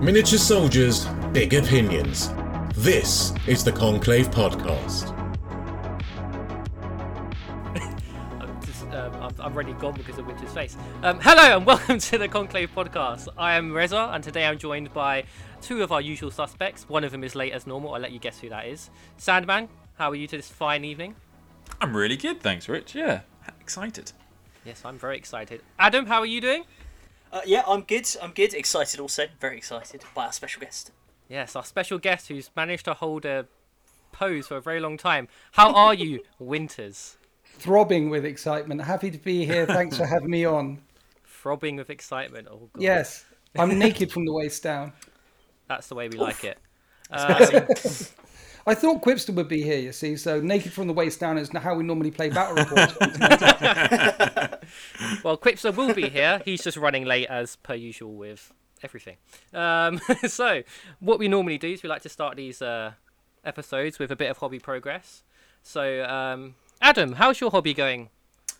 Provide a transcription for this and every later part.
Miniature soldiers, big opinions. This is the Conclave Podcast. I'm, just, um, I'm, I'm already gone because of Winter's face. Um, hello and welcome to the Conclave podcast. I am Rezza, and today I'm joined by two of our usual suspects. One of them is late as normal. I'll let you guess who that is. Sandman, how are you to this fine evening? I'm really good, thanks, Rich. Yeah, excited. Yes, I'm very excited. Adam, how are you doing? Uh, yeah, I'm good. I'm good. Excited also. Very excited by our special guest. Yes, our special guest who's managed to hold a pose for a very long time. How are you, Winters? throbbing with excitement. Happy to be here. Thanks for having me on. Throbbing with excitement. Oh, God. Yes, I'm naked from the waist down. That's the way we like it. Um, I thought Quipster would be here, you see, so naked from the waist down is how we normally play battle reports. Well, Quipster will be here. He's just running late as per usual with everything. Um, so, what we normally do is we like to start these uh, episodes with a bit of hobby progress. So, um, Adam, how's your hobby going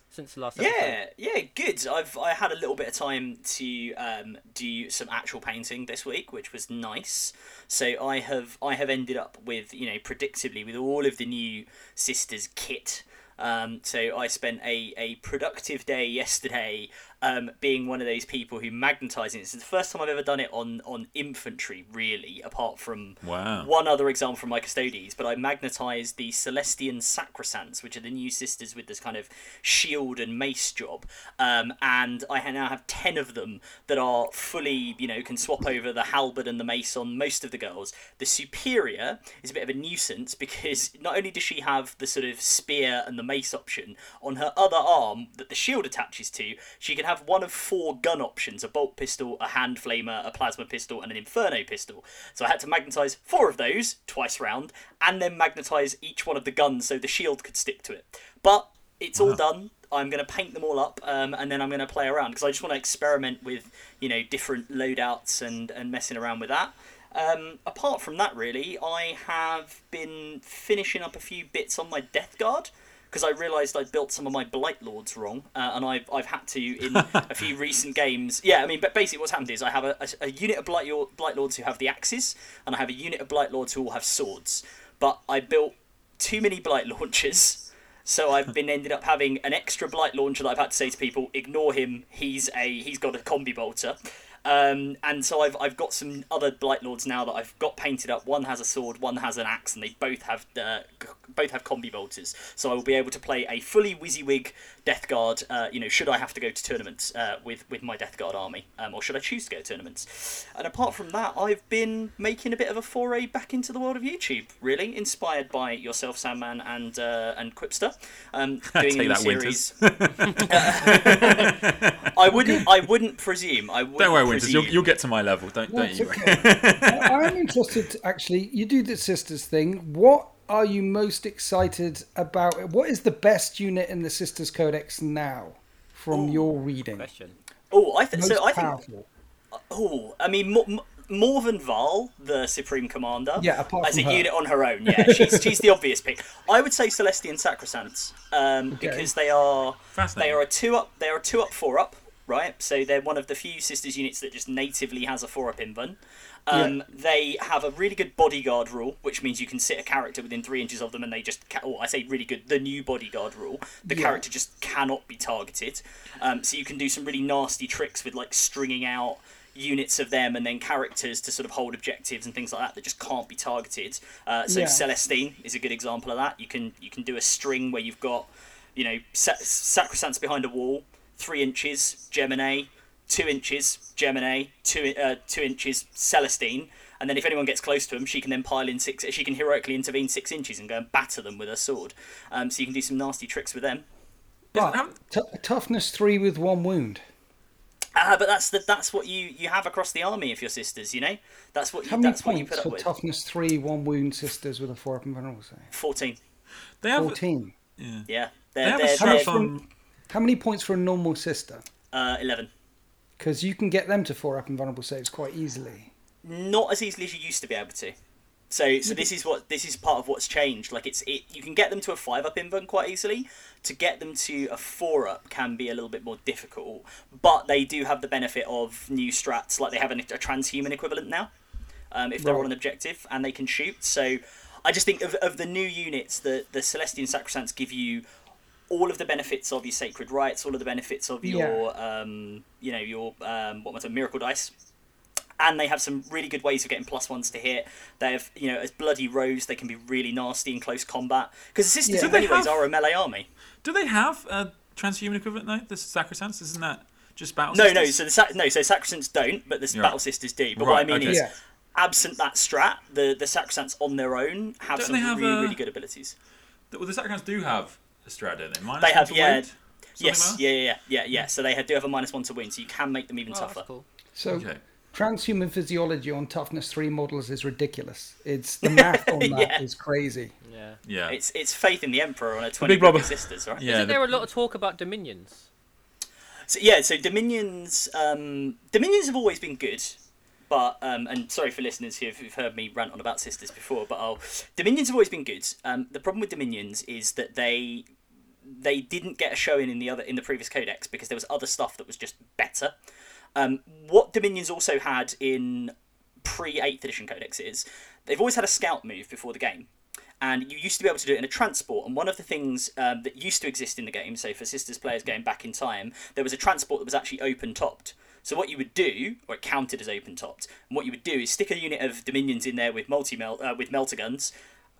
since the last episode? Yeah, yeah, good. I've I had a little bit of time to um, do some actual painting this week, which was nice. So I have I have ended up with you know predictably with all of the new sisters kit. Um, so I spent a, a productive day yesterday um, being one of those people who magnetising. It's the first time I've ever done it on, on infantry, really, apart from Wow. one other example from my Custodes. But I magnetised the Celestian Sacresants, which are the new sisters with this kind of shield and mace job. Um, and I now have 10 of them that are fully, you know, can swap over the halberd and the mace on most of the girls. The Superior is a bit of a nuisance because not only does she have the sort of spear and the mace option, on her other arm that the shield attaches to, she can have one of four gun options a bolt pistol, a hand flamer, a plasma pistol, and an inferno pistol. So I had to magnetise four of those twice round, and then magnetise each one of the guns so the shield could stick to it. But it's all done. I'm going to paint them all up, um, and then I'm going to play around because I just want to experiment with, you know, different loadouts and and messing around with that. Um, apart from that, really, I have been finishing up a few bits on my Death Guard because I realised I'd built some of my Blight Lords wrong, uh, and I've, I've had to in a few recent games. Yeah, I mean, but basically what's happened is I have a, a, a unit of Blight, Blight Lords who have the axes, and I have a unit of Blight Lords who all have swords. But I built too many Blight launchers. So I've been ended up having an extra blight launcher that I've had to say to people, ignore him. He's a he's got a combi bolter. Um, and so I've, I've got some other blight lords now that I've got painted up. One has a sword, one has an axe, and they both have uh, both have combi bolters. So I will be able to play a fully WYSIWYG Death Guard. Uh, you know, should I have to go to tournaments uh, with with my Death Guard army, um, or should I choose to go to tournaments? And apart from that, I've been making a bit of a foray back into the world of YouTube. Really inspired by yourself, Sandman, and uh, and Quipster. Um, doing Take a new that, series. I wouldn't. I wouldn't presume. I wouldn't Don't worry, Winters. You'll, you'll get to my level. Don't, don't you? okay. I- I'm interested, to, actually. You do the sisters thing. What are you most excited about? What is the best unit in the Sisters Codex now, from your reading? Question. Oh, I think so. I think. Oh, I mean, more, more than Val, the Supreme Commander. Yeah, apart as a her. unit on her own. Yeah, she's she's the obvious pick. I would say Celestian Sacresants, um, Okay. because they are they are a two up. They are a two up, four up. Right, so they're one of the few sisters units that just natively has a four up invuln. Um, They have a really good bodyguard rule, which means you can sit a character within three inches of them, and they just. Ca- oh, I say really good. The new bodyguard rule. The Yeah. character just cannot be targeted. Um, so you can do some really nasty tricks with like stringing out units of them and then characters to sort of hold objectives and things like that that just can't be targeted. Uh, so Yeah. Celestine is a good example of that. You can you can do a string where you've got you know sa- sacresants behind a wall, three inches Geminae, two inches Geminae, two uh, two inches Celestine. And then if anyone gets close to them, she can then pile in six. She can heroically intervene six inches and go and batter them with her sword. Um, so you can do some nasty tricks with them. But t- toughness three with one wound. Ah, but that's the, that's what you, you have across the army of your sisters, you know. That's what you, How many that's what you points put up for with. toughness three, one wound sisters with a four up and vulnerable save? Fourteen. They have, Fourteen. Yeah, they they're, have they're, a they're, strap on. How many points for a normal sister? uh, eleven. Because you can get them to four up and vulnerable saves quite easily. Not as easily as you used to be able to. So, so this is what this is part of what's changed. Like it's it, you can get them to a five up invuln quite easily. To get them to a four up can be a little bit more difficult, but they do have the benefit of new strats. Like they have an, a transhuman equivalent now, um, if they're Right. on an objective and they can shoot. So, I just think of, of the new units, the the Celestian Sacresants give you all of the benefits of your sacred rites, all of the benefits of your um, you know your um, what was it, miracle dice and they have some really good ways of getting plus ones to hit. They have, you know, as bloody rose, they can be really nasty in close combat because the sisters, Yeah. in many ways, have- are a melee army. Do they have a transhuman equivalent though? The Sacrosanct isn't that just battle? Sisters? No, no, so the Sac- no, so Sacresants don't, but the You're battle sisters do. But what I mean okay. is, Yeah. absent that strat, the the Sacresants on their own have Don't some have really, a- really good abilities. well, the Sacrosanct do have a strat, don't they? Minus They one have, to yeah. wound? Yes, like yeah, yeah, yeah, yeah, yeah. So they have, do have a minus one to win, so you can make them even Oh, tougher. cool. So Okay. transhuman physiology on toughness three models is ridiculous. It's the math on that is Yeah. crazy. Yeah. Yeah. It's it's faith in the emperor on a twenty big brother- sisters, right? yeah. Isn't the- there a lot of talk about dominions? So yeah, so Dominions, um, Dominions have always been good, but um, and sorry for listeners who've, who've heard me rant on about sisters before, but I'll, Dominions have always been good. Um, the problem with Dominions is that they they didn't get a showing in the other in the previous codex because there was other stuff that was just better. Um, what Dominions also had in pre eighth edition codex is they've always had a scout move before the game and you used to be able to do it in a transport. And one of the things um, that used to exist in the game, so for Sisters players going back in time, there was a transport that was actually open topped. So what you would do, or it counted as open topped, and what you would do is stick a unit of Dominions in there with multi uh, with melter guns,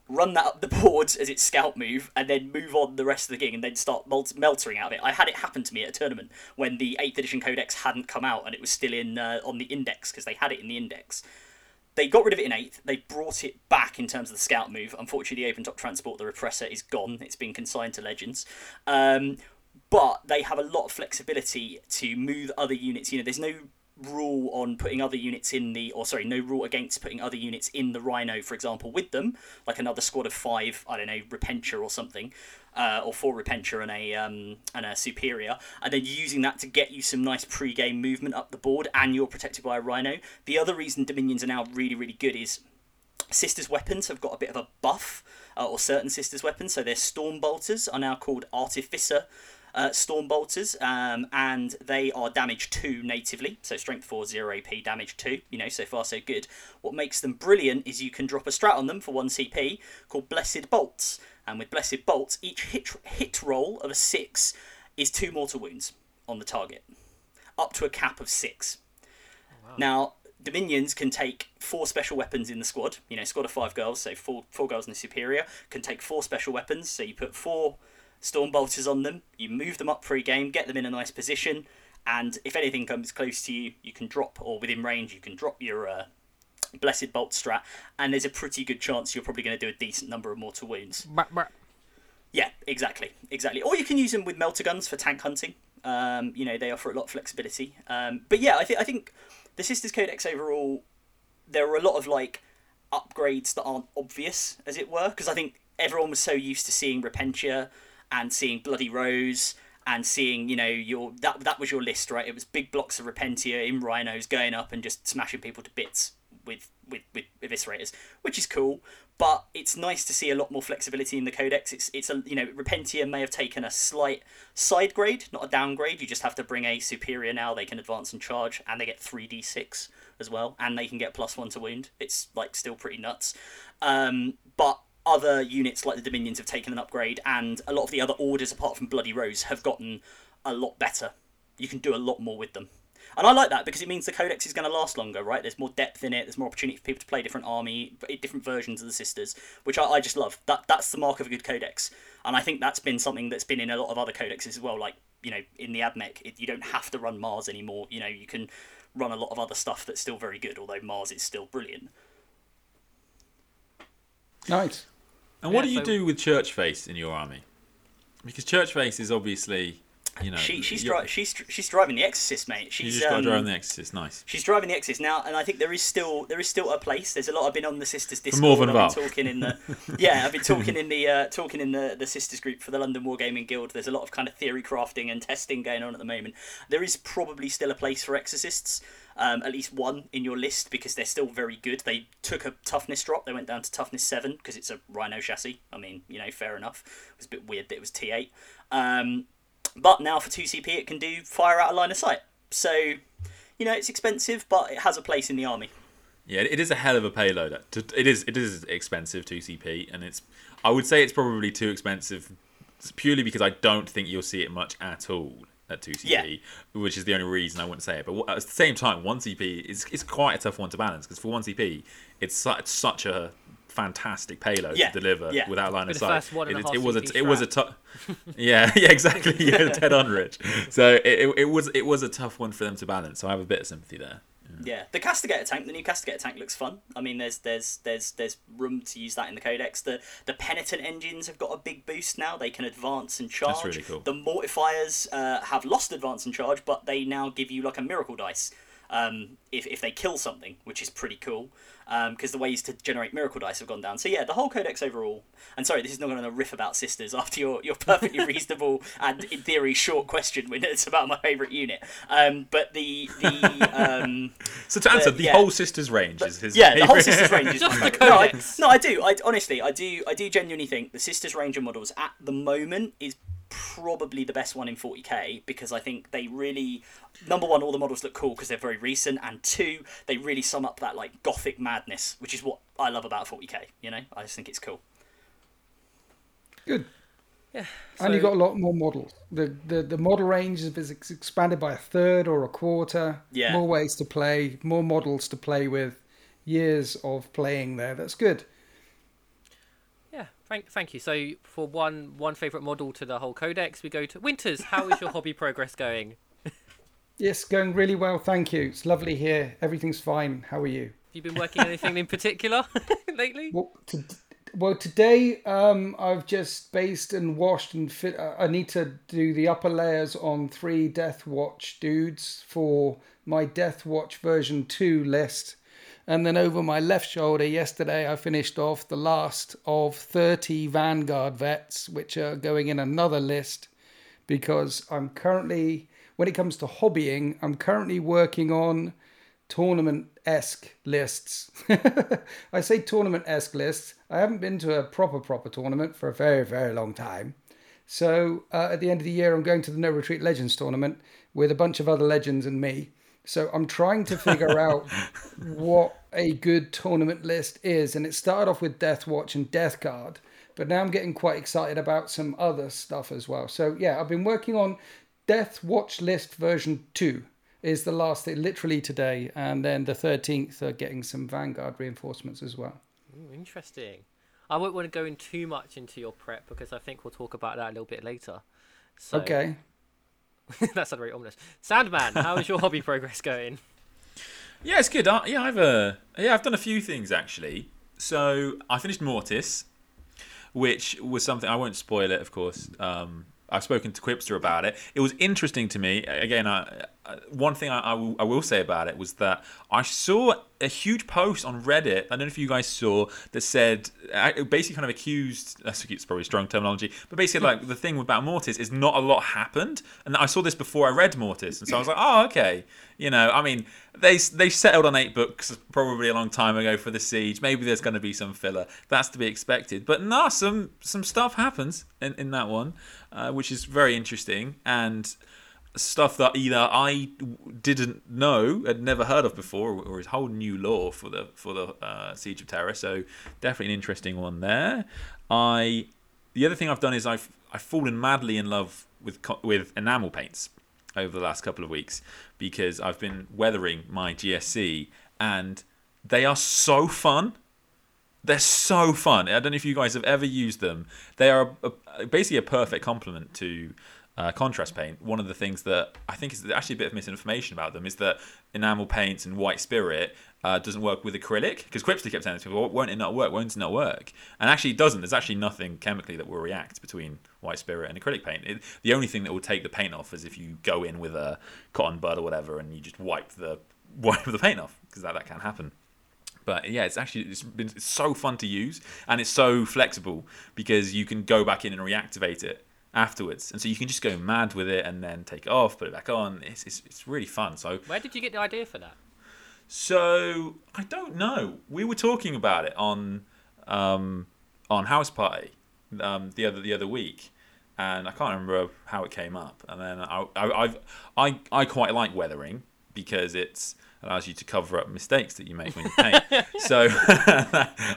run that up the boards as its scout move, and then move on the rest of the game, and then start melt- meltering out of it. I had it happen to me at a tournament when the eighth edition codex hadn't come out and it was still in uh, on the index because they had it in the index they got rid of it in eighth. They brought it back in terms of the scout move. Unfortunately, the open top transport, the repressor, is gone. It's been consigned to legends. Um, but they have a lot of flexibility to move other units. You know, there's no rule on putting other units in the, or sorry, no rule against putting other units in the Rhino, for example, with them, like another squad of five. I don't know, Repentia or something. Uh, or four Repentia and a um, and a Superior, and then using that to get you some nice pre-game movement up the board, and you're protected by a Rhino. The other reason Dominions are now really really good is Sisters weapons have got a bit of a buff, uh, or certain Sisters weapons. So their Storm Bolters are now called Artificer uh, Storm Bolters, um, and they are damage 2 natively. So strength 4, 0 AP, damage 2. You know, so far so good. What makes them brilliant is you can drop a strat on them for 1 CP called Blessed Bolts. And with Blessed Bolts, each hit, hit roll of a 6 is 2 mortal wounds on the target, up to a cap of 6. Now, Dominions can take four special weapons in the squad. You know, squad of five girls, so four four girls and a superior can take four special weapons. So you put four storm bolters on them. You move them up pre-game, get them in a nice position, and if anything comes close to you, you can drop or within range, you can drop your uh, blessed bolt strat, and there's a pretty good chance you're probably going to do a decent number of mortal wounds. Yeah, exactly, exactly. Or you can use them with melter guns for tank hunting. Um, you know, they offer a lot of flexibility. Um, but yeah, I think I think the Sisters Codex overall, there are a lot of like upgrades that aren't obvious, as it were, because I think everyone was so used to seeing Repentia and seeing Bloody Rose and seeing, you know, your that that was your list, right? It was big blocks of Repentia in rhinos going up and just smashing people to bits with with with eviscerators, which is cool. But it's nice to see a lot more flexibility in the codex. It's it's a you know Repentia may have taken a slight side grade, not a downgrade. You just have to bring a superior now. They can advance and charge, and they get three d six as well, and they can get plus one to wound. It's like still pretty nuts. Um, but other units like the Dominions have taken an upgrade, and a lot of the other orders apart from Bloody Rose have gotten a lot better. You can do a lot more with them. And I like that because it means the codex is going to last longer, right? There's more depth in it. There's more opportunity for people to play different army, different versions of the sisters, which I, I just love. That that's the mark of a good codex, and I think that's been something that's been in a lot of other codexes as well. Like you know, in the Admech, it, you don't have to run Mars anymore. You know, you can run a lot of other stuff that's still very good, although Mars is still brilliant. Nice. And what Yeah, do you so- do with church face in your army? Because church face is obviously you know, She she's dri- she's she's driving the Exorcist, mate. You She's just um, drive on the Exorcist. Nice. She's driving the Exorcist now, and I think there is still there is still a place. There's a lot. I've been on the sisters Discord. more than I've been talking in the yeah. I've been talking in the uh, talking in the the sisters group for the London Wargaming Guild. There's a lot of kind of theory crafting and testing going on at the moment. There is probably still a place for Exorcists. Um, at least one in your list because they're still very good. They took a toughness drop. They went down to toughness seven because it's a Rhino chassis. I mean, you know, fair enough. It was a bit weird that it was T8. Um, but now for 2CP, it can do fire out of line of sight. So, you know, it's expensive, but it has a place in the army. Yeah, it is a hell of a payload. It is it is expensive 2CP, and it's I would say it's probably too expensive purely because I don't think you'll see it much at all at 2CP, Yeah. which is the only reason I wouldn't say it. But at the same time, 1CP is is quite a tough one to balance because for 1CP, it's, su- it's such a fantastic payload Yeah, to deliver yeah. without line of sight. first one and it, it was a it was a tough. yeah, yeah, exactly. Yeah, Ted Unrich. So it, it, it was it was a tough one for them to balance. So I have a bit of sympathy there. Yeah, the castigator tank, the new castigator tank looks fun. I mean, there's there's there's there's room to use that in the codex. The the penitent engines have got a big boost now. They can advance and charge. That's really cool. The mortifiers uh, have lost advance and charge, but they now give you like a miracle dice um, if if they kill something, which is pretty cool. Because the ways to generate miracle dice have gone down. So yeah, the whole codex overall. And sorry, this is not going to riff about sisters after your your perfectly reasonable and in theory short question when it's about my favourite unit. Um, but the the um, So to answer, the yeah. whole sisters range is his. yeah, the whole sisters range is Just the favourite. no, I, codex. no, I do. I honestly, I do. I do genuinely think the sisters range of models at the moment is probably the best one in 40k because I think they really number one all the models look cool because they're very recent and two they really sum up that like gothic madness which is what I love about 40k you know I just think it's cool Good. Yeah. and you got a lot more models. The, the the model range is ex- expanded by a third or a quarter. Yeah. More ways to play, more models to play with, years of playing there. That's good. Thank thank you. So for one one favorite model to the whole codex, we go to Winters. How is your hobby progress going? Yes, going really well. Thank you. It's lovely here. Everything's fine. How are you? Have you been working anything in particular lately? Well, to, well today um, I've just based and washed and fit. uh, I need to do the upper layers on three Death Watch dudes for my Death Watch version two list. And then over my left shoulder, yesterday I finished off the last of 30 Vanguard vets, which are going in another list because I'm currently, when it comes to hobbying, I'm currently working on tournament esque lists. I say tournament esque lists. I haven't been to a proper, proper tournament for a very, very long time. So uh, at the end of the year, I'm going to the No Retreat Legends tournament with a bunch of other legends and me. So I'm trying to figure out what a good tournament list is. And it started off with Death Watch and Death Guard, but now I'm getting quite excited about some other stuff as well. So yeah, I've been working on Death Watch list version 2 is the last thing, literally today. And then the 13th are getting some Vanguard reinforcements as well. Ooh, interesting. I won't want to go in too much into your prep because I think we'll talk about that a little bit later. So, Okay. that's not very ominous. Sandman, how is your hobby progress going? Yeah, it's good. I, yeah, I've uh, yeah, I've done a few things actually. So I finished Mortis, which was something I won't spoil it, of course. Um, I've spoken to Quipster about it. It was interesting to me. Again, I, I, one thing I, will, say about it was that I saw a huge post on Reddit. I don't know if you guys saw that said basically kind of accused. That's probably strong terminology, but basically like the thing about Mortis is not a lot happened. And I saw this before I read Mortis, and so I was like, oh okay. You know, I mean, they they settled on eight books probably a long time ago for the siege. Maybe there's going to be some filler. That's to be expected. But nah, some some stuff happens in, in that one, uh, which is very interesting and stuff that either I didn't know, had never heard of before, or is whole new lore for the for the uh, Siege of Terra. So definitely an interesting one there. I the other thing I've done is I've I've fallen madly in love with with enamel paints over the last couple of weeks because I've been weathering my GSC and they are so fun. They're so fun. I don't know if you guys have ever used them. They are a, a, basically a perfect complement to uh, contrast paint. One of the things that I think is actually a bit of misinformation about them is that enamel paints and white spirit uh, doesn't work with acrylic because Quipster kept saying me, well, won't it not work? Won't it not work? And actually, it doesn't. There's actually nothing chemically that will react between white spirit and acrylic paint. It, the only thing that will take the paint off is if you go in with a cotton bud or whatever and you just wipe the wipe the paint off because that, that can happen. But yeah, it's actually it's been it's so fun to use and it's so flexible because you can go back in and reactivate it afterwards, and so you can just go mad with it and then take it off, put it back on. It's it's, it's really fun. So Where did you get the idea for that? so I don't know. We were talking about it on um, on House Party um, the other the other week, and I can't remember how it came up. And then I I I've, I, I quite like weathering because it's allows you to cover up mistakes that you make when you paint. so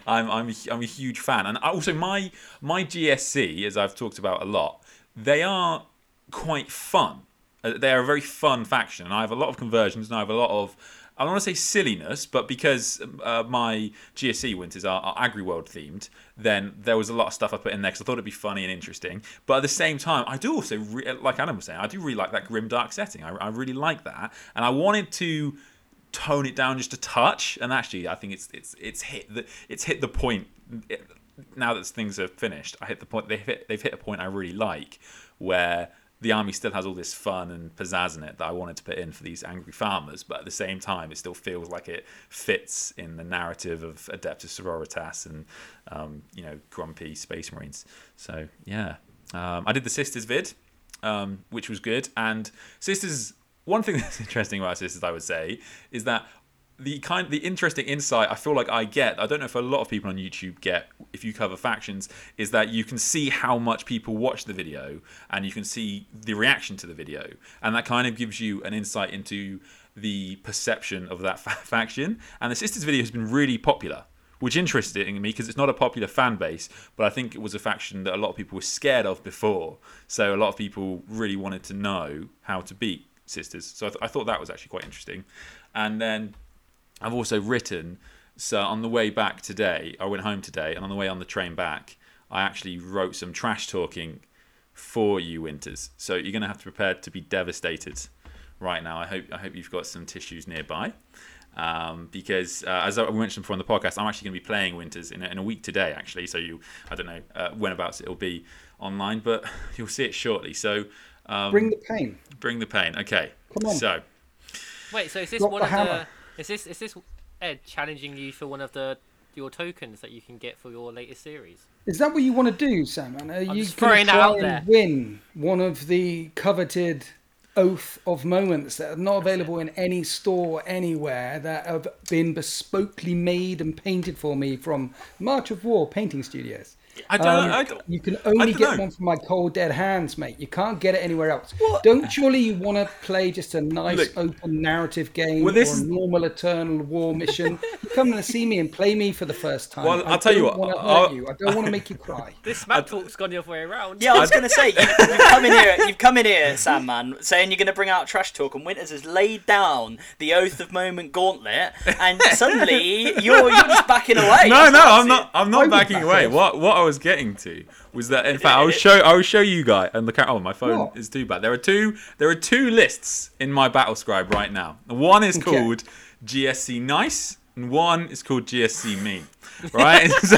I'm I'm a, I'm a huge fan, and also my my GSC, as I've talked about a lot, they are quite fun. Uh, They are a very fun faction, and I have a lot of conversions, and I have a lot of I don't want to say silliness, but because uh, my GSC winters are, are AgriWorld themed, then there was a lot of stuff I put in there because I thought it'd be funny and interesting. But at the same time, I do also, re- like Adam was saying, I do really like that grim dark setting. I, I really like that, and I wanted to tone it down just a touch. And actually, I think it's it's it's hit the it's hit the point. It, now that things are finished, I hit the point. They've hit, they've hit a point I really like, where the army still has all this fun and pizzazz in it that I wanted to put in for these angry farmers, but at the same time, it still feels like it fits in the narrative of Adeptus Sororitas and um, you know grumpy Space Marines. So yeah, um, I did the Sisters vid, um, which was good, and Sisters. One thing that's interesting about Sisters, I would say, is that the kind the interesting insight I feel like I get, I don't know if a lot of people on YouTube get if you cover factions, is that you can see how much people watch the video and you can see the reaction to the video. And that kind of gives you an insight into the perception of that fa- faction. And the Sisters video has been really popular. Which interested me because it's not a popular fan base, but I think it was a faction that a lot of people were scared of before. So a lot of people really wanted to know how to beat Sisters. So I, th- I thought that was actually quite interesting. And then I've also written. So on the way back today, I went home today, and on the way on the train back, I actually wrote some trash talking for you, Winters. So you're going to have to prepare to be devastated right now. I hope I hope you've got some tissues nearby. Um, because uh, as I mentioned before on the podcast, I'm actually going to be playing Winters in a, in a week today, actually. So you, I don't know uh, whenabouts it'll be online, but you'll see it shortly. So um, Bring the pain. bring the pain. Okay. Come on. So Wait, so is this Drop one the of hammer. the? Is this is this Ed challenging you for one of the your tokens that you can get for your latest series? Is that what you want to do, Sam? Are you just gonna throwing that try out and win one of the coveted oath of moments that are not available in any store anywhere that have been bespokely made and painted for me from March of War Painting Studios? I don't. Um, I don't You can only get know. one from my cold dead hands, mate. You can't get it anywhere else. What? Don't surely you want to play just a nice Look, open narrative game well, this or a is- normal eternal war mission? you come and see me and play me for the first time. Well, I I'll tell you what, wanna I'll- hurt you. I don't want to make you cry. This smack talk's gone the other way around. Yeah, I was going to say you, you've come in here. You've come in here, Sandman, saying you're going to bring out trash talk, and Winters has laid down the oath of moment gauntlet, and suddenly you're you're just backing away. no, That's no, I I'm not. I'm not would backing back away. off. What what I was getting to was that in fact I will show I will show you guys and the camera. Oh, my phone What? is too bad. There are two there are two lists in my battle scribe right now. One is Okay. called GSC nice, and one is called GSC Me. Right? so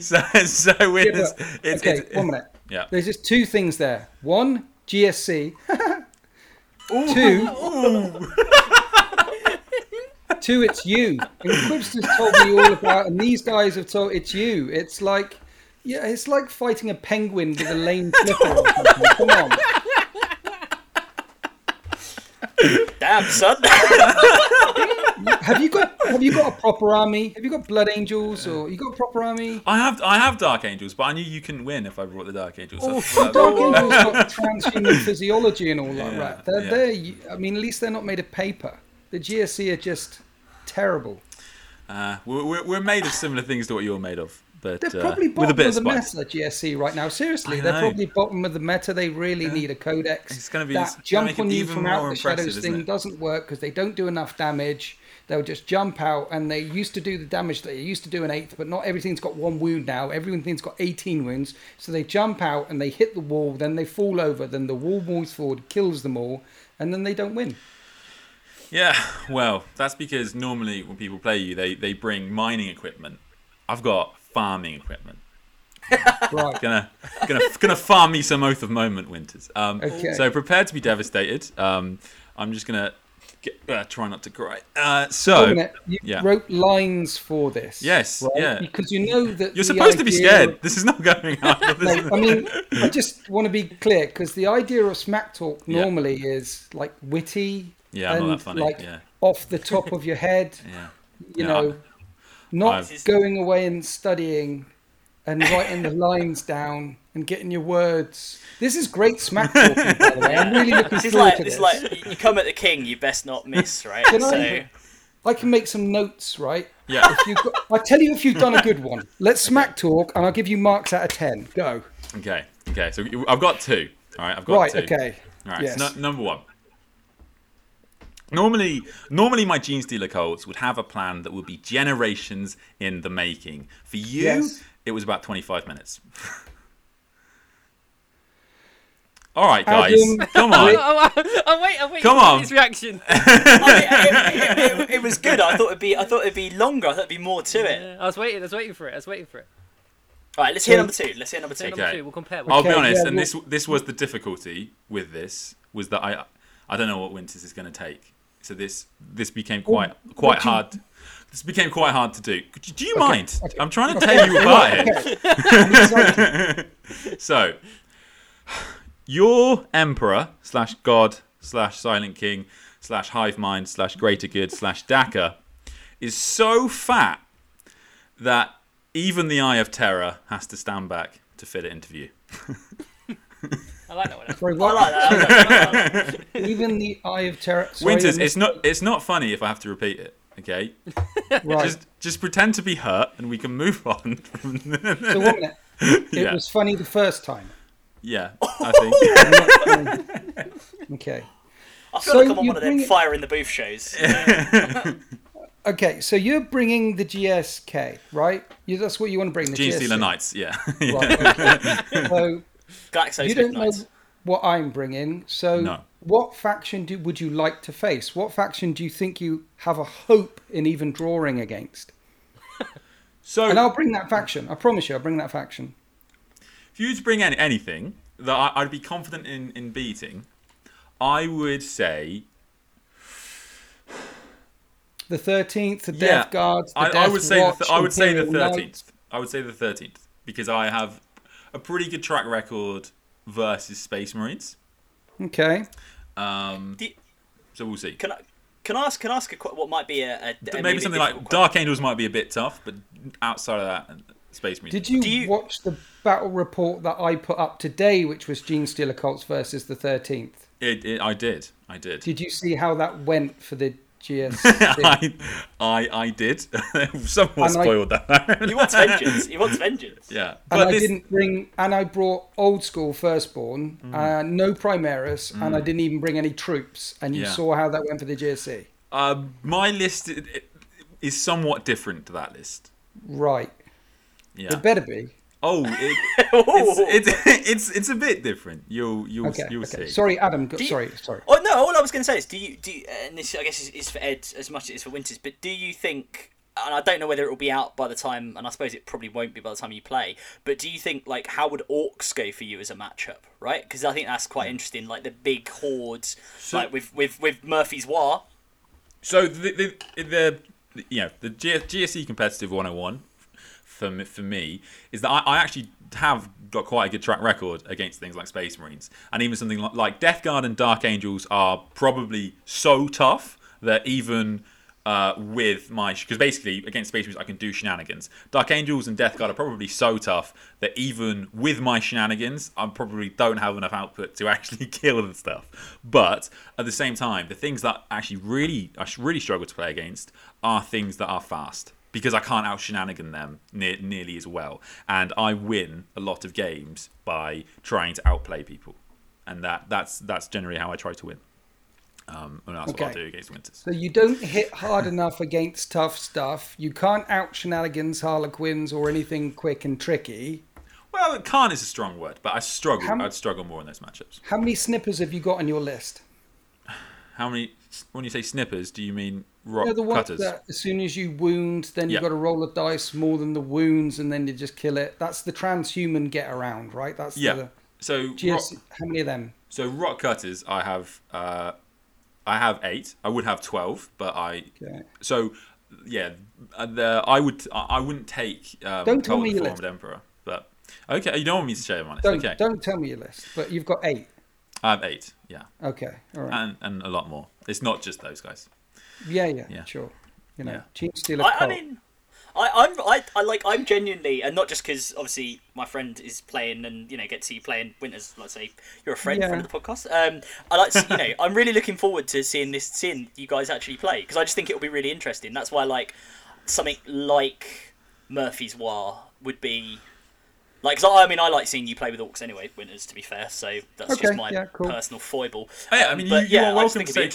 so, so Yeah, it's, but- it's, okay, it's, one minute. Yeah. There's just two things there. One, GSC. Two. Two, it's you. And Quipster's told me all about, and these guys have told it's you. It's like, yeah, it's like fighting a penguin with a lame flipper or something. Come on. Damn, son. Have you got Have you got a proper army? Have you got Blood Angels or you got a proper army? I have I have Dark Angels, but I knew you couldn't win if I brought the Dark Angels. That's- The that- Dark Angels got transhuman physiology and all that. Yeah, Right? They're, yeah. they're, I mean, at least they're not made of paper. The GSC are just terrible. uh, we're, we're- we're made of similar things to what you're made of, but They're uh, probably with bottom a bit of of the meta, GSC, right now. Seriously, they're probably bottom of the meta. They really need a codex. It's gonna be- that jump on you from out the shadows thing doesn't work because they don't do enough damage. They'll just jump out, and they used to do the damage that they used to do an eighth, but not everything's got one wound now. Everything's got 18 wounds. So they jump out and they hit the wall, then they fall over, then the wall moves forward, kills them all, and then they don't win. Yeah, well, that's because normally when people play you, they, they bring mining equipment. I've got farming equipment. Right. Gonna gonna gonna farm me some Oath of Moment Winters. Um, Okay. So prepare to be devastated. Um, I'm just gonna get, uh, try not to cry. Uh, so minute, You yeah. wrote lines for this. Yes, right? yeah. Because you know that you're supposed to be scared. This is not going on. No, I mean, I just want to be clear because the idea of smack talk Yeah. normally is like witty Yeah, and not that funny, like yeah. off the top of your head. yeah. You Yeah, know, not I've- going away and studying and writing the lines down and getting your words. This is great smack talking, by the way. I'm really looking This is forward like to this this. is like you come at the king, you best not miss, right? Can so I- I can make some notes, right? Yeah. If you, I tell you if you've done a good one. Let's smack talk, and I'll give you marks out of ten. Go. Okay. Okay. So I've got two. All right. I've got Right. two. Okay. All right. Yes. So nu- number one. Normally, normally my Genestealer cults would have a plan that would be generations in the making. For you, Yes. it was about 25 minutes. All right, guys, Adam, come on. Oh, oh, oh, oh, wait, oh, wait. Come on. His reaction. Oh, I mean, it, it- it- it was good. I thought it'd be I thought it'd be longer. I thought it'd be more to it. Yeah, I was waiting. I was waiting for it. I was waiting for it. All right, let's hear number two. Let's hear number two. So number two, we'll compare. I'll We'll be honest, yeah, and well- this this was the difficulty with this was that I I don't know what Winters is going to take. So this this became quite quite do you- hard. This became quite hard to do. You- Do you Okay, mind? okay, I'm trying to tell you about it. Okay. I'm excited. So, your emperor slash god slash silent king slash hive mind slash greater good slash Daka is so fat that even the eye of terror has to stand back to fit it into view. I like that one. Sorry, I what? like that. I like that. Even the Eye of Terror. Sorry, Winters, it's not it's not funny if I have to repeat it. Okay, right. just just pretend to be hurt and we can move on. From So one minute. It Yeah. was funny the first time. yeah, I think. Okay. I feel So like I'm on one of them it- fire in the booth shows. Okay, so you're bringing the GSK, right? You, that's what you want to bring. The Gene GSK. Stealer Knights, yeah. Right, okay. so Glaxo you don't know what I'm bringing. So No. what faction do, would you like to face? What faction do you think you have a hope in even drawing against? so And I'll bring that faction. I promise you, I'll bring that faction. if you were to bring any, anything that I, I'd be confident in, in beating, I would say The 13th, the yeah. Death Guards, the I, I would say Watch, the th- I would say the Imperial thirteenth. I would say the thirteenth because I have a pretty good track record versus Space Marines. Okay. Um, you- so we'll see. Can I can I ask can I ask a, qu- what might be a, a, a Maybe something like difficult Dark Angels might be a bit tough, but outside of that, Space Marines. Did you, Do you- watch the battle report that I put up today, which was Genestealer Cults versus the 13th? It, it, I did. I did. Did you see how that went for the GS? I, I, I did. Someone And I- spoiled that. He wants vengeance. He wants vengeance. yeah, and but I this, didn't bring, and I brought old school firstborn, Mm. uh, no Primaris, and I didn't even bring any troops. And you Yeah. saw how that went for the GSC. uh, my list i- i- is somewhat different to that list. Right. Yeah. It better be. Oh, it, it's, it's it's it's a bit different. You'll you'll Okay. you'll okay. see. Sorry, Adam. Go, you- sorry, sorry. Oh no! All I was going to say is, do you do? You, and this I guess is, is for Ed as much as it is for Winters. But do you think? And I don't know whether it will be out by the time, and I suppose it probably won't be by the time you play. But do you think like how would orcs go for you as a matchup? Right? Because I think that's quite hmm. interesting. Like the big hordes, So- like with with with Murphy's War. So the the, the you know the G- GSE competitive 101 for me, for me is that I, I actually have got quite a good track record against things like Space Marines and even something like, like Death Guard and Dark Angels are probably so tough that even uh, with my because basically against Space Marines I can do shenanigans. Dark Angels and Death Guard are probably so tough that even with my shenanigans, I probably don't have enough output to actually kill the stuff. But at the same time, the things that actually really I really struggle to play against are things that are fast because I can't out shenanigan them ne- nearly as well, and I win a lot of games by trying to outplay people, and that that's that's generally how I try to win. Um, and that's what I'll Okay. do against Winters. So you don't hit hard enough against tough stuff. You can't out shenanigans, harlequins, or anything quick and tricky. Well, can't is a strong word, but I struggle. How I'd struggle more in those matchups. How many snippers have you got on your list? How many? When you say snippers, do you mean rock know, the ones cutters? that as soon as you wound, then Yeah. you've got to roll a dice more than the wounds, and then you just kill it. That's the transhuman get around, right? That's Yeah. the So rock, How many of them? so rock cutters, I have uh, I have eight. I would have twelve, but I Okay. so yeah, uh, the, I would I wouldn't take um, Don't tell me the your Four-Armed Emperor, but okay, you don't want me to share them on it. Don't Okay, don't tell me your list, but you've got eight. I have eight. Yeah, Okay, all right. and and a lot more. It's not just those guys. yeah, yeah, yeah. sure. You know, Yeah. Team Stealer. I, I mean, I, I'm I, I like I'm genuinely, and not just because obviously my friend is playing and you know get to see you playing Winters. Let's say you're a friend, Yeah. friend of the podcast. Um, I like to, you know I'm really looking forward to seeing this, seeing you guys actually play because I just think it'll be really interesting. That's why like something like Murphy's War would be. Like, 'cause I, I mean, I like seeing you play with orcs anyway, Winters. To be fair, so that's Okay, just my yeah, cool. personal foible. Oh, yeah, I Um, mean, you, but you yeah, are welcome to take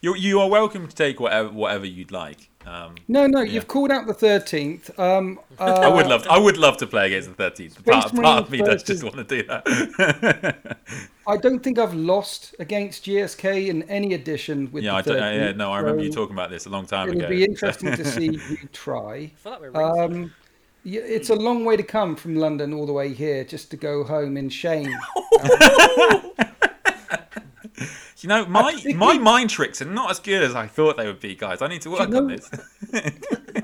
you you are welcome to take whatever whatever you'd like. Um, No, no, Yeah. you've called out the thirteenth. Um, uh, I would love to, I would love to play against the thirteenth. Part, Space part of me Marine does just want to do that. I don't think I've lost against GSK in any edition with yeah, the I don't, 13th. yeah, no, I remember you talking about this a long time ago. It'll ago. be interesting to see you try. I feel like we're. Um, yeah, it's a long way to come from London all the way here just to go home in shame. You know, my my mind tricks are not as good as I thought they would be, guys. I need to work know- on this.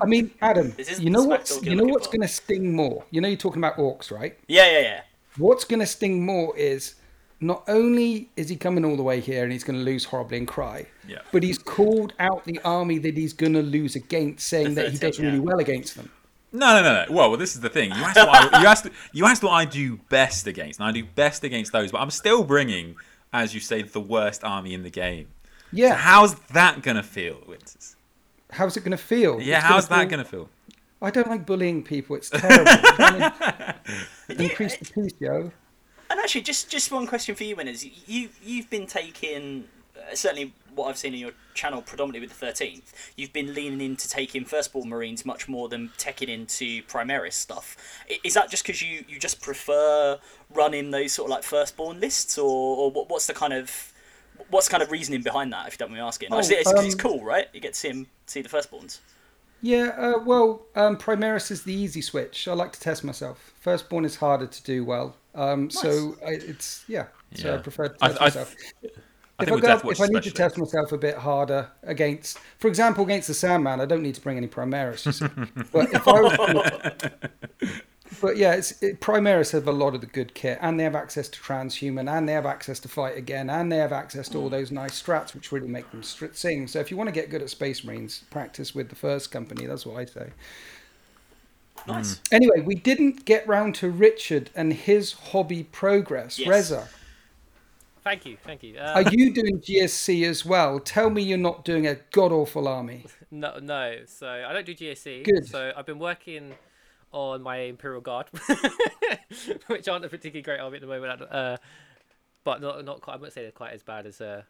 I mean, Adam, you know what's you know what's going to sting more. You know, you're talking about orcs, right? Yeah, yeah, yeah. What's going to sting more is not only is he coming all the way here and he's going to lose horribly and cry, Yeah. but he's called out the army that he's going to lose against, saying that he 13, does really yeah. well against them. No, no, no, no. Well, well, this is the thing. You asked what I, you asked you asked what I do best against, and I do best against those. But I'm still bringing, as you say, the worst army in the game. Yeah, How's that gonna feel, Winters? how's it going to feel? Yeah, It's how's feel- that gonna feel? I don't like bullying people. It's terrible. I increase the peace, yo. And actually, just just one question for you, Winters. You you've been taking uh, certainly what I've seen on your channel, predominantly with the Thirteenth. You've been leaning into taking Firstborn Marines much more than teching into Primaris stuff. Is that just because you, you just prefer running those sort of like Firstborn lists, or, or what, what's the kind of what's the kind of reasoning behind that? If you don't mind me asking, Oh, it's, it's, 'cause it's um, cool, right? You get to see him see the Firstborns. Yeah, uh, well, um, Primaris is the easy switch. I like to test myself. Firstborn is harder to do well. Um, So I, it's, yeah, so I prefer to test I- myself. I if think I, go, if I need to test myself a bit harder against, for example, against the Sandman, I don't need to bring any Primaris. But if I was, but yeah, it's, it, Primaris have a lot of the good kit, and they have access to transhuman, and they have access to fight again, and they have access to all those nice strats, which really make them str- sing. So if you want to get good at Space Marines, practice with the first company. That's what I say. Nice. Anyway, we didn't get round to Richard and his hobby progress. Yes. Rezza, Thank you, thank you. are Uh, you doing GSC as well? Tell me you're not doing a god awful army. no, no. So I don't do GSC. Good. So I've been working on my Imperial Guard, which aren't a particularly great army at the moment. Uh, but not not quite. I wouldn't say they're quite as bad as uh,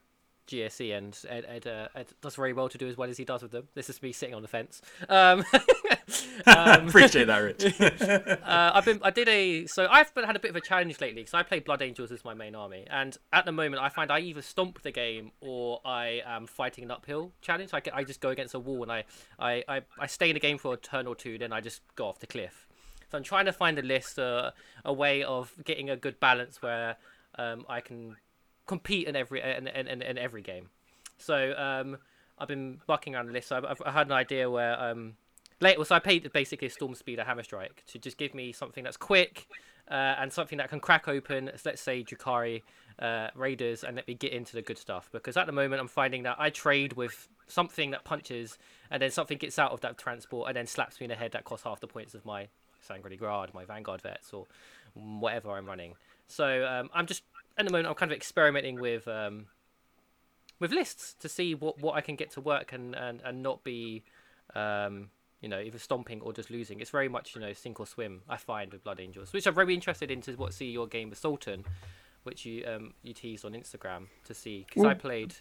GSC, and Ed, Ed, uh, Ed does very well to do as well as he does with them. This is me sitting on the fence. Um, Appreciate that, Rich. uh, I've been. I did a. So I've been, had a bit of a challenge lately because I play Blood Angels as my main army, and at the moment I find I either stomp the game or I am fighting an uphill challenge. I, I just go against a wall and I, I, I, I stay in the game for a turn or two, then I just go off the cliff. So I'm trying to find a list, uh, a way of getting a good balance where um, I can compete in every in, in, in, every game. So um, I've been bucking around the list. So I've, I've, had an idea where um, later, so I paid basically a Storm Speeder Hammer Strike to just give me something that's quick uh, and something that can crack open, let's say Drukhari uh, Raiders, and let me get into the good stuff. Because at the moment, I'm finding that I trade with something that punches, and then something gets out of that transport and then slaps me in the head that costs half the points of my Sanguinary Guard, my Vanguard vets, or whatever I'm running. So um, I'm just at the moment I'm kind of experimenting with um, with lists to see what, what I can get to work and, and, and not be um, you know either stomping or just losing. It's very much you know sink or swim. I find with Blood Angels, which I'm very interested into what see your game with Sultan, which you um, you teased on Instagram to see because I played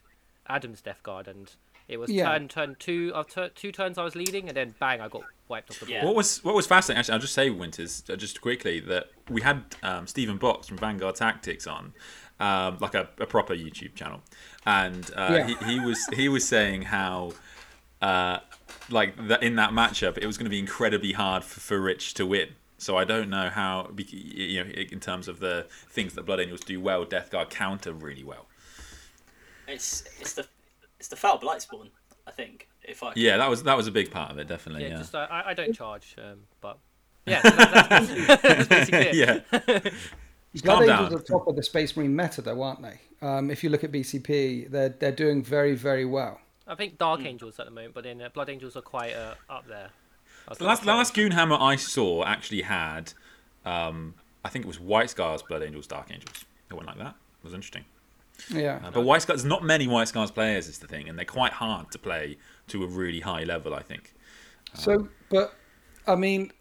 Adam's Death Guard and It was Yeah. turn turn two of tur- two turns I was leading, and then bang, I got wiped off the board. What was what was fascinating? Actually, I'll just say, Winters, uh, just quickly that we had um, Stephen Box from Vanguard Tactics on, um, like a, a proper YouTube channel, and uh, Yeah. he, he was he was saying how. Uh, like that in that matchup, it was going to be incredibly hard for, for Rich to win. So I don't know how, you know, in terms of the things that Blood Angels do well, Death Guard counter really well. It's it's the it's the foul blight spawn. I think if I Yeah, that was that was a big part of it, definitely. Yeah, Yeah, just uh, I, I don't charge, um, but yeah, that, that's, basically, that's basically it. yeah. Blood calm Angels down. are top of the Space Marine meta, though, aren't they? Um, if you look at BCP, they're they're doing very very well. I think Dark Angels at the moment, but then uh, Blood Angels are quite uh, up there. The gonna last, the say- last Goonhammer I saw actually had, um, I think it was White Scars, Blood Angels, Dark Angels. It went like that. It was interesting. Yeah. Uh, but White Scars, there's not many White Scars players, is the thing, and they're quite hard to play to a really high level, I think. So, but I mean,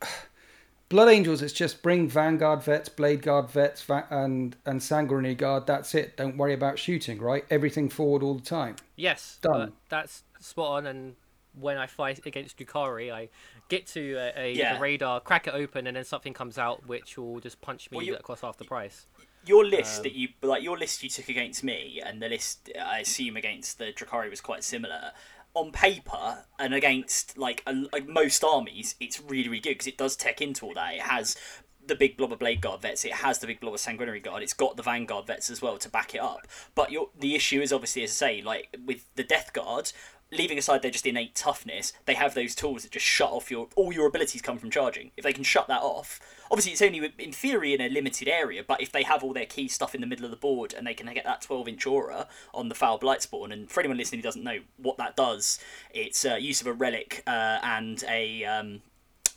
Blood Angels. It's just bring Vanguard vets, Blade Guard vets, va- and and Sanguinary Guard. That's it. Don't worry about shooting. Right, everything forward all the time. Yes, Done. but that's spot on. And when I fight against Drukhari, I get to a, a, Yeah. a raider, crack it open, and then something comes out which will just punch me Well, you- across half the price. Your list that um, you like your list you took against me and the list I assume against the Drukhari was quite similar. On paper and against like a, like most armies, it's really really good because it does tech into all that. It has the big blob of blade guard vets. It has the big blob of sanguinary guard. It's got the vanguard vets as well to back it up. But your the issue is obviously as I say like with the death guard. Leaving aside their just innate toughness, they have those tools that just shut off your all your abilities come from charging. If they can shut that off, obviously it's only in theory in a limited area, but if they have all their key stuff in the middle of the board and they can get that 12 inch aura on the foul blight spawn, and for anyone listening who doesn't know what that does, it's uh, use of a relic uh, and a um,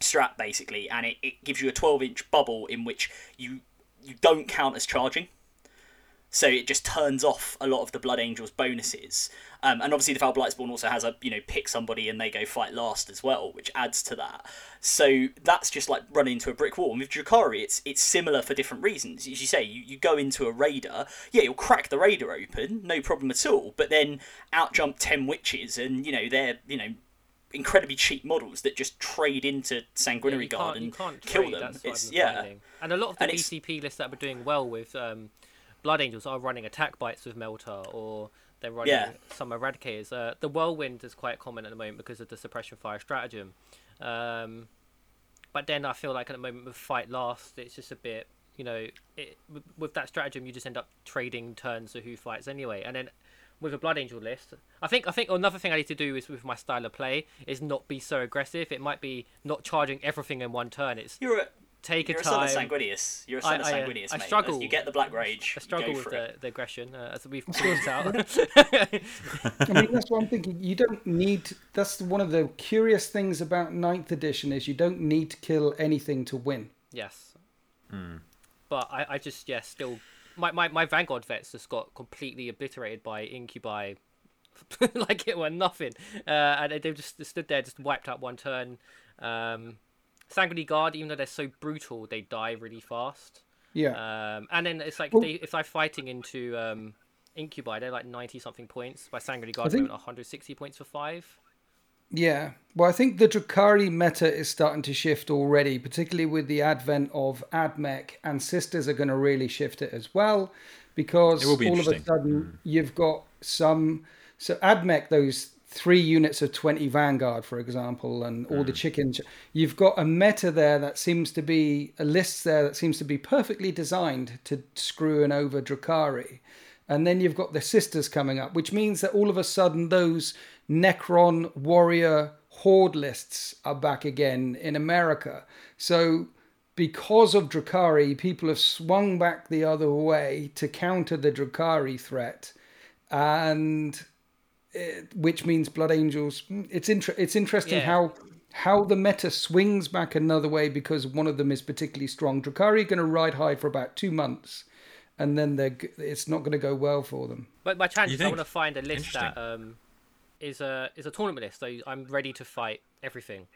strap basically, and it, it gives you a 12 inch bubble in which you you don't count as charging. So it just turns off a lot of the Blood Angels bonuses, um, and obviously the Foul Blight Spawn also has a you know pick somebody and they go fight last as well, which adds to that. So that's just like running into a brick wall. And with Drukhari, it's it's similar for different reasons. As you say, you, you go into a raider, yeah, you'll crack the raider open, no problem at all. But then out jump ten witches, and you know they're you know incredibly cheap models that just trade into Sanguinary you Guard and you can't kill trade, them. It's yeah. finding. And a lot of the BCP lists that we're doing well with um, Blood Angels are running attack bikes with Melta, or they're running Yeah. some Eradicators. Uh, the Whirlwind is quite common at the moment because of the suppression fire stratagem. Um, but then I feel like at the moment with Fight Last, it's just a bit, you know, it, with- with that stratagem, you just end up trading turns of who fights anyway. And then with a Blood Angel list, I think I think another thing I need to do is with my style of play is not be so aggressive. It might be not charging everything in one turn. It's You're a take a you're a son time. of Sanguinius. You're a I- son of I, uh, Sanguinius, I mate. struggle. You get the Black Rage. I struggle with the, the aggression, uh, as we've pointed out. I mean, that's what I'm thinking. You don't need. That's one of the curious things about Ninth Edition is you don't need to kill anything to win. yes. But I, I just, yeah, still. My, my, my Vanguard vets just got completely obliterated by Incubi like it were nothing. Uh, and they just stood there, just wiped out one turn. Um, Sanguinary Guard, even though they're so brutal, they die really fast. Yeah. Um, and then it's like Well- they, if they're fighting into um, Incubi, they're like 90 something points. By Sanguinary Guard, think- they're 160 points for five. Yeah. Well, I think the Drukhari meta is starting to shift already, particularly with the advent of AdMech, and Sisters are going to really shift it as well, because be all of a sudden you've got some. So AdMech, those three units of 20 Vanguard, for example, and all the hmm. chickens, you've got a meta there that seems to be a list there that seems to be perfectly designed to screw and over Drukhari. And then you've got the sisters coming up, which means that all of a sudden those Necron warrior horde lists are back again in America. So because of Drukhari, people have swung back the other way to counter the Drukhari threat, and it, which means Blood Angels. It's inter- It's interesting Yeah. how how the meta swings back another way because one of them is particularly strong. Drukhari going to ride high for about two months, and then they're g- it's not going to go well for them. But my challenge You is I want to find a list that um, is a is a tournament list. So I'm ready to fight everything.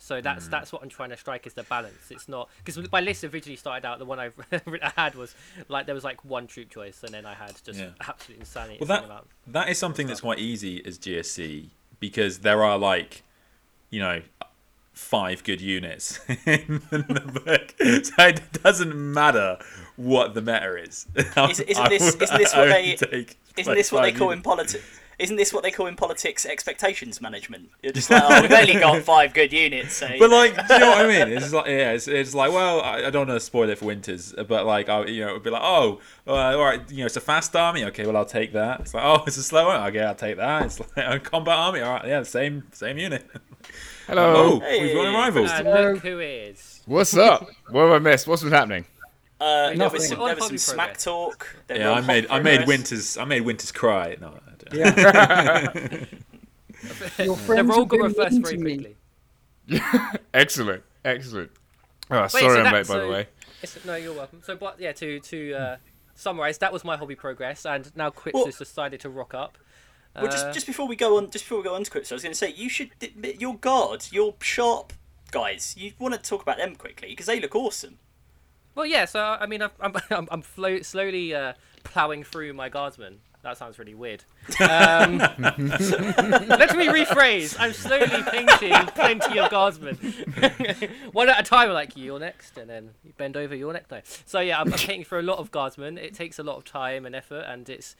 So that's Hmm. that's what I'm trying to strike is the balance. It's not because my list originally started out. The one I had was like there was like one troop choice, and then I had just Yeah. absolute insanity. Well, that about. that is something that's quite easy as GSC because there are like, you know, five good units in the book, so it doesn't matter what the meta is. Is- isn't this- isn't this what they- Isn't this what they five call in politics? Isn't this what they call in politics expectations management? You're just like, oh, we've only got five good units, so. But like, do you know what I mean? It's like, yeah, it's, it's like, well, I, I don't want to spoil it for Winters, but like, I, you know, it would be like, oh, uh, all right, you know, it's a fast army, okay, well, I'll take that. It's like, oh, it's a slow one, okay, I'll take that. It's like a combat army, all right, yeah, same, same unit. Hello. Oh, Hey. we've got a rival. And Hello. look who is. What's up? what have I missed? What's been happening? uh, there was some, there was some smack talk. There Yeah, I made, I made. Winters, I made Winters cry. No, I don't. Yeah. Your The friends role have got been reversed very to me. quickly. excellent, excellent. Oh, Wait, sorry, so I'm that- late, by the way. It's, no, you're welcome. So, but yeah, to to uh, summarize, that was my hobby progress, and now Quips Well- has decided to rock up. Well, Uh, just just before we go on, just before we go on to Quips, I was going to say you should your guard, your Sharpe guys. You want to talk about them quickly because they look awesome. Well, yeah. So I mean, I'm I'm I'm, I'm flo- slowly uh, plowing through my guardsmen. That sounds really weird. Um, let me rephrase. I'm slowly painting plenty of guardsmen, one at a time. Like you're next, and then you bend over. You're next. No. So yeah, I'm, I'm painting for a lot of guardsmen. It takes a lot of time and effort, and it's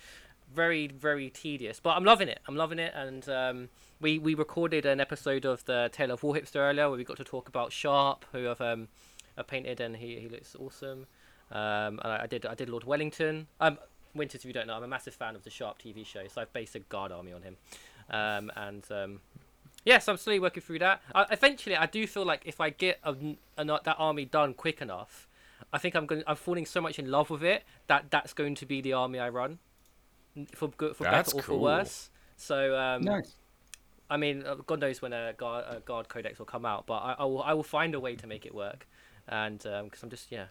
very very tedious. But I'm loving it. I'm loving it, and um, we we recorded an episode of the Tale of War Hipster earlier where we got to talk about Sharpe, who I've um, painted, and he, he looks awesome. Um, I, I did I did Lord Wellington. Um, Winters, if you don't know, I'm a massive fan of the Sharpe TV show, so I've based a guard army on him. Um, and um, yeah, so I'm slowly working through that. I, eventually, I do feel like if I get a, a, that army done quick enough, I think I'm going. I'm falling so much in love with it that that's going to be the army I run, for good, for That's better or for worse. So um, Nice. I mean, uh, God knows when a guard, a guard codex will come out, but I, I will I will find a way to make it work, and because I'm just yeah,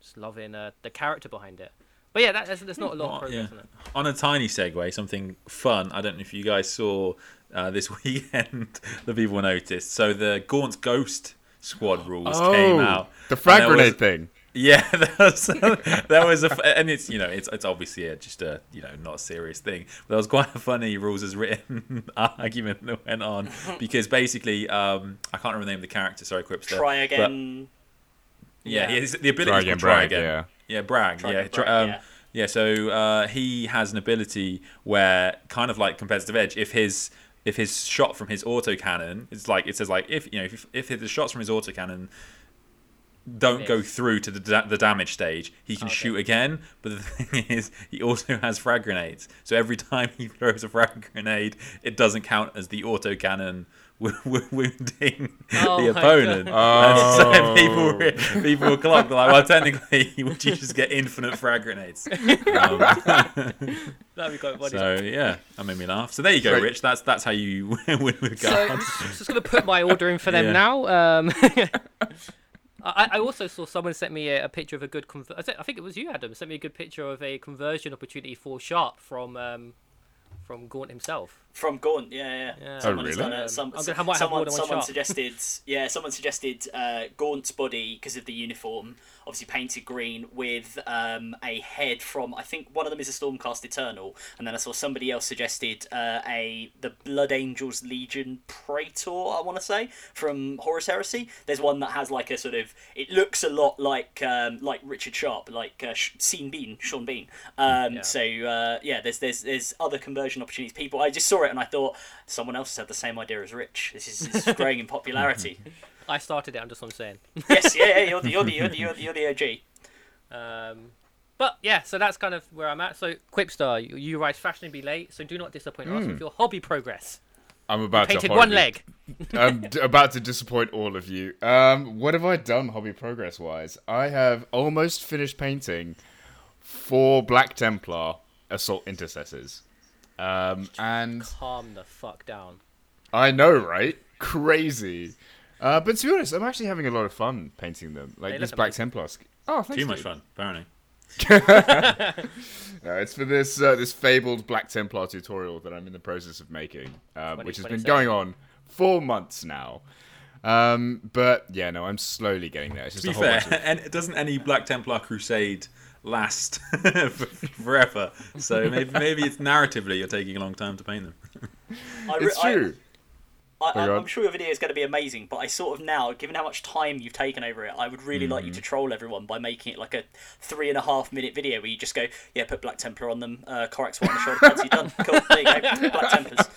just loving uh, the character behind it. But yeah, that, there's, there's not a lot of progress yeah. on it. On a tiny segue, something fun. I don't know if you guys saw uh, this weekend. the people noticed. So the Gaunt's Ghost Squad rules came out. Oh, the frag grenade was- thing. Yeah, there was, there was a, f- and it's you know it's it's obviously a, just a you know not a serious thing. But there was quite a funny rules as written argument that went on because basically um I can't remember the name of the character. Sorry, Quipster. Try but- again. yeah, Yeah. the ability Try to again, try again. yeah. Yeah, Bragg. Try yeah, um, yeah. yeah. So uh, he has an ability where, kind of like competitive edge, if his if his shot from his autocannon, it's like it says like if you know if if the shots from his autocannon don't go through to the da- the damage stage, he can Okay. shoot again. But the thing is, he also has frag grenades. So every time he throws a frag grenade, it doesn't count as the autocannon wounding Oh the opponent. God. And so Oh. people re- people will clock like, well, technically, would you just get infinite frag grenades? Um, That'd be quite funny. so yeah, that made me laugh. So there you go, Right. Rich. That's that's how you win with So guards. I'm just, just going to put my order in for them Yeah. now. Um, I, I also saw someone sent me a, a picture of a good. Conver- I, I think it was you, Adam. Sent me a good picture of a conversion opportunity for Sharpe from um, from Gaunt himself. From Gaunt, yeah, yeah. Yeah. Someone Oh, really? done a- Um, some, I'm gonna have- might have someone, someone shot. suggested, yeah, someone suggested uh, Gaunt's body because of the uniform, obviously painted green with um, a head from. I think one of them is a Stormcast Eternal, and then I saw somebody else suggested uh, a the Blood Angels Legion Praetor. I want to say from Horus Heresy. There's one that has like a sort of. It looks a lot like um, like Richard Sharpe, like uh, Sean Bean, Sean Bean. Um, Yeah. So uh, yeah, there's there's there's other conversion opportunities. People, I just saw it and I thought someone else has had the same idea as Rich. This is, this is growing in popularity. I started it. I'm just what I'm saying. yes, yeah, yeah, you're the you're the you're the, you're the, you're the OG. Um, but yeah, so that's kind of where I'm at. So Quipster, you, you rise fashionably late, so do not disappoint us with your hobby progress. I'm about Painted to one horribly- leg. I'm d- about to disappoint all of you. Um, what have I done hobby progress wise? I have almost finished painting four Black Templar assault intercessors. Um, and Calm the fuck down. I know, right? Crazy. Uh, but to be honest, I'm actually having a lot of fun painting them. Like They this Black amazing. Templar. sk- Oh, thanks. Too much dude. fun, apparently. No, it's for this uh, this fabled Black Templar tutorial that I'm in the process of making, um, which has been going on for months now. Um, but yeah, no, I'm slowly getting there. It's just To a be whole fair, of- and doesn't any Black Templar crusade last forever? So maybe maybe it's narratively you're taking a long time to paint them. I re- it's true. I, I, go I'm sure your video is going to be amazing, but I sort of now, given how much time you've taken over it, I would really like Mm. you to troll everyone by making it like a three and a half minute video where you just go, yeah, put Black Templar on them, uh, Corax one on the shoulder pads, you're done. Cool, there you go, Black Templars.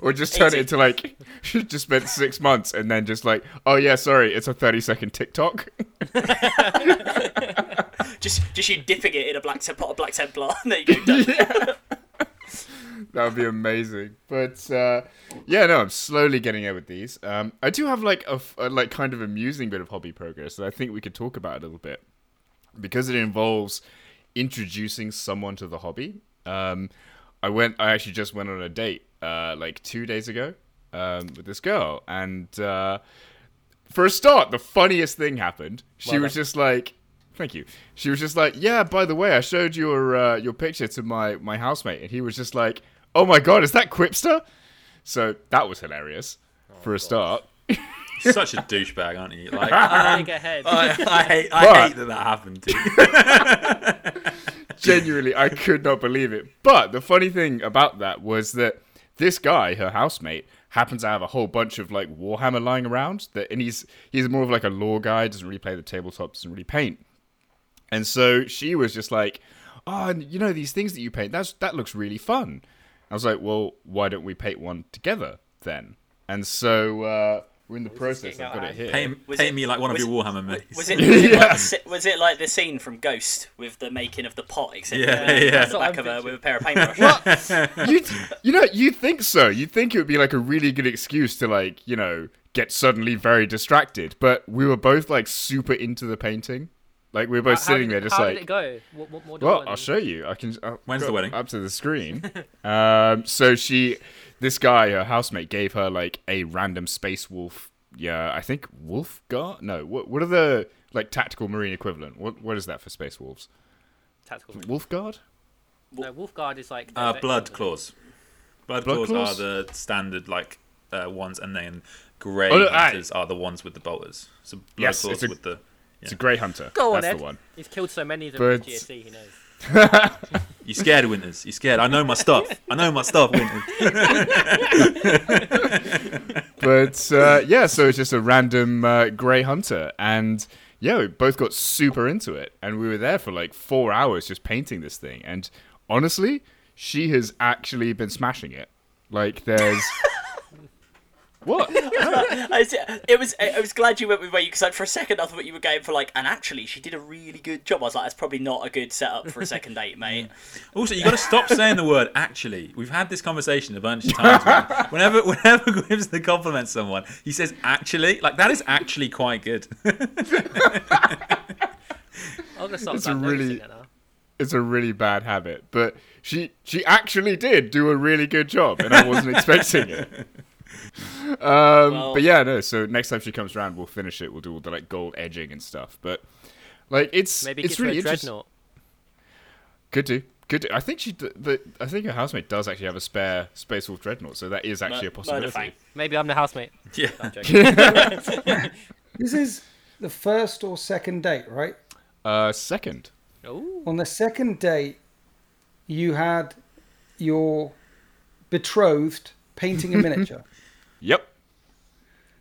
Or just turn it into like just spent six months and then just like, oh yeah, sorry, it's a thirty second TikTok. Just, just you dipping it in a black pot of Black Templar, and there you go. Done. that would be amazing. But uh, yeah, no, I'm slowly getting there with these. Um, I do have like a like kind of amusing bit of hobby progress that I think we could talk about a little bit because it involves introducing someone to the hobby. Um, I went. I actually just went on a date uh, like two days ago um, with this girl, and uh, for a start, the funniest thing happened. She Well was done. just like, "Thank you." She was just like, "Yeah, by the way, I showed your uh, your picture to my my housemate," and he was just like, "Oh my god, is that Quipster?" So that was hilarious for a start. Such a douchebag, aren't you? Like Big ahead. I, I hate I But- hate that that happened to you. Genuinely, I could not believe it. But the funny thing about that was that this guy, her housemate, happens to have a whole bunch of like Warhammer lying around. That and he's he's more of like a lore guy, doesn't really play the tabletop, doesn't really paint. And so she was just like, "Oh, you know these things that you paint, that's that looks really fun." I was like, "Well, why don't we paint one together then?" And so uh, we're in the process. getting I've got it here. Paint, Was paint it- me like one of was- your Warhammer mates. Was it, was, it Yeah. like the, was it like the scene from Ghost with the making of the pot, except Yeah, yeah. on That's the back of her with a pair of paintbrushes? you you know you think so you think it would be like a really good excuse to like you know get suddenly very distracted but we were both like super into the painting like we were both How- how sitting did- there just how like did it go? What, what more well I i'll show you i can I'll When's the wedding? up to the screen um so she this guy her housemate gave her like a random space wolf yeah i think wolf guard no what what are the like tactical marine equivalent what what is that for space wolves Tactical. wolf guard No, wolf guard is like. Uh, blood claws. Blood, Blood claws, claws? are the standard like uh, ones, and then grey Oh, no, aye. hunters are the ones with the bolters. So blood Yes, claws it's a- with the. it's a grey hunter Go on, that's Ed. the one He's killed so many of them But- in GSC, he knows. You scared, Winters? You scared? I know my stuff. I know my stuff, Winters. but uh, yeah, so it's just a random uh, grey hunter, and yeah, we both got super into it, and we were there for like four hours just painting this thing. And honestly, she has actually been smashing it. Like, there's what? I was, it was. I was glad you went with you because like, for a second I thought you were going for like, and actually she did a really good job. I was like, that's probably not a good setup for a second date, mate. Also, you got to stop saying the word "actually." We've had this conversation a bunch of times. man. Whenever, whenever Grimston compliments someone, he says "actually." Like that is actually quite good. I'm gonna start It's a really- noticing that now. It's a really bad habit, but she she actually did do a really good job, and I wasn't expecting it. Um, Well- but yeah, no. So next time she comes around, we'll finish it. We'll do all the like gold edging and stuff. But like, it's Maybe it's get really to a interesting. dreadnought. Could do. Could do. I think she. d- The, I think her housemate does actually have a spare Space Wolf dreadnought, so that is actually a possibility. Murder Maybe I'm the housemate. yeah. I'm. This is the first or second date, right? Uh, second. Ooh. On the second date, you had your betrothed painting a miniature. Yep.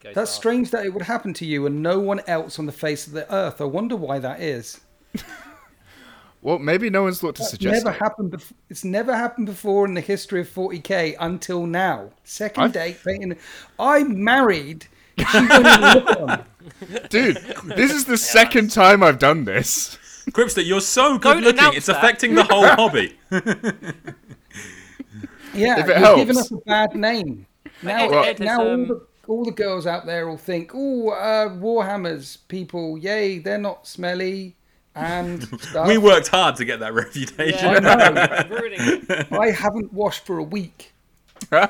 Goes That's fast. strange that it would happen to you and no one else on the face of the earth. I wonder why that is. Well, maybe no one's thought to It's suggest never it. happened. Bef- it's never happened before in the history of 40k until now. 2nd I've- date painting. I'm married. She won't even look at them. Dude, this is the second time I've done this. Gripster, you're so Don't good looking. It's that. affecting the whole hobby. Yeah, If it you're giving helps. us a bad name. Now, Ed- Ed has, now all, um, the, all the girls out there will think, oh, uh, Warhammers people, yay, they're not smelly and stuff. We worked hard to get that reputation. I know. I'm ruining it. I haven't washed for a week. We,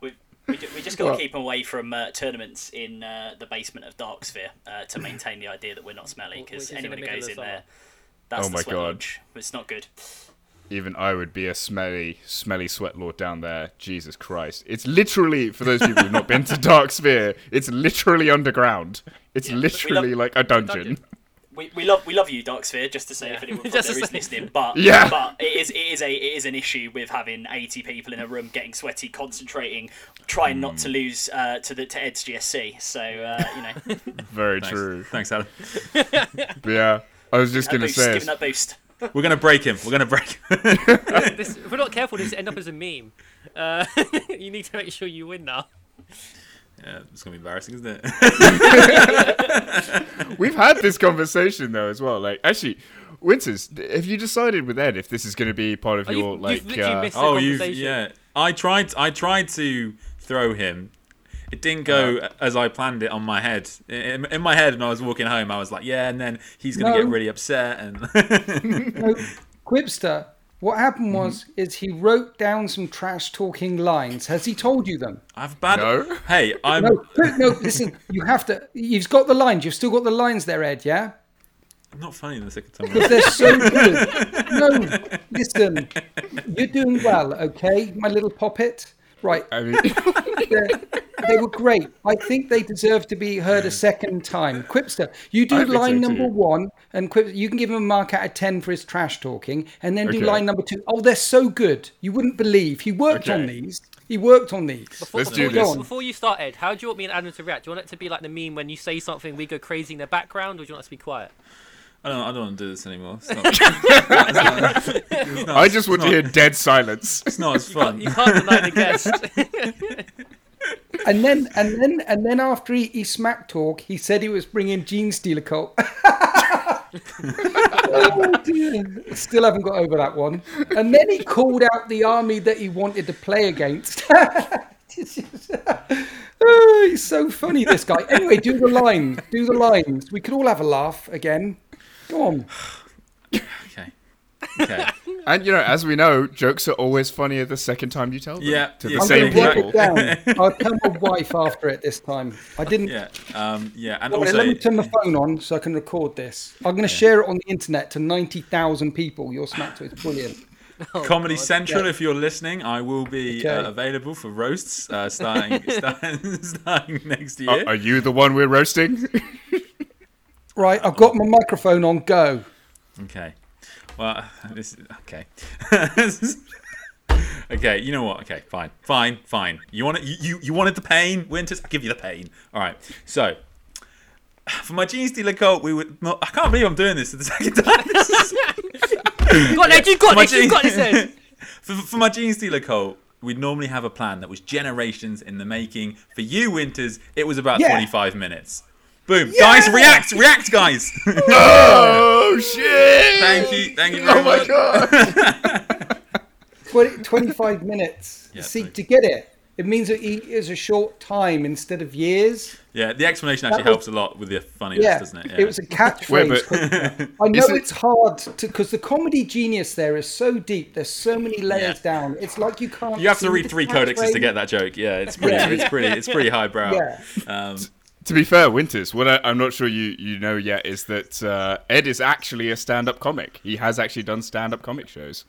we, we just got to keep away from uh, tournaments in uh, the basement of Darksphere uh, to maintain the idea that we're not smelly. Because is in the anyone that middle goes in summer. there, that's Oh the my sweat God. lodge. It's not good. Even I would be a smelly, smelly sweat lord down there. Jesus Christ! It's literally for those people who've not been to Dark Sphere. It's literally underground. It's Yeah, literally love- like a dungeon. dungeon. We, we love we love you, Dark Sphere. Just to say, if anyone from Just there is listening, but Yeah. but it is it is a it is an issue with having eighty people in a room getting sweaty, concentrating, trying not to lose uh, to the to Ed's GSC. So uh, you know, Very Thanks. true. Thanks, Adam. Yeah, I was just that gonna boost, say. giving that boost. We're gonna break him. We're gonna break him. This, if we're not careful, this end up as a meme. Uh, you need to make sure you win now. yeah, it's gonna be embarrassing, isn't it? We've had this conversation though as well. Like, actually, Winters, have you decided with Ed if this is going to be part of Oh, you've- your you've like? uh, oh, you yeah. I tried. I tried to throw him. It didn't go Uh-huh. as I planned it on my head. In, in my head, when I was walking home, I was like, "Yeah," and then he's gonna No. get really upset. And No, Quipster, what happened was is he wrote down some trash talking lines. Has he told you them? I've bad. No. Hey, I'm. No, no. Listen, you have to. You've got the lines. You've still got the lines there, Ed. Yeah, I'm not funny the second time. because around. they're so good. No, listen, you're doing well. Okay, my little poppet. Right, I mean, they they were great. I think they deserve to be heard a second time. Quipster, you do I think so line number too. one, and Quip, you can give him a mark out of ten for his trash talking, and then do Okay. line number two. Oh, they're so good. You wouldn't believe he worked on these. He worked on these. Before, Let's before do you, this. Before you start, Ed, how do you want me and Adam to react? Do you want it to be like the meme when you say something, we go crazy in the background, or do you want us to be quiet? I don't. I don't want to do this anymore. It's not, it's not- it's not- I just want to it's hear dead silence. It's not as fun. You can't deny the guest. And then, and then, and then after he, he smack talk, he said he was bringing Genestealer Cult. oh. Still haven't got over that one. And then he called out the army that he wanted to play against. oh, he's so funny, this guy. Anyway, do the lines. Do the lines. We could all have a laugh again. Go on. Okay. Okay. And you know, as we know, jokes are always funnier the second time you tell them. Yeah, to the I'm same people. it down. I'll tell my wife after it this time. I didn't. Yeah. Um. Yeah. And Wait, also, let me turn my phone on so I can record this. I'm going to share it on the internet to 90,000 people. Your smack to it's brilliant. Comedy Central, if you're listening, I will be Okay. uh, available for roasts uh, starting, starting starting next year. Are, are you the one we're roasting? Right, I've got my microphone on. Go. Okay. Well, this is okay. okay, you know what? Okay, fine, fine, fine. You want it? You, you you wanted the pain, Winters? I'll give you the pain. All right. So, for my Genestealer cult, we would. Not, I can't believe I'm doing this for the second time. You got it, you got my this, you got this, for, for my Genestealer cult, we'd normally have a plan that was generations in the making. For you, Winters, it was about Yeah. 25 minutes. Boom. Guys, react! React, guys! oh shit! thank you. Thank you very Oh my much. god! 20, 25 minutes. Yeah, See, to get it, it means that it is a short time instead of years. Yeah, the explanation actually was- helps a lot with the funniness, Yeah, doesn't it? Yeah. it was a catchphrase. Wait, I know Is it- it's hard to because the comedy genius there is so deep. There's so many layers Yeah. down. It's like you can't. You have to read the three codexes to get that joke. Yeah, it's pretty. Yeah. It's pretty. It's pretty highbrow. Yeah. Um, To be fair, Winters, what I, I'm not sure you, you know yet is that uh, Ed is actually a stand-up comic. He has actually done stand-up comic shows.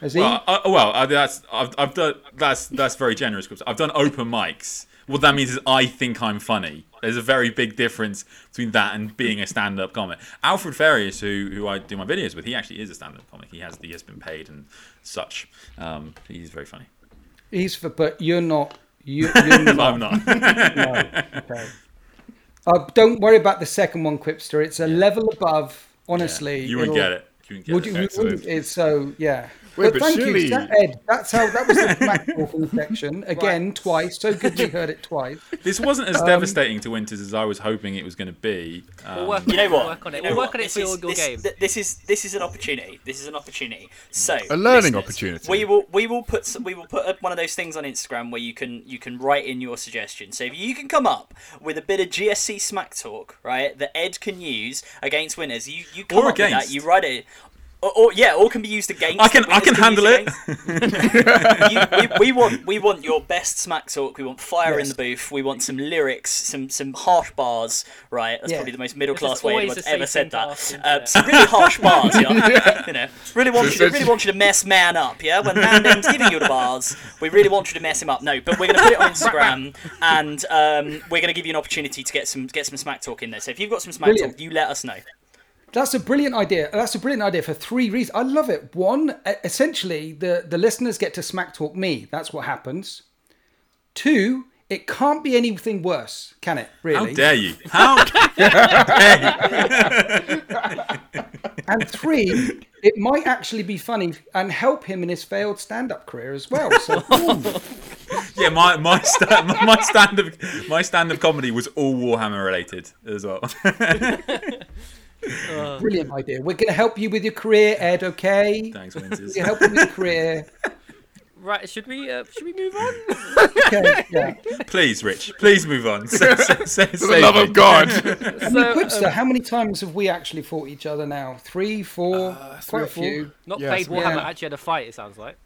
Has he? well, I, well, uh, that's I've, I've done that's that's very generous. Chris. I've done open mics. What that means is I think I'm funny. There's a very big difference between that and being a stand-up comic. Alfred Farias, who who I do my videos with, he actually is a stand-up comic. He has he has been paid and such. Um, he's very funny. He's for, but you're not. You, you're not. I'm not. No. Okay. Uh, don't worry about the second one, Quipster. It's a level above. Honestly, you wouldn't get it. You wouldn't get Would it. you, you wouldn't, it's so yeah. Wait, but, but thank surely- you, that, Ed. That's how that was the smack talking section again twice. So good we heard it twice. This wasn't Um, as devastating to Winters as I was hoping it was going to be. Um, We'll work, You know what? we'll work on it. We'll work on it for your, your this, game. th- This is this is an opportunity. This is an opportunity. So A learning opportunity. We will we will put some, we will put one of those things on Instagram where you can you can write in your suggestion. So if you can come up with a bit of GSC smack talk, right, that Ed can use against Winters, you you come Or up with that. You write it. Or, or yeah, all can be used against. I can I can handle it. you, we, we want we want your best smack talk. We want fire in the booth. We want some lyrics, some some harsh bars. Right, that's Yeah. probably the most middle class way always anyone's ever safe said that. ask, Uh, some really harsh bars, yeah. you know, really want you to really want you to mess man up. Yeah, when Manden's giving you the bars, we really want you to mess him up. No, but we're gonna put it on Instagram, and um, we're gonna give you an opportunity to get some get some smack talk in there. So if you've got some smack Brilliant. talk, you let us know. That's a brilliant idea. That's a brilliant idea for three reasons. I love it. One, essentially, the, the listeners get to smack talk me. That's what happens. Two, it can't be anything worse, can it? Really? How dare you? How dare you? and three, it might actually be funny and help him in his failed stand-up career as well. So. Yeah, my my sta- my stand up my stand up comedy was all Warhammer related as well. Uh. brilliant idea. We're going to help you with your career, Ed. Okay? Thanks, Winters. We're going help you with your career. Right, should we uh, should we move on? Okay. Yeah. Please, Rich, please move on. Say, say, say, For the love of God. I mean, So, Quipster, um, how many times have we actually fought each other now? Three, four, uh, quite or a few. Not Yes, played Warhammer, yeah. actually had a fight. It sounds like.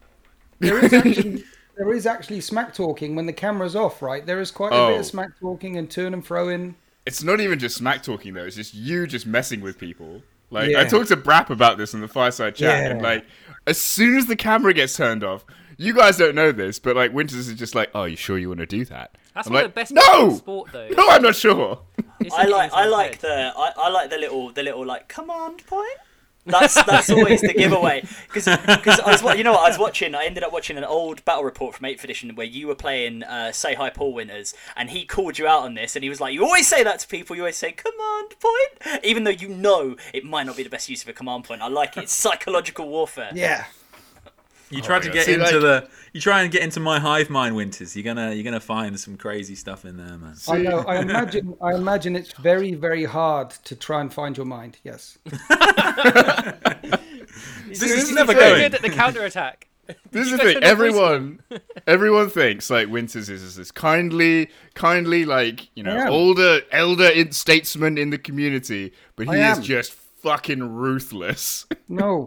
There is actually there is actually smack talking when the camera's off, right? There is quite a bit Oh. of smack talking and turn and throw in. It's not even just smack talking though. It's just you just messing with people. Like Yeah. I talked to Brap about this in the fireside chat, and like as soon as the camera gets turned off, you guys don't know this, but like Winters is just like, "Oh, you sure you want to do that?" That's I'm one like, of the best No, sport, though. no, I'm not sure. I like I like the I, I like the little the little like command point. That's that's always the giveaway. Because I was you know what I was watching I ended up watching an old battle report from 8th edition where you were playing uh, say hi Paul Winters and he called you out on this and he was like you always say that to people you always say command point even though you know it might not be the best use of a command point. I like it. It's psychological warfare. Yeah. You try oh to God. get See, into like- the you try and get into my hive mind, Winters. You're gonna you're gonna find some crazy stuff in there, man. I know. I imagine. I imagine it's very, very hard to try and find your mind. Yes. This This is is never the good at the counter attack. This is You the thing. Everyone, everyone thinks like Winters is this kindly, kindly, like you know, older, elder in- statesman in the community, but he is just fucking ruthless. No.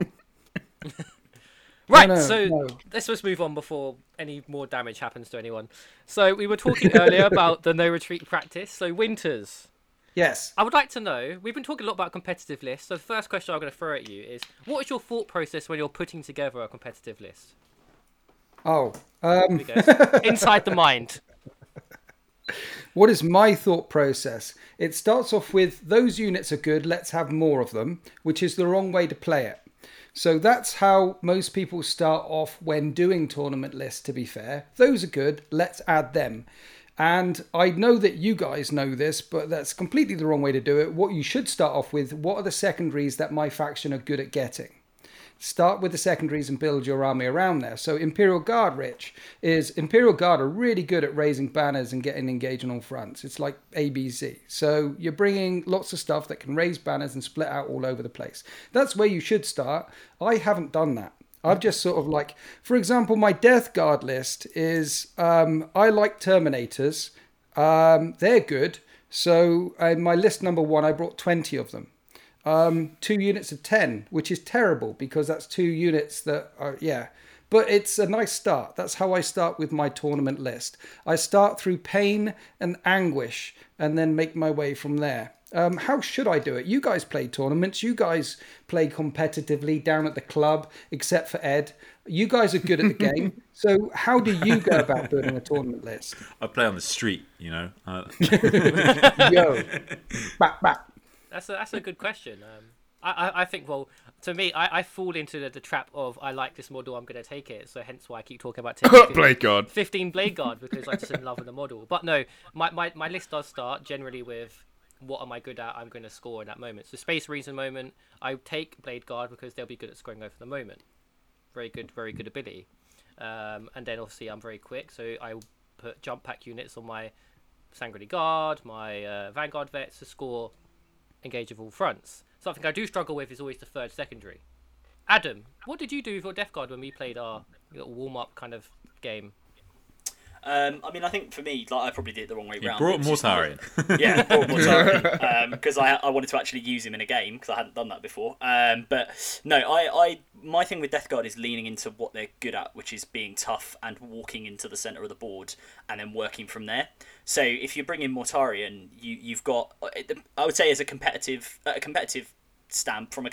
Right, no, so no. let's just move on before any more damage happens to anyone. So we were talking earlier about the no retreat practice. So winters. Yes. I would like to know. We've been talking a lot about competitive lists. So the first question I'm going to throw at you is: What is your thought process when you're putting together a competitive list? Oh. Um. Here we go. Inside the mind. What is my thought process? It starts off with those units are good, let's have more of them, which is the wrong way to play it. So that's how most people start off when doing tournament lists, to be fair. Those are good, let's add them. And I know that you guys know this, but that's completely the wrong way to do it. What you should start off with what are the secondaries that my faction are good at getting? Start with the secondaries and build your army around there. So Imperial Guard, Rich, is Imperial Guard are really good at raising banners and getting engaged on all fronts. It's like ABC. So you're bringing lots of stuff that can raise banners and split out all over the place. That's where you should start. I haven't done that. I've just sort of like, for example, my Death Guard list is um, I like Terminators. Um, they're good. So in my list number one, I brought 20 of them um, two units of 10, which is terrible because that's two units that are, yeah. But it's a nice start. That's how I start with my tournament list. I start through pain and anguish and then make my way from there. Um, how should I do it? You guys play tournaments. You guys play competitively down at the club, except for Ed. You guys are good at the game. So, how do you go about building a tournament list? I play on the street, you know. Uh, Yo, back, back. That's a that's a good question. Um, I, I I think well to me I, I fall into the, the trap of I like this model I'm going to take it so hence why I keep talking about taking Blade Guard. 15 blade guard because I'm just in love with the model. But no, my, my, my list does start generally with what am I good at? I'm going to score in that moment. So space reason moment, I take blade guard because they'll be good at scoring over the moment. Very good, very good ability. Um, and then obviously I'm very quick, so I put jump pack units on my Sanguinary Guard, my uh, Vanguard vets to score engage of all fronts. Something I do struggle with is always the third secondary. Adam, what did you do with your Death Guard when we played our little warm up kind of game? Um, I mean, I think for me, like I probably did it the wrong way You round. brought just- Mortarion. yeah, brought Mortarion because I I wanted to actually use him in a game because I hadn't done that before. Um, but no, I, I my thing with Death Guard is leaning into what they're good at, which is being tough and walking into the center of the board and then working from there. So if you bring in Mortarion, you you've got I would say as a competitive a competitive stamp from a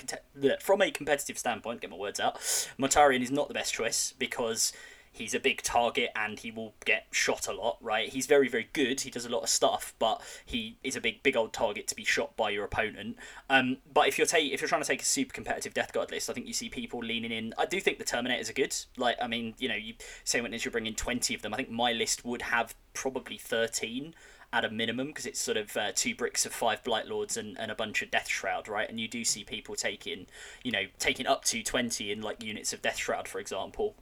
from a competitive standpoint, get my words out. Mortarion is not the best choice because he's a big target and he will get shot a lot, right? He's very, very good. He does a lot of stuff, but he is a big, big old target to be shot by your opponent. Um, but if you're ta- if you're trying to take a super competitive Death Guard list, I think you see people leaning in. I do think the Terminators are good. Like, I mean, you know, you say when you're bringing twenty of them. I think my list would have probably thirteen at a minimum because it's sort of uh, two bricks of five blight lords and, and a bunch of death shroud right and you do see people taking you know taking up to 20 in like units of death shroud for example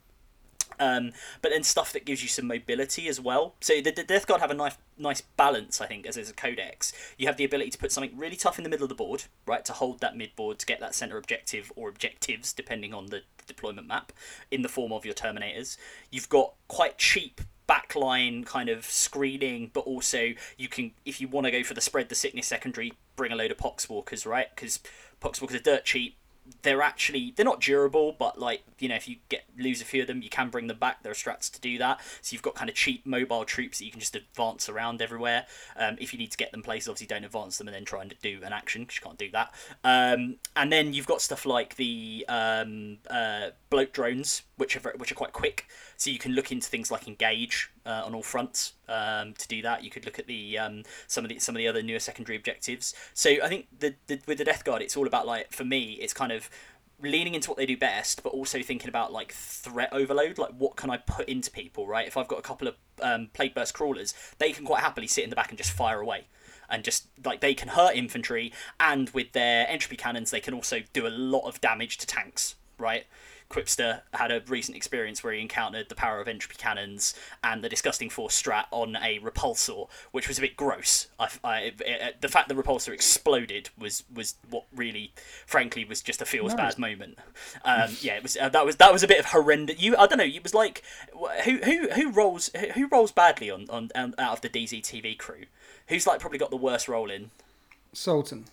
um, but then stuff that gives you some mobility as well. So the, the Death Guard have a nice nice balance, I think, as as a codex. You have the ability to put something really tough in the middle of the board, right, to hold that mid board to get that center objective or objectives, depending on the deployment map, in the form of your Terminators. You've got quite cheap backline kind of screening, but also you can, if you want to go for the spread the sickness secondary, bring a load of poxwalkers, right? Because poxwalkers are dirt cheap they're actually they're not durable, but like you know, if you get lose a few of them, you can bring them back. There are strats to do that. So you've got kind of cheap mobile troops that you can just advance around everywhere. Um, if you need to get them places, obviously don't advance them and then try and do an action because you can't do that. Um, and then you've got stuff like the um, uh, bloat drones, which are very, which are quite quick. So you can look into things like engage uh, on all fronts um, to do that. You could look at the um, some of the some of the other newer secondary objectives. So I think the, the with the Death Guard, it's all about like for me, it's kind of leaning into what they do best, but also thinking about like threat overload. Like what can I put into people? Right, if I've got a couple of um, burst crawlers, they can quite happily sit in the back and just fire away. And just like they can hurt infantry, and with their entropy cannons, they can also do a lot of damage to tanks. Right, Quipster had a recent experience where he encountered the power of entropy cannons and the disgusting force strat on a repulsor, which was a bit gross. I, I, it, it, the fact the repulsor exploded was was what really, frankly, was just a feels bad moment. Um, yeah, it was uh, that was that was a bit of horrendous. You I don't know. It was like who who who rolls who rolls badly on on um, out of the DZ TV crew. Who's like probably got the worst role in? Sultan.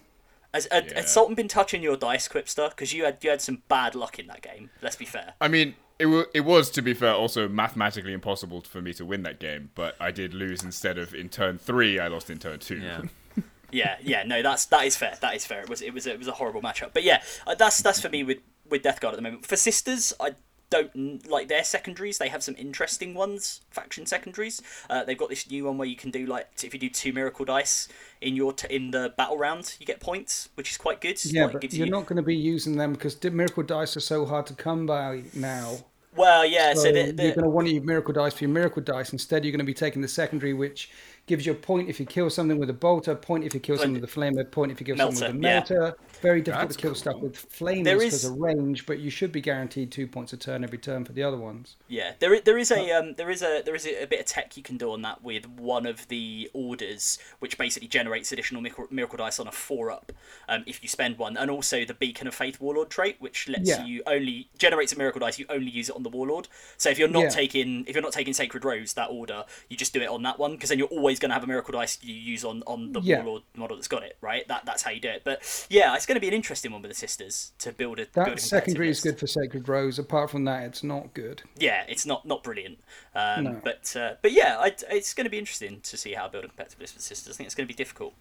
Has, had, Yeah. had Sultan been touching your dice, Quipster? Because you had you had some bad luck in that game. Let's be fair. I mean, it, w- it was, to be fair, also mathematically impossible for me to win that game, but I did lose instead of in turn three, I lost in turn two. Yeah. Yeah, yeah, no, that's that is fair. That is fair. It was it was it was a horrible matchup. But yeah, uh, that's that's for me with with Death Guard at the moment. For Sisters, I don't like their secondaries. They have some interesting ones, faction secondaries. Uh, they've got this new one where you can do like if you do two miracle dice in your t- in the battle round, you get points, which is quite good. Yeah, Like, but you're you- not going to be using them because miracle dice are so hard to come by now. Well, yeah. So, So the, you're going to want to use miracle dice for your miracle dice. Instead, you're going to be taking the secondary, which gives you a point if you kill something with a bolter, point if you kill something with a flamer, point if you kill something with a Melta, yeah. Melter. Very difficult That's to kill stuff with flamers There because of range, but you should be guaranteed two points a turn every turn for the other ones. Yeah, there there is a um, there is a there is a, a bit of tech you can do on that with one of the orders, which basically generates additional miracle, miracle dice on a four up um, if you spend one, and also the Beacon of Faith Warlord trait, which lets Yeah. you only generates a miracle dice. You only use it on the Warlord. So if you're not Yeah. taking if you're not taking Sacred Rose that order, you just do it on that one because then you're always going to have a miracle dice you use on on the Yeah. Warlord model that's got it. Right, that that's how you do it. But yeah, it's going to be an interesting one with the sisters to build a build a That secondary is good for Sacred Rose. Apart from that, it's not good. yeah, it's not not brilliant. Um, No. But uh, but yeah, I, it's going to be interesting to see how I build a competitive list with sisters. I think it's going to be difficult.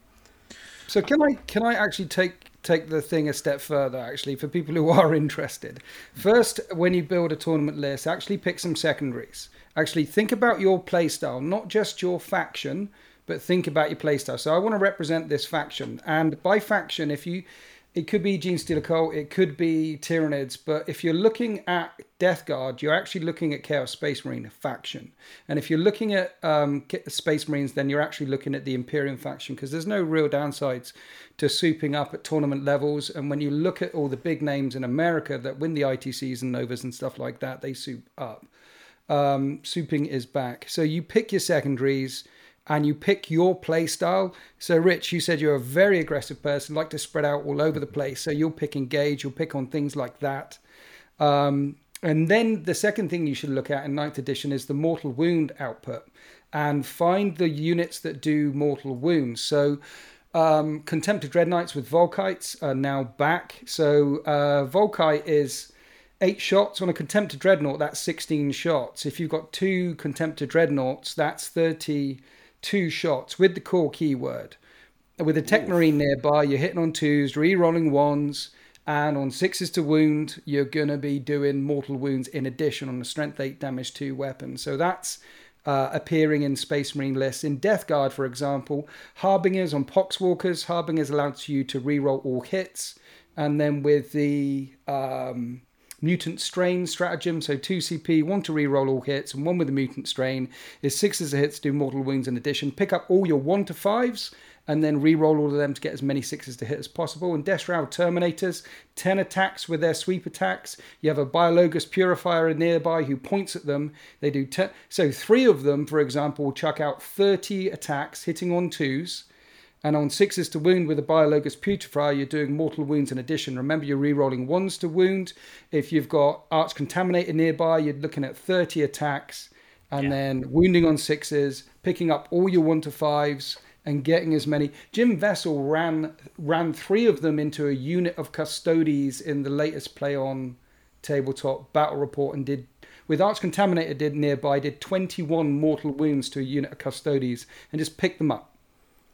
So can I can I actually take take the thing a step further actually for people who are interested. First, when you build a tournament list, actually pick some secondaries. Actually think about your playstyle, not just your faction, but think about your playstyle. So I want to represent this faction, and by faction, if you it could be Genestealer Cult, it could be Tyranids, but if you're looking at Death Guard, you're actually looking at Chaos Space Marine faction. And if you're looking at um, Space Marines, then you're actually looking at the Imperium faction because there's no real downsides to souping up at tournament levels. And when you look at all the big names in America that win the ITCs and Novas and stuff like that, they soup up. Um, souping is back. So you pick your secondaries and you pick your play style. So, Rich, you said you're a very aggressive person, like to spread out all over the place. So you'll pick engage, you'll pick on things like that. Um, And then the second thing you should look at in ninth edition is the mortal wound output and find the units that do mortal wounds. So um, Contemptor Dreadnoughts with Volkites are now back. So uh, Volkite is eight shots on a Contemptor Dreadnought. That's 16 shots. If you've got two Contemptor Dreadnoughts, that's 32 shots with the core keyword. With a Tech Marine nearby, you're hitting on twos, re-rolling ones, and on sixes to wound, you're gonna be doing mortal wounds in addition on a strength eight damage two weapon. So that's uh, appearing in Space Marine lists. In Death Guard, for example, Harbingers on Poxwalkers, Harbingers allows you to re-roll all hits. And then with the um, Mutant Strain stratagem, so 2 CP, one to reroll all hits, and one with the Mutant Strain, is sixes of hits to do mortal wounds in addition. Pick up all your 1 to 5s and then re-roll all of them to get as many sixes to hit as possible. And Death Terminators, 10 attacks with their sweep attacks. You have a Biologus Putrifier nearby who points at them. They do ten. So three of them, for example, chuck out 30 attacks, hitting on twos. And on sixes to wound with a Biologus Putrifier, you're doing mortal wounds in addition. Remember, you're re-rolling ones to wound. If you've got Arch Contaminator nearby, you're looking at 30 attacks. And Yeah. then wounding on sixes, picking up all your one to fives, and getting as many. Jim Vesal ran ran three of them into a unit of Custodes in the latest play on tabletop battle report and did with Arch Contaminator did nearby did 21 mortal wounds to a unit of Custodes and just picked them up.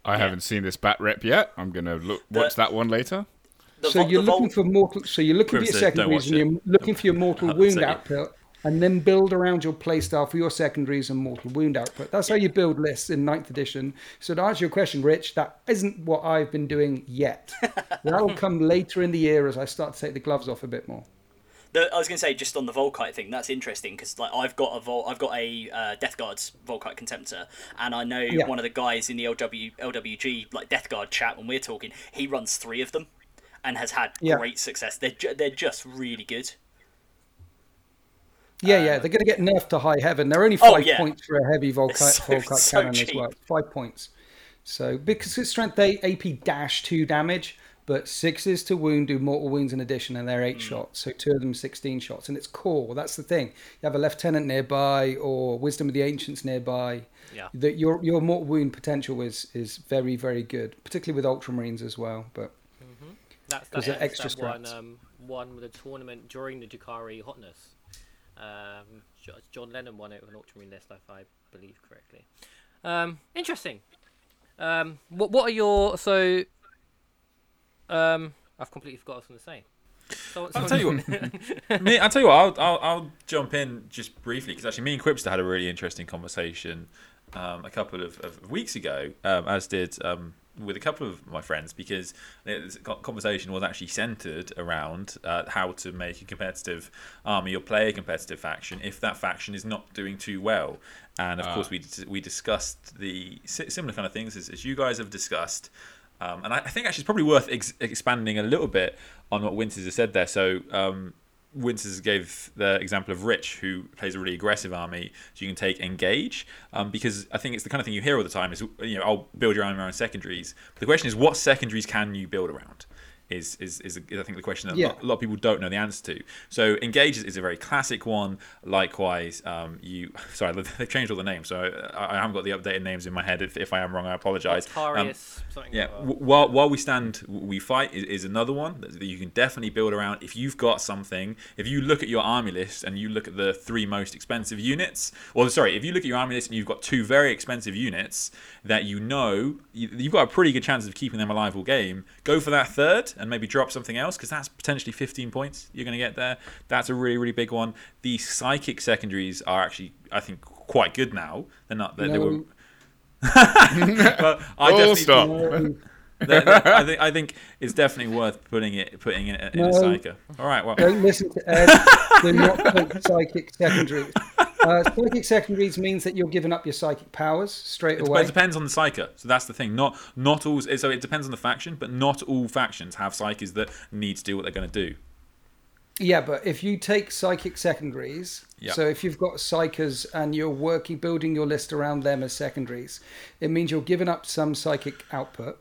I haven't seen this bat rep yet. I'm gonna look watch that one later. The so Vol- you're the Vol- looking for mortal. So you're looking Grim for your said, "Don't secondaries and you're looking for your mortal wound output, and then build around your playstyle for your secondaries and mortal wound output. That's how you build lists in ninth edition. So to answer your question, Rich, that isn't what I've been doing yet. that will come later in the year as I start to take the gloves off a bit more. The, I was going to say just on the Volkite thing. That's interesting because like I've got a Vol, I've got a uh, Death Guard's Volkite Contemptor, and I know Yeah. one of the guys in the LW LWG like Death Guard chat when we're talking. He runs three of them, and has had Yeah. great success. They're ju- they're just really good. Yeah, yeah, they're going to get nerfed to high heaven. They're only Oh, five yeah. points for a heavy Volkite, so- Volkite so cannon as well. Five points. So because it's strength eight, AP dash two damage, but sixes to wound do mortal wounds in addition, and they're eight shots. So two of them sixteen shots, and it's core. That's the thing. You have a lieutenant nearby or wisdom of the ancients nearby. Yeah. That your your mortal wound potential is is very very good, particularly with ultramarines as well. But That's Those that, extra that one, um, one with a tournament during the Drukhari hotness. Um, John Lennon won it with an Ultramarine list, if I believe correctly. Um, interesting. Um, what what are your so? Um, I've completely forgot what I was going to say. So, I'll tell you what. me, I'll tell you what. I'll, I'll, I'll jump in just briefly because actually, me and Quipster had a really interesting conversation um, a couple of, of weeks ago, um, as did um, with a couple of my friends, because this conversation was actually centered around uh, how to make a competitive army or play a competitive faction if that faction is not doing too well. And of course, we we discussed the similar kind of things as, as you guys have discussed. Um, and I, I think actually it's probably worth ex- expanding a little bit on what Winters has said there. So um, Winters gave the example of Rich, who plays a really aggressive army. So you can take engage, um, because I think it's the kind of thing you hear all the time. Is you know I'll build your army around secondaries. But the question is, what secondaries can you build around? Is is, is, I think the question that a, Yeah. lot, a lot of people don't know the answer to. So engage is, is a very classic one. Likewise, um, you sorry they've changed all the names, so I, I haven't got the updated names in my head. If, if I am wrong, I apologise. Um, yeah, like while while we stand, we fight is, is another one that that you can definitely build around. If you've got something, if you look at your army list and you look at the three most expensive units, or sorry, if you look at your army list and you've got two very expensive units that you know you, you've got a pretty good chance of keeping them alive all game, go for that third and maybe drop something else because that's potentially 15 points you're going to get there. That's a really really big one. The psychic secondaries are actually I think quite good now. They're not. They, they were. No. but I Full definitely stop. that- that- I think I think it's definitely worth putting it putting it in a No. All right, well, Don't listen to Ed. Do not take psychic secondaries. Uh, psychic secondaries means that you're giving up your psychic powers straight it, away. it depends on the psycho. So that's the thing. Not not all. So it depends on the faction, but not all factions have psyches that need to do what they're going to do. Yeah, but if you take psychic secondaries, Yeah. so if you've got psychers and you're working, building your list around them as secondaries, it means you're giving up some psychic output.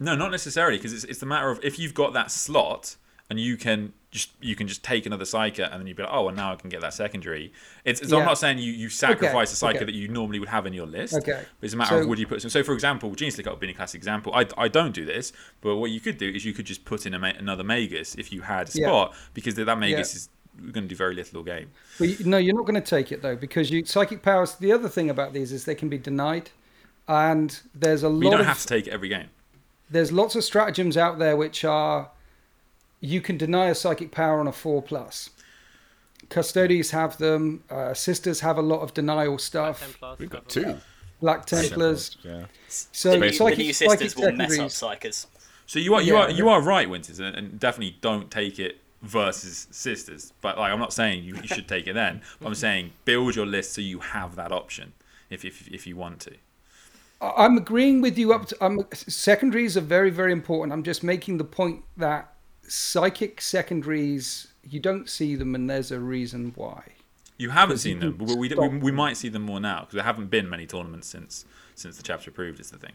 No, not necessarily, because it's it's the matter of if you've got that slot and you can just you can just take another psyker and then you'd be like, oh, well now I can get that secondary. It's, it's I'm not saying you, you sacrifice a psyker okay. that you normally would have in your list. Okay. But it's a matter of would you put some. So for example, Gene Slick would be a classic example. I, I don't do this, but what you could do is you could just put in a, another Magus if you had a Yeah. spot because that Magus Yeah. is going to do very little all game. Well, you, no, you're not going to take it though because you psychic powers. The other thing about these is they can be denied, and there's a But you don't of have to take it every game. there's lots of stratagems out there which are you can deny a psychic power on a four plus. Custodes have them. Uh, sisters have a lot of denial stuff. Templars We've got a- two. Black Templars. Yeah. So the, new- the psychic, new sisters will mess up secondaries. psychers. So you are you Yeah. are you are right, Winters, and, and definitely don't take it versus sisters. But like I'm not saying you, you should take it then. I'm saying build your list so you have that option if if if you want to. I- I'm agreeing with you up to um, secondaries are very very important. I'm just making the point that psychic secondaries you don't see them and there's a reason why. You haven't seen them, but we, we, we might see them more now because there haven't been many tournaments since since the chapter approved. Is the thing.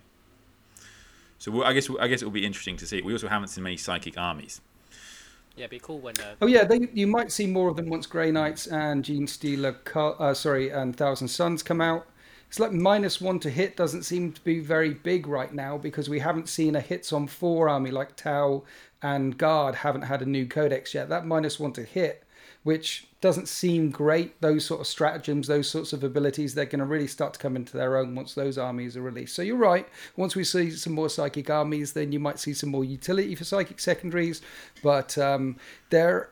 So we'll, I guess I guess it will be interesting to see. We also haven't seen many psychic armies. Yeah, it'd be cool when uh, Oh yeah, they, you might see more of them once Grey Knights and Genestealer, uh, sorry, and Thousand Sons come out. It's like minus one to hit doesn't seem to be very big right now because we haven't seen a hits on four army like Tau and Guard haven't had a new codex yet. That minus one to hit, which doesn't seem great. Those sort of stratagems, those sorts of abilities, they're going to really start to come into their own once those armies are released. So you're right. Once we see some more psychic armies, then you might see some more utility for psychic secondaries. But um, they're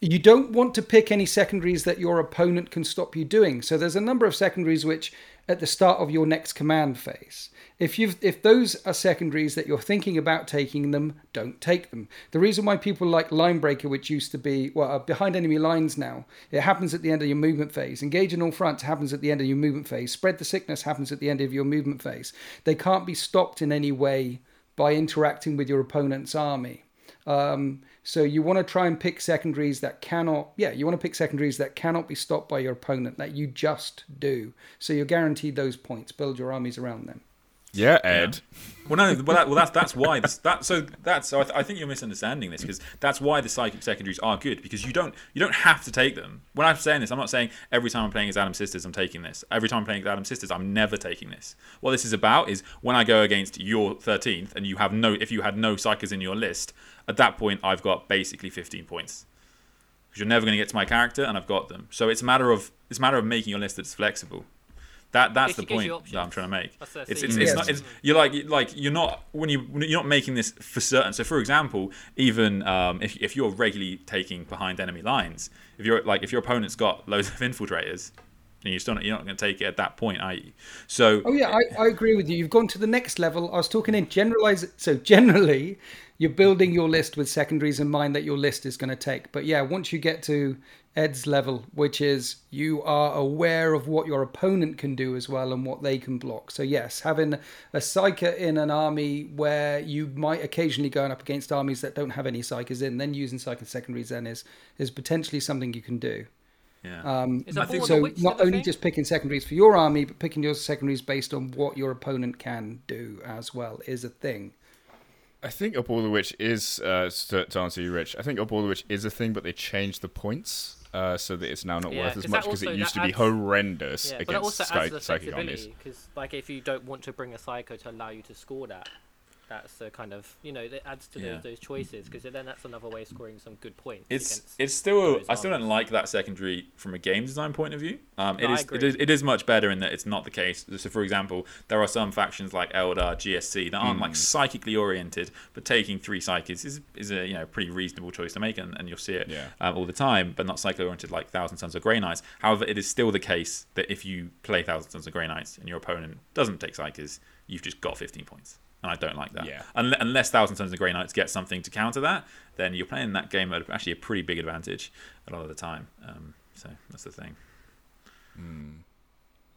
you don't want to pick any secondaries that your opponent can stop you doing. So there's a number of secondaries which at the start of your next command phase. If you if those are secondaries that you're thinking about taking them, don't take them. The reason why people like line breaker, which used to be well behind enemy lines now, it happens at the end of your movement phase. Engage in all fronts happens at the end of your movement phase. Spread the sickness happens at the end of your movement phase. They can't be stopped in any way by interacting with your opponent's army. Um, so you want to try and pick secondaries that cannot, yeah, you want to pick secondaries that cannot be stopped by your opponent that you just do. So you're guaranteed those points. Build your armies around them. Yeah, Ed. Well, no, well, that, well that's that's why this, that so that's so I, th- I think you're misunderstanding this because that's why the psychic secondaries are good because you don't you don't have to take them. When I'm saying this, I'm not saying every time I'm playing as Adam Sisters I'm taking this. Every time I'm playing as Adam Sisters, I'm never taking this. What this is about is when I go against your 13th and you have no if you had no psychers in your list, at that point I've got basically 15 points because you're never going to get to my character and I've got them. So it's a matter of it's a matter of making your list that's flexible. That that's the point that I'm trying to make. That's the It's, it's, it's Yes. not it's, you're like like you're not when you you're not making this for certain. So for example, even um, if if you're regularly taking behind enemy lines, if you're like if your opponent's got loads of infiltrators, then you're still not, you're not going to take it at that point, are you? So Oh yeah, I, I agree with you. You've gone to the next level. I was talking in generalize. So generally, you're building your list with secondaries in mind that your list is going to take. But yeah, once you get to Ed's level, which is you are aware of what your opponent can do as well and what they can block. So yes, having a psyker in an army where you might occasionally going up against armies that don't have any psychers in, then using psyker secondaries then is is potentially something you can do. yeah. Um, Is that I think so not only thing? just picking secondaries for your army, but picking your secondaries based on what your opponent can do as well is a thing. I think Abhor the Witch is, uh, to, to answer you, Rich, I think Abhor the Witch is a thing, but they changed the points uh, so that it's now not Yeah, worth as much because it used to be horrendous Yeah, but that against also Sky, adds the psychic armies. because, like, if you don't want to bring a psycho to allow you to score that, that's the kind of you know it adds to Yeah. those, those choices because then that's another way of scoring some good points. it's it's still I still don't like that secondary from a game design point of view. Um, it No, I is it agree. is it is much better in that it's not the case. So for example, there are some factions like Eldar, GSC that aren't like psychically oriented, but taking three psychics is is a you know pretty reasonable choice to make, and, and you'll see it Yeah. um, all the time. But not psychically oriented like Thousand Sons of Grey Knights. However, it is still the case that if you play Thousand Sons of Grey Knights and your opponent doesn't take psychics, you've just got 15 points. And I don't like that. Yeah. Unless Thousand Sons of Grey Knights get something to counter that, then you're playing that game at actually a pretty big advantage a lot of the time. Um, so that's the thing.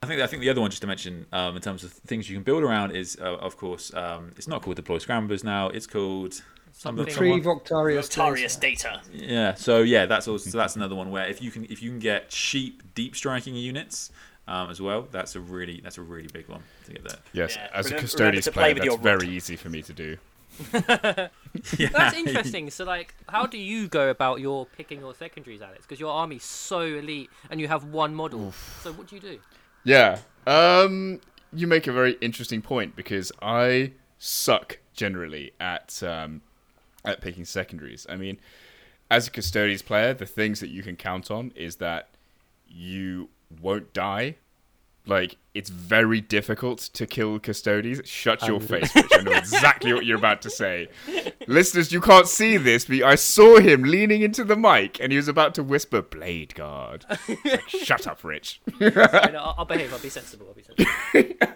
I think I think the other one just to mention um, in terms of things you can build around is uh, of course um, it's not called deploy scramblers now. It's called Something. Retrieve Octarius. Notarius data. data. yeah. So yeah, that's also so that's another one where if you can if you can get cheap deep striking units um, as well, that's a really that's a really big one to get there. Yes, Yeah, as remember- a Custodes remember play player, with that's very easy for me to do. Yeah. That's interesting. So, like, how do you go about your picking your secondaries, Alex? Because your army's so elite and you have one model. So, what do you do? Yeah. Um, you make a very interesting point because I suck generally at um, at picking secondaries. I mean, as a custodes player, the things that you can count on is that you won't die. Like it's very difficult to kill custodes. Shut your face, Rich. I know exactly what you're about to say. Listeners, you can't see this, but I saw him leaning into the mic and he was about to whisper "Blade Guard." Like, Shut up, Rich. I'll, I'll behave. I'll be sensible. I'll be sensible.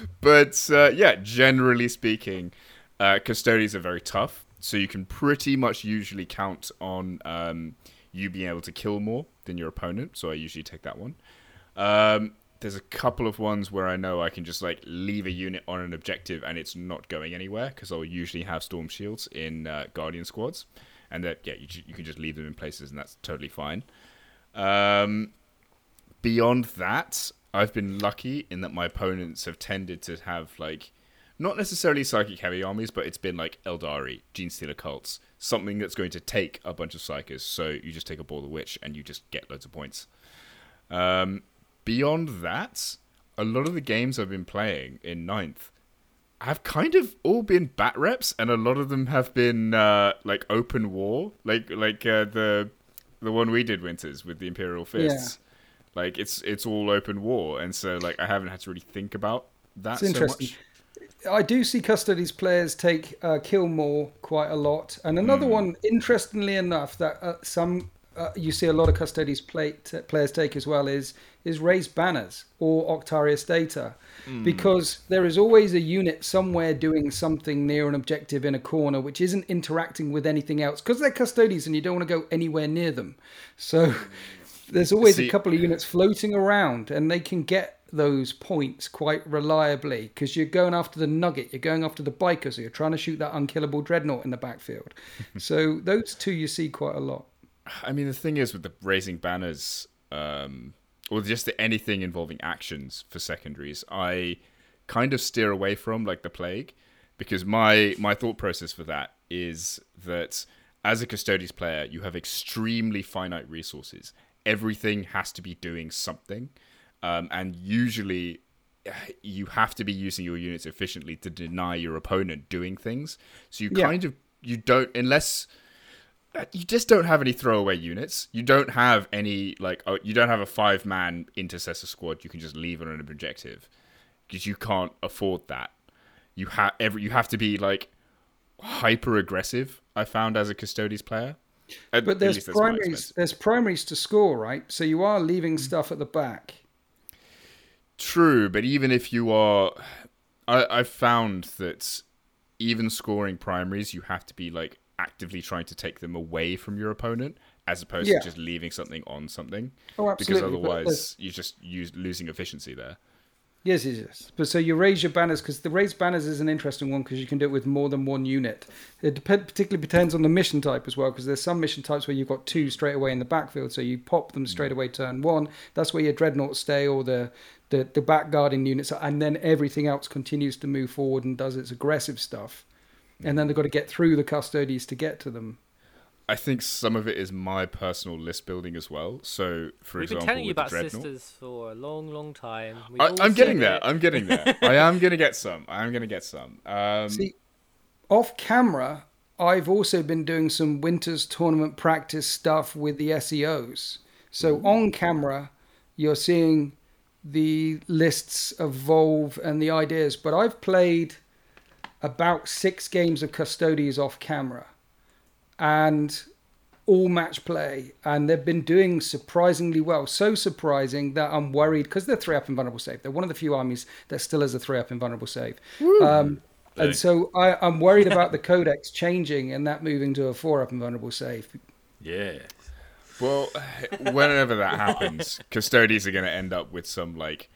but uh, yeah, generally speaking, uh, custodians are very tough. So you can pretty much usually count on um, you being able to kill more than your opponent. So I usually take that one. Um, there's a couple of ones where I know I can just like leave a unit on an objective and it's not going anywhere because I'll usually have storm shields in uh, guardian squads, and that yeah you, you can just leave them in places and that's totally fine. Um, beyond that, I've been lucky in that my opponents have tended to have like not necessarily psychic heavy armies, but it's been like Eldari, Genestealer cults, something that's going to take a bunch of psychers. So you just take Abhor the Witch and you just get loads of points. Um, beyond that, a lot of the games I've been playing in ninth have kind of all been bat reps, and a lot of them have been uh, like open war, like like uh, the the one we did winters with the Imperial Fists. Like it's it's all open war, and so like I haven't had to really think about that It's so interesting. much. I do see custodes players take uh, kill more quite a lot, and another Hmm. one, interestingly enough, that uh, some uh, you see a lot of custodes play, t- players take as well is is raised banners or Octarius data, Hmm. because there is always a unit somewhere doing something near an objective in a corner which isn't interacting with anything else because they're custodes and you don't want to go anywhere near them. So there's always See- a couple of units floating around and they can get those points quite reliably because you're going after the nugget, you're going after the biker, so you're trying to shoot that unkillable dreadnought in the backfield. so those two you see quite a lot. I mean, the thing is with the raising banners, um, or just the, anything involving actions for secondaries, I kind of steer away from like the plague, because my my thought process for that is that as a custodes player, you have extremely finite resources. Everything has to be doing something, um, and usually you have to be using your units efficiently to deny your opponent doing things. So you Yeah. kind of you don't unless uh, you just don't have any throwaway units. You don't have any like oh, you don't have a five man intercessor squad you can just leave on an objective because you can't afford that. You have every you have to be like hyper aggressive. I found as a custodes player. At- But there's least that's my primaries. There's primaries to score, right? So you are leaving Mm. stuff at the back. True, but even if you are, I I've found that even scoring primaries, you have to be like actively trying to take them away from your opponent, as opposed Yeah. to just leaving something on something. Oh, Because absolutely. but otherwise, you're just use, losing efficiency there. Yes, yes, yes. But so you raise your banners because the raised banners is an interesting one because you can do it with more than one unit. It dep- particularly depends on the mission type as well because there's some mission types where you've got two straight away in the backfield, so you pop them hmm. straight away turn one. That's where your dreadnoughts stay or the the, the back guarding units, and then everything else continues to move forward and does its aggressive stuff. And then they've got to get through the custodes to get to them. I think some of it is my personal list building as well. So, for We've been telling you about sisters for a long, long time. We've I, all I'm getting there. it. I'm getting there. I am gonna get some. I am gonna get some. Um, See, off camera, I've also been doing some Winters tournament practice stuff with the SEOs. So on camera, you're seeing the lists evolve and the ideas. But I've played about six games of Custodes off camera and all match play. And they've been doing surprisingly well. So surprising that I'm worried because they're three up invulnerable save. They're one of the few armies that still has a three up invulnerable save. Um, and so I, I'm worried about the codex changing and that moving to a four up invulnerable save. Yeah. Well, whenever that happens, custodes are going to end up with some like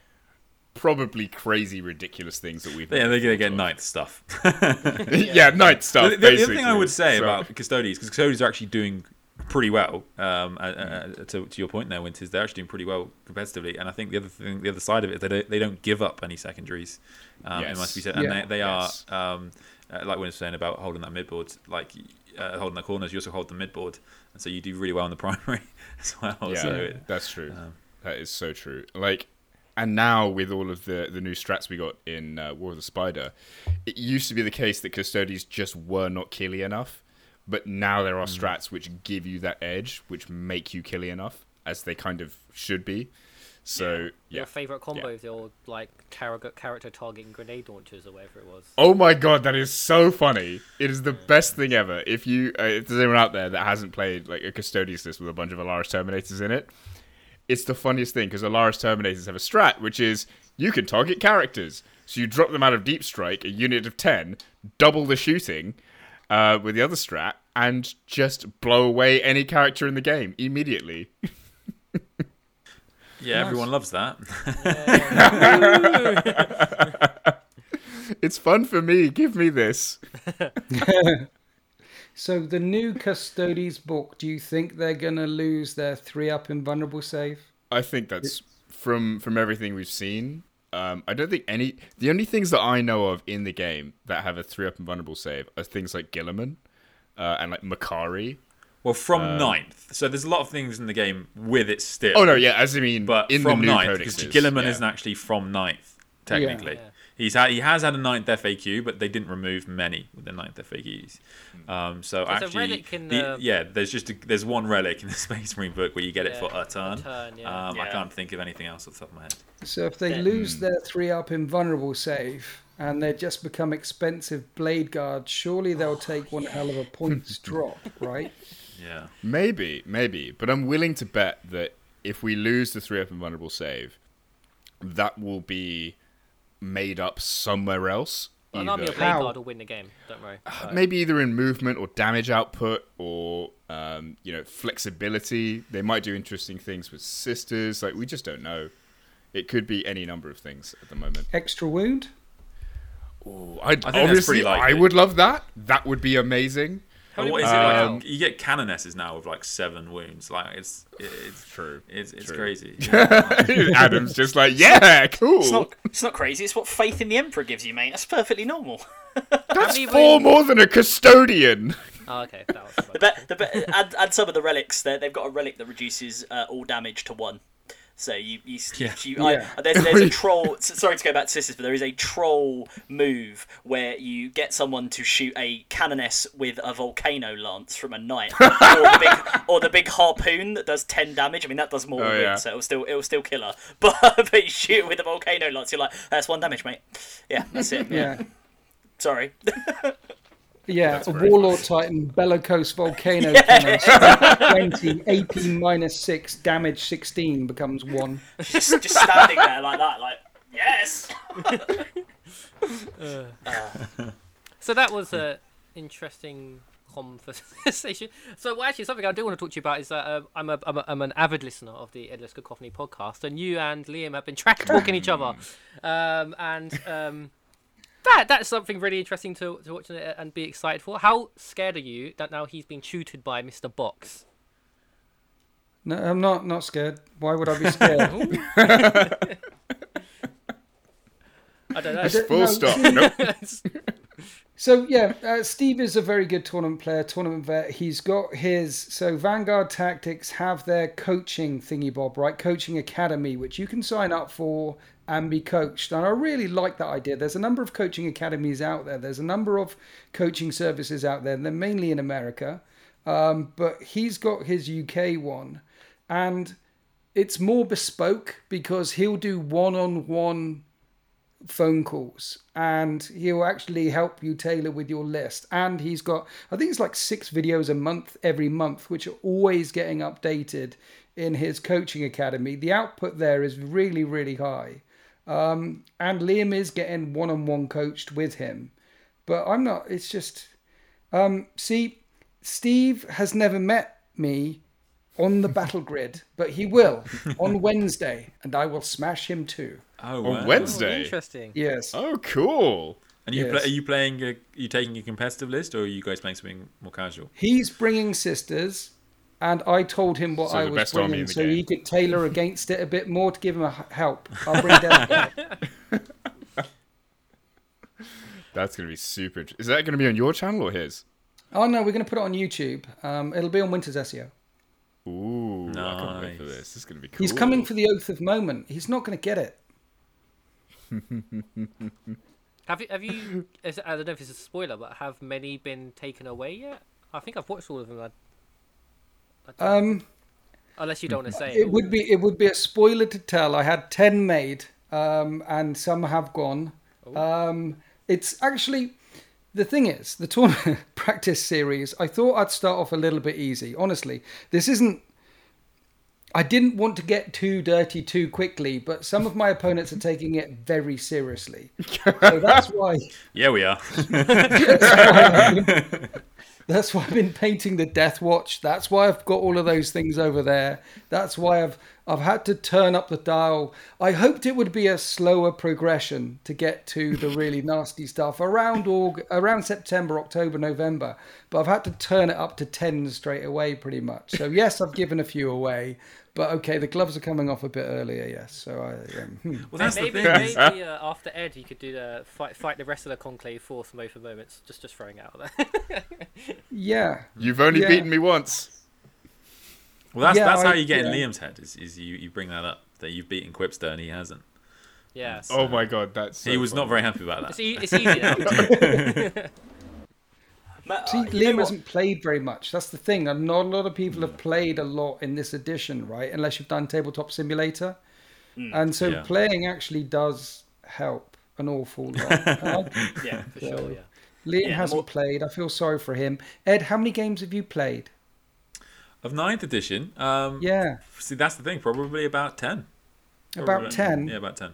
probably crazy, ridiculous things that we've. Yeah, they're gonna get of. night stuff. yeah, night stuff. the, the, the other thing I would say So- about custodes, because custodes are actually doing pretty well. Um, uh, uh, to, to your point there, Winters, they're actually doing pretty well competitively. And I think the other thing, the other side of it, is they don't, they don't give up any secondaries. Um, It Yes. must be said, and Yeah. they, they Yes. are. Um, uh, like when was saying about holding that midboard, like uh, holding the corners, you also hold the midboard, and so you do really well in the primary as well. Yeah, So it, that's true. um, that is so true. Like, and now with all of the the new strats we got in uh, War of the Spider, it used to be the case that custodes just were not killy enough, but now there are strats which give you that edge, which make you killy enough, as they kind of should be. So yeah. Your favourite combos, your like character character targeting grenade launchers or whatever it was. Oh my god, that is so funny! It is the best thing ever. If you, uh, if there's anyone out there that hasn't played like a Custodes list with a bunch of Allarus Terminators in it, it's the funniest thing because Allarus Terminators have a strat which is you can target characters. So you drop them out of Deep Strike, a unit of ten, double the shooting uh, with the other strat, and just blow away any character in the game immediately. yeah, everyone loves that. It's fun for me. Give me this. So the new custodes book, do you think they're gonna lose their three up invulnerable save? I think that's from from everything we've seen. Um, I don't think any. The only things that I know of in the game that have a three up invulnerable save are things like Guilliman uh, and like Makari. Well, from ninth, so there's a lot of things in the game with it still. Oh no, yeah, as I mean, but in from the new ninth because codexes, Guilliman yeah. isn't actually from ninth technically. Yeah. He's had he has had a ninth FAQ, but they didn't remove many with the ninth FAQs. Um, so There's a actually, relic in the- the- yeah, there's just a, there's one relic in the Space Marine book where you get it for a turn. turn, yeah. um, I can't think of anything else off the top of my head. So if they Yeah. lose their three up invulnerable save and they just become expensive blade guards, surely they'll take one hell of a points drop, right? Yeah, Maybe, maybe, but I'm willing to bet that if we lose the three up invulnerable save, that will be made up somewhere else. An army either- of blade How? guard will win the game. Don't worry. Right. maybe either in movement or damage output or um, you know flexibility. They might do interesting things with sisters. Like we just don't know. It could be any number of things at the moment. Extra wound? Ooh, I, that's obviously, I would love that. That would be amazing. But what is Um, it like? You get canonesses now with like seven wounds. Like it's it's True. It's it's True. crazy. Adam's just like, yeah, cool. It's not. It's not crazy. It's what faith in the emperor gives you, mate. That's perfectly normal. That's four wounds- more than a custodian. Oh, okay. That was The be- the be- add, add some of the relics. There, they've got a relic that reduces uh, all damage to one. So you you, Yeah. you Yeah. I, there's, there's a troll. Sorry to go back to sisters, but there is a troll move where you get someone to shoot a canoness with a volcano lance from a knight, or the big or the big harpoon that does ten damage. I mean that does more Oh, wounds, yeah. so it'll still it'll still kill her. But but you shoot with a volcano lance, you're like that's one damage, mate. Yeah, that's it. Yeah. Sorry. Yeah, a very Warlord Titan, Bellicose Volcano Cannon, 20, AP minus 6, damage 16 becomes 1. just just standing there like that, like yes. So that was a interesting conversation. So well, actually, something I do want to talk to you about is that um, I'm, a, I'm, a, I'm an avid listener of the Endless Cacophony podcast, and you and Liam have been track talking each other, um, and um, that that's something really interesting to, to watch and, and be excited for. How scared are you that now he's being tutored by Mr. Box? No, I'm not not scared. Why would I be scared? I don't know. don't Full know. stop. Nope. So yeah, uh, Steve is a very good tournament player, tournament vet. He's got his so Vanguard Tactics have their coaching thingy bob, right? Coaching academy, which you can sign up for and be coached. And I really like that idea. There's a number of coaching academies out there. There's a number of coaching services out there. They're mainly in America, um, but he's got his UK one, and it's more bespoke because he'll do one-on-one phone calls and he'll actually help you tailor with your list and he's got i think it's like six videos a month every month which are always getting updated in his coaching academy the output there is really really high um, and liam is getting one-on-one coached with him but i'm not it's just um, see steve has never met me on the battle grid but he will on wednesday and i will smash him too Oh, On wow. Oh, Wednesday. interesting. yes Oh, cool. And you Yes. play, are you playing? A, are you taking a competitive list, or are you guys playing something more casual? He's bringing sisters, and I told him what So I was best bringing, in so game. he could tailor against it a bit more to give him a help. I'll bring Death Guard. That's gonna be super. int- Is that gonna be on your channel or his? Oh no, we're going to put it on YouTube. Um, it'll be on Winter's SEO. Ooh, I can't wait for Nice. this. This is gonna be cool. He's coming for the Oath of Moment. He's not going to get it. Have you? Have you? I don't know if it's a spoiler, but have many been taken away yet? I think I've watched all of them. I, I don't- Um, unless you don't want to say it It would be it would be a spoiler to tell. I had ten made, um, and some have gone. Um, it's actually the thing is the tournament practice series. I thought I'd start off a little bit easy. Honestly, this isn't. I didn't want to get too dirty too quickly, but some of my opponents are taking it very seriously. So that's why. Yeah, we are. That's why I've been painting the Death Watch. That's why I've got all of those things over there. That's why I've I've had to turn up the dial. I hoped it would be a slower progression to get to the really nasty stuff around Aug- around September, October, November. But I've had to turn it up to ten straight away, pretty much. So yes, I've given a few away. But okay, the gloves are coming off a bit earlier. Yes, so I. Um, hmm. Well, that's maybe the thing. maybe uh, after Ed, you could do the fight fight the rest of the conclave fourth most moments. Just just throwing it out there. Yeah. You've only Yeah. beaten me once. Well, that's Yeah, that's how you get in. Liam's head. Is, is you, you bring that up that you've beaten Quipster and he hasn't. yeah. Oh my god, that's. So he was funny. not very happy about It's, that. e- it's easy now. Ma- See, uh, you know Liam hasn't played very much. That's the thing. and Not a lot of people have played a lot in this edition, right? Unless you've done Tabletop Simulator. And so Yeah. playing actually does help an awful lot. Yeah, for sure. Yeah. Liam Yeah, hasn't more- played. I feel sorry for him. Ed, how many games have you played? Of ninth edition, um, Yeah, see, that's the thing. Probably about ten. about 10. Yeah, about ten.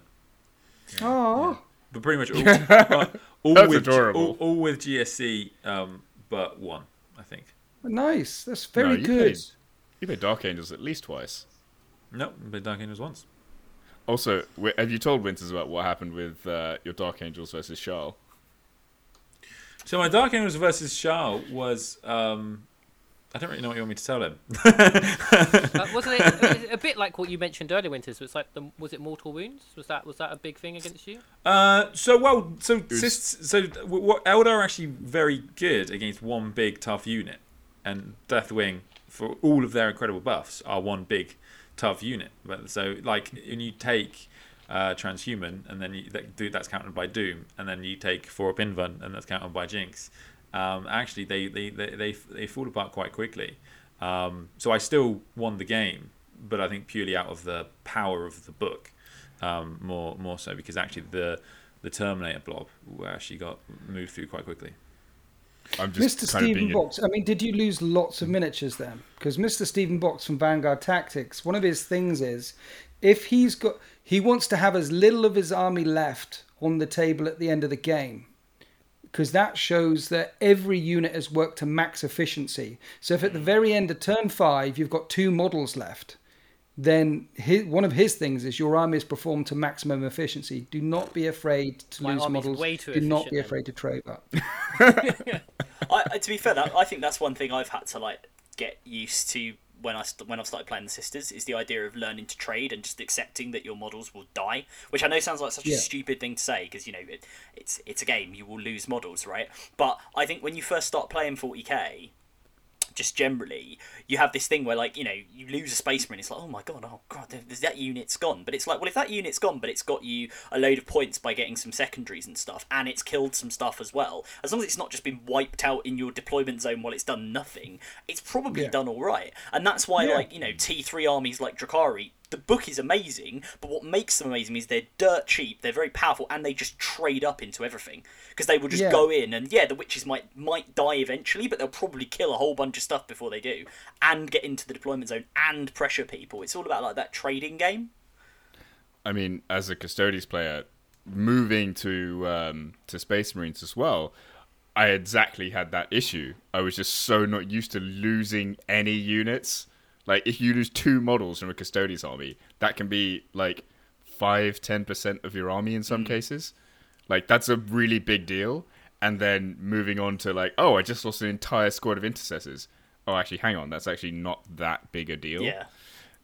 Oh, But pretty much all, all That's with adorable. all, all with GSC, um, but one, I think. nice. That's No, very you good. Played, you played Dark Angels at least twice. Nope, but Dark Angels once. Also, have you told Winters about what happened with uh, your Dark Angels versus Charles? So my Dark Angels versus Charles was. Um, I don't really know what you want me to tell him. Uh, wasn't it a- a bit like what you mentioned earlier, Winters? Was like the was it mortal wounds? Was that was that a big thing against you? Uh, so well, so was- sis, so what Eldar are actually very good against one big tough unit, and Deathwing for all of their incredible buffs are one big tough unit. But so like when you take uh, Transhuman, and then you, that, that's countered by Doom, and then you take Four Invan, and that's countered by Jinx. Um, actually, they, they, they, they, they fall apart quite quickly. Um, so I still won the game, but I think purely out of the power of the book, um, more more so because actually the the Terminator blob actually got moved through quite quickly. I'm just Mr. kind Stephen. Box. I mean, did you lose lots of miniatures then? Because Mr. Stephen Box from Vanguard Tactics, one of his things is if he's got, he wants to have as little of his army left on the table at the end of the game. Because that shows that every unit has worked to max efficiency. So if at the mm. very end of turn five you've got two models left, then his, one of his things is your army has performed to maximum efficiency. Do not be afraid to My lose models. way too Do not efficient be then. afraid to trade up. I, I- to be fair, that, I think that's one thing I've had to like get used to when I st- when I've started playing the sisters is the idea of learning to trade and just accepting that your models will die. Which I know sounds like such Yeah. a stupid thing to say because you know it, it's it's a game, you will lose models, right? But I think when you first start playing 40k, just generally, you have this thing where like you know you lose a space marine. It's like oh my god, oh god, th- th- that unit's gone. But it's like well, if that unit's gone, but it's got you a load of points by getting some secondaries and stuff, and it's killed some stuff as well. As long as it's not just been wiped out in your deployment zone while it's done nothing, it's probably Yeah. done all right. And that's why Yeah. like you know T three armies like Drukhari. The book is amazing, but what makes them amazing is they're dirt cheap, they're very powerful, and they just trade up into everything because they will just Yeah. go in and yeah, the witches might might die eventually, but they'll probably kill a whole bunch of stuff before they do, and get into the deployment zone and pressure people. It's all about like that trading game. I mean, as a Custodes player, moving to um, to Space Marines as well, I exactly had that issue. I was just so not used to losing any units. Like, if you lose two models from a Custodes army, that can be like five, ten percent of your army in some mm. cases. Like, that's a really big deal. And then moving on to like, oh, I just lost an entire squad of intercessors. Oh, actually, hang on, that's actually not that big a deal. Yeah.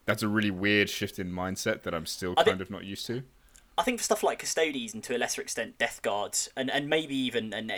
That's a really weird shift in mindset that I'm still I kind think- of not used to. I think for stuff like Custodes and to a lesser extent Death Guards and, and maybe even and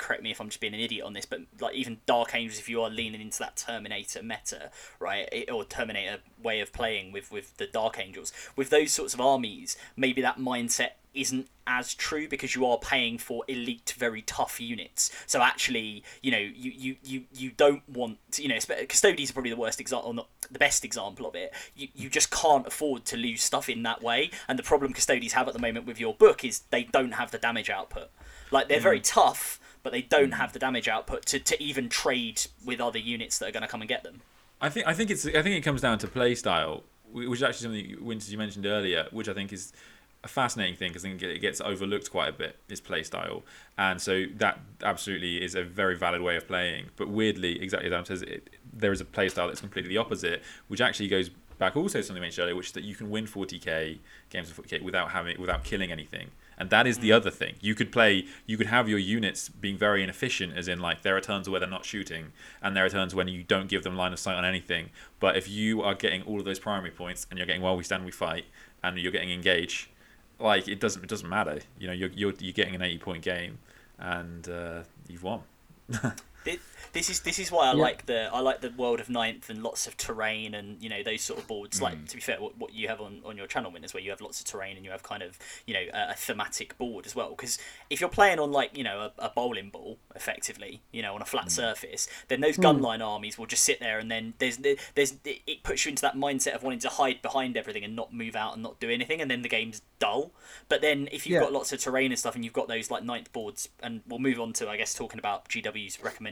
correct me if I'm just being an idiot on this, but like even Dark Angels, if you are leaning into that Terminator meta, right, it, or Terminator way of playing with with the Dark Angels, with those sorts of armies, maybe that mindset isn't as true because you are paying for elite very tough units. So actually you know you you you, you don't want you know custodes are probably the worst example not the best example of it. You, you just can't afford to lose stuff in that way and the problem custodes have at the moment with your book is they don't have the damage output like they're very mm. tough but they don't mm. have the damage output to, to even trade with other units that are going to come and get them. I think I think it's I think it comes down to play style, which is actually something Winters you mentioned earlier, which I think is a fascinating thing because I think it gets overlooked quite a bit is play style, and so that absolutely is a very valid way of playing. But weirdly, exactly as Adam says, it, there is a play style that's completely the opposite, which actually goes back also to something I mentioned earlier, which is that you can win 40k games of 40k without having without killing anything and that is the other thing. You could play you could have your units being very inefficient as in like there are turns where they're not shooting and there are turns when you don't give them line of sight on anything. But if you are getting all of those primary points and you're getting while we stand we fight and you're getting engaged like it doesn't it doesn't matter. You know you're you're, you're getting an 80 point game and uh, you've won this is this is why I yeah. like the I like the world of ninth and lots of terrain and you know those sort of boards. Mm. Like to be fair, what, what you have on, on your channel is where you have lots of terrain and you have kind of you know a, a thematic board as well. Because if you're playing on like you know a, a, bowling ball effectively, you know on a flat mm. surface, then those mm. gunline armies will just sit there and then there's there's it puts you into that mindset of wanting to hide behind everything and not move out and not do anything, and then the game's dull. But then if you've yeah. got lots of terrain and stuff and you've got those like ninth boards, and we'll move on to I guess talking about GW's recommended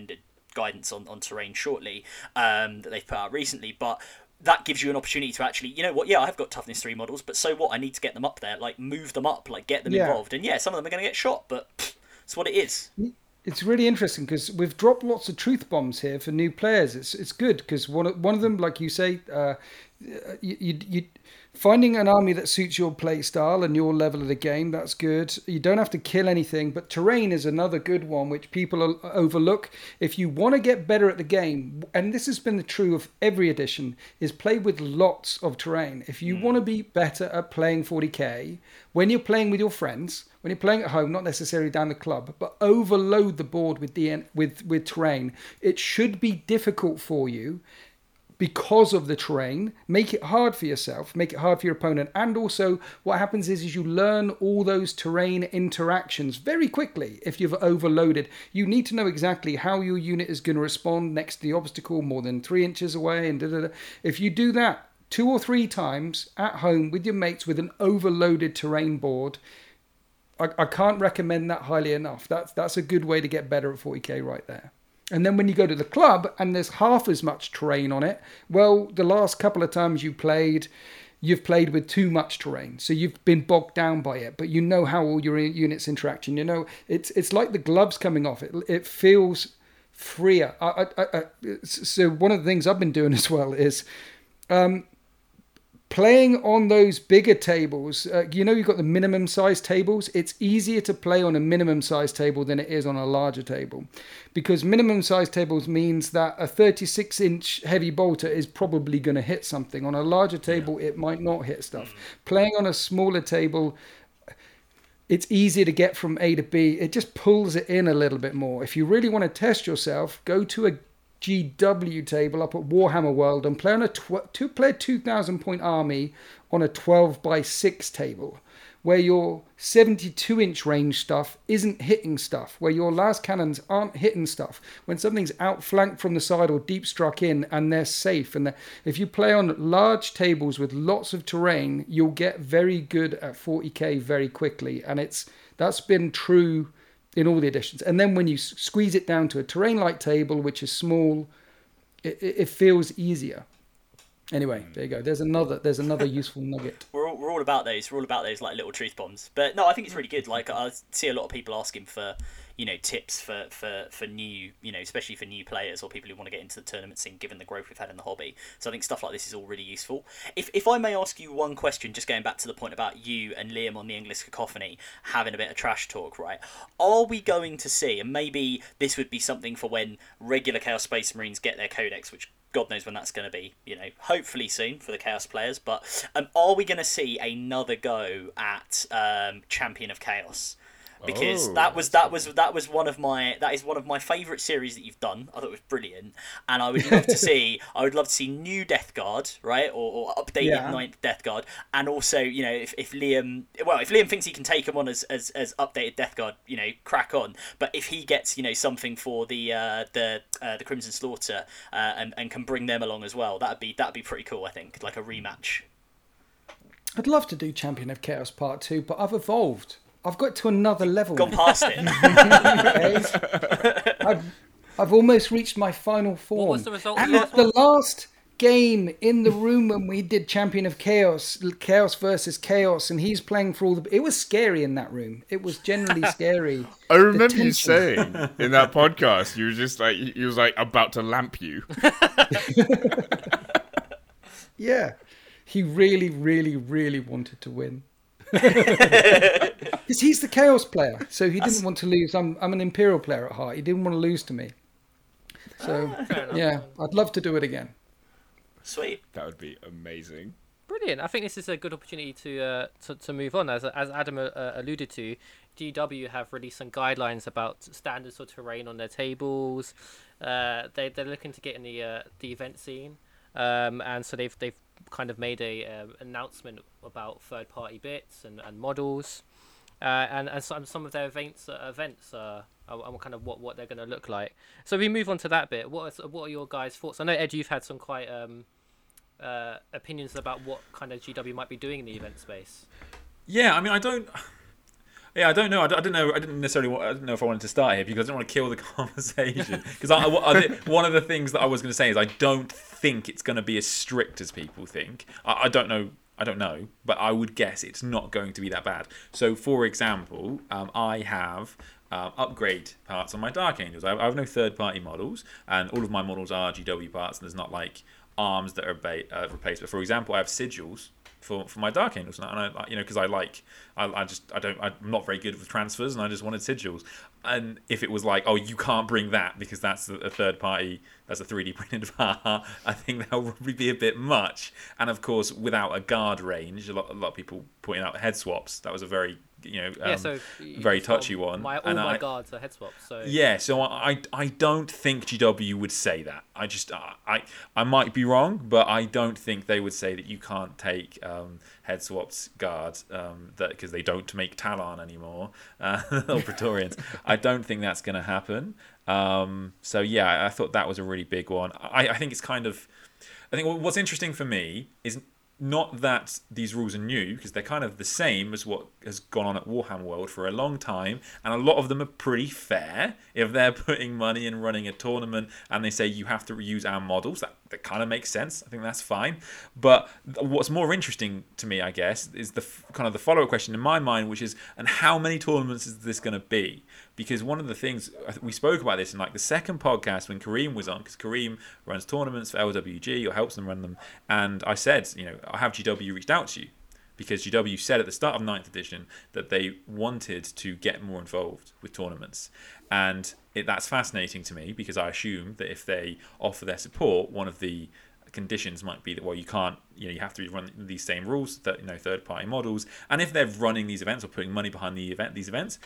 guidance on, on terrain shortly um, that they've put out recently, but that gives you an opportunity to actually, you know what, yeah, I've got toughness three models, but so what? I need to get them up there, like move them up, like get them yeah. involved. And yeah, some of them are going to get shot, but pff, it's what it is. It's really interesting because we've dropped lots of truth bombs here for new players. It's it's good because one of, one of them, like you say, uh, you, you, you Finding an army that suits your play style and your level of the game, that's good. You don't have to kill anything, but terrain is another good one which people overlook. If you want to get better at the game, and this has been the true of every edition, is play with lots of terrain. If you mm. want to be better at playing 40k, when you're playing with your friends, when you're playing at home, not necessarily down the club, but overload the board with the with with terrain. It should be difficult for you because of the terrain. Make it hard for yourself, make it hard for your opponent. And also, what happens is, is you learn all those terrain interactions very quickly if you've overloaded. You need to know exactly how your unit is going to respond next to the obstacle more than three inches away. And da, da, da. if you do that two or three times at home with your mates with an overloaded terrain board, I, I can't recommend that highly enough. That's that's a good way to get better at 40k right there. And then when you go to the club and there's half as much terrain on it, well, the last couple of times you played, you've played with too much terrain, so you've been bogged down by it. But you know how all your units interact. And you know it's it's like the gloves coming off. It it feels freer. I, I, I, so one of the things I've been doing as well is. Um, playing on those bigger tables, uh, you know, you've got the minimum size tables. It's easier to play on a minimum size table than it is on a larger table because minimum size tables means that a 36 inch heavy bolter is probably going to hit something. On a larger table, yeah. it might not hit stuff. Playing on a smaller table, it's easier to get from A to B. It just pulls it in a little bit more. If you really want to test yourself, go to a GW table up at Warhammer World and play on a tw- two play 2000 point army on a 12 by 6 table where your 72 inch range stuff isn't hitting stuff, where your lascannons aren't hitting stuff, when something's outflanked from the side or deep struck in and they're safe. And they're, if you play on large tables with lots of terrain, you'll get very good at 40k very quickly. And it's that's been true in all the editions. And then when you squeeze it down to a terrain like table, which is small, it, it feels easier. Anyway, there you go. There's another. There's another useful nugget. We're all, we're all about those. We're all about those like little truth bombs. But no, I think it's really good. Like I see a lot of people asking for you know tips for for for new you know especially for new players or people who want to get into the tournament scene given the growth we've had in the hobby so i think stuff like this is all really useful if if i may ask you one question just going back to the point about you and liam on the english cacophony having a bit of trash talk right are we going to see and maybe this would be something for when regular chaos space marines get their codex which God knows when that's going to be. You know, hopefully soon for the Chaos players. But um, are we going to see another go at um, Champion of Chaos? Because Oh, that was that was that was one of my that is one of my favourite series that you've done. I thought it was brilliant, and I would love to see I would love to see new Death Guard, right, or, or updated Yeah. ninth Death Guard, and also you know if, if Liam well if Liam thinks he can take him on as, as, as updated Death Guard, you know crack on. But if he gets you know something for the uh, the uh, the Crimson Slaughter uh, and and can bring them along as well, that'd be that'd be pretty cool. I think like a rematch. I'd love to do Champion of Chaos Part 2, but I've evolved. I've got to another level. Gone past it. okay? I've, I've almost reached my final form. What was the result of And the last the last game in the room when we did Champion of Chaos, Chaos versus Chaos, and he's playing for all the. It was scary in that room. It was generally scary. I remember you saying in that podcast, you were just like, he was like about to lamp you. Yeah. He really, really, really wanted to win. Because he's the Chaos player, so he didn't want to lose. I'm, I'm an Imperial player at heart. He didn't want to lose to me. So, yeah, I'd love to do it again. Sweet. That would be amazing. Brilliant. I think this is a good opportunity to uh, to, to move on. As as Adam uh, alluded to, GW have released some guidelines about standards for terrain on their tables. Uh, they they're looking to get in the uh, the event scene, um, and so they've they've kind of made a uh, announcement about third party bits and, and models, uh, and and some some of their events uh, events uh, are kind of what, what they're going to look like. So we move on to that bit. What are, what are your guys' thoughts? I know Ed, you've had some quite um, uh, opinions about what kind of GW might be doing in the event space. Yeah, I mean, I don't. Yeah, I don't know. I don't, I don't know. I didn't necessarily. Want, I don't know if I wanted to start here because I don't want to kill the conversation. Because I, I, one of the things that I was going to say is I don't think it's going to be as strict as people think. I, I don't know. I don't know, but I would guess it's not going to be that bad. So, for example, um, I have um, upgrade parts on my Dark Angels. I have, I have no third-party models, and all of my models are GW parts. And there's not like arms that are ba- uh, replaced. But for example, I have sigils for, for my Dark Angels, and I, you know, because I like, I, I just, I don't, I'm not very good with transfers, and I just wanted sigils. And if it was like, oh, you can't bring that because that's a third party, that's a 3D printed part, I think that would probably be a bit much. And of course, without a guard range, a lot, a lot of people pointing out head swaps. That was a very, you know, um, yeah, so very touchy one. My, all and my I- guards are head swaps. So yeah, so I, I don't think GW would say that. I just I I, I might be wrong, but I don't think they would say that you can't take um, head swaps guards um, that because they don't make Tallarn anymore uh, or Praetorians. I don't think that's going to happen. Um, so yeah, I thought that was a really big one. I, I think it's kind of I think what's interesting for me is not that these rules are new because they're kind of the same as what has gone on at Warhammer World for a long time, and a lot of them are pretty fair. If they're putting money and running a tournament and they say you have to reuse our models, that, that kind of makes sense. I think that's fine. But what's more interesting to me, I guess, is the kind of the follow-up question in my mind, which is, and how many tournaments is this going to be? Because one of the things we spoke about this in like the second podcast when Kareem was on, because Kareem runs tournaments for LWG or helps them run them, and I said, you know, I have GW reached out to you because GW said at the start of 9th edition that they wanted to get more involved with tournaments. And it, that's fascinating to me because I assume that if they offer their support, one of the conditions might be that well you can't you know you have to run these same rules that you know third party models and if they're running these events or putting money behind the event these events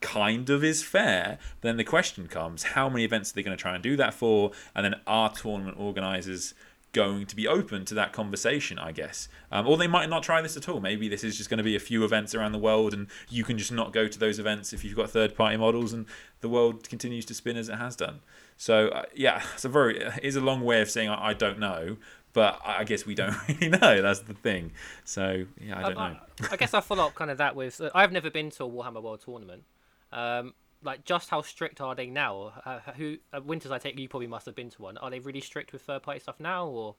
kind of is fair then the question comes how many events are they going to try and do that for and then are tournament organizers going to be open to that conversation, I guess. Um, or they might not try this at all. Maybe this is just going to be a few events around the world, and you can just not go to those events if you've got third party models, and the world continues to spin as it has done. So, uh, yeah, it's a very, it is a long way of saying I, I don't know. But I I guess we don't really know. That's the thing. So yeah, I don't I, know. I guess I'll follow up kind of that with uh, I've never been to a Warhammer World Tournament. Um, like, just how strict are they now? Uh, who uh, Winters? I take you probably must have been to one. Are they really strict with third party stuff now, or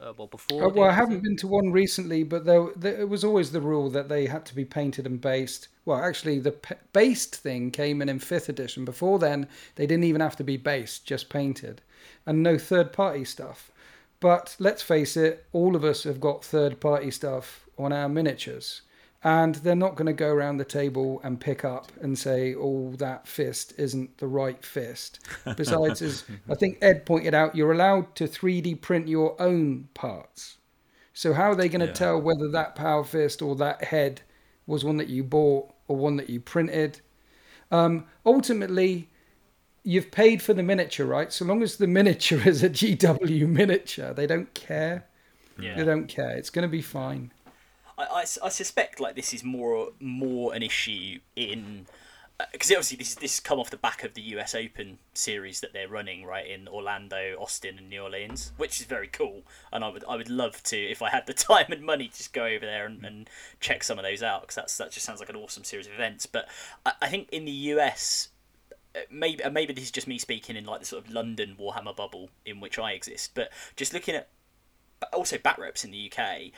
uh, well before? Uh, well, I haven't been to one recently, but there, there, it was always the rule that they had to be painted and based. Well, actually, the p- based thing came in in fifth edition. Before then, they didn't even have to be based, just painted, and no third party stuff. But let's face it, all of us have got third party stuff on our miniatures, and they're not going to go around the table and pick up and say, "Oh, that fist isn't the right fist." Besides, as I think Ed pointed out, you're allowed to 3D print your own parts. So how are they going to Yeah. tell whether that power fist or that head was one that you bought or one that you printed? Um, ultimately, you've paid for the miniature, right? So long as the miniature is a GW miniature, they don't care. Yeah. They don't care. It's going to be fine. I, I, I suspect like this is more more an issue in because obviously this is, this has come off the back of the U.S. Open series that they're running right in Orlando, Austin, and New Orleans, which is very cool. And I would I would love to if I had the time and money just go over there and, and check some of those out because that just sounds like an awesome series of events. But I, I think in the U.S. uh, Maybe uh, maybe this is just me speaking in like the sort of London Warhammer bubble in which I exist, but just looking at also bat reps in the UK,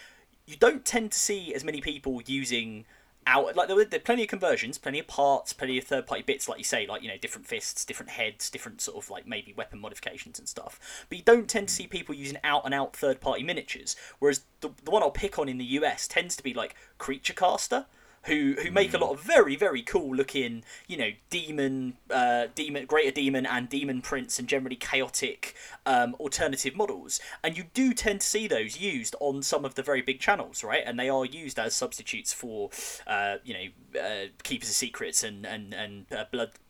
you don't tend to see as many people using out like there were there are plenty of conversions, plenty of parts, plenty of third party bits, like you say, like you know different fists, different heads, different sort of like maybe weapon modifications and stuff. But you don't tend to see people using out and out third party miniatures. Whereas the the one I'll pick on in the US tends to be like Creature Caster. Who, who make a lot of very very cool looking you know demon uh, demon greater demon and demon prince and generally chaotic um, alternative models. And you do tend to see those used on some of the very big channels right? And they are used as substitutes for uh, you know uh, keepers of secrets and and and uh,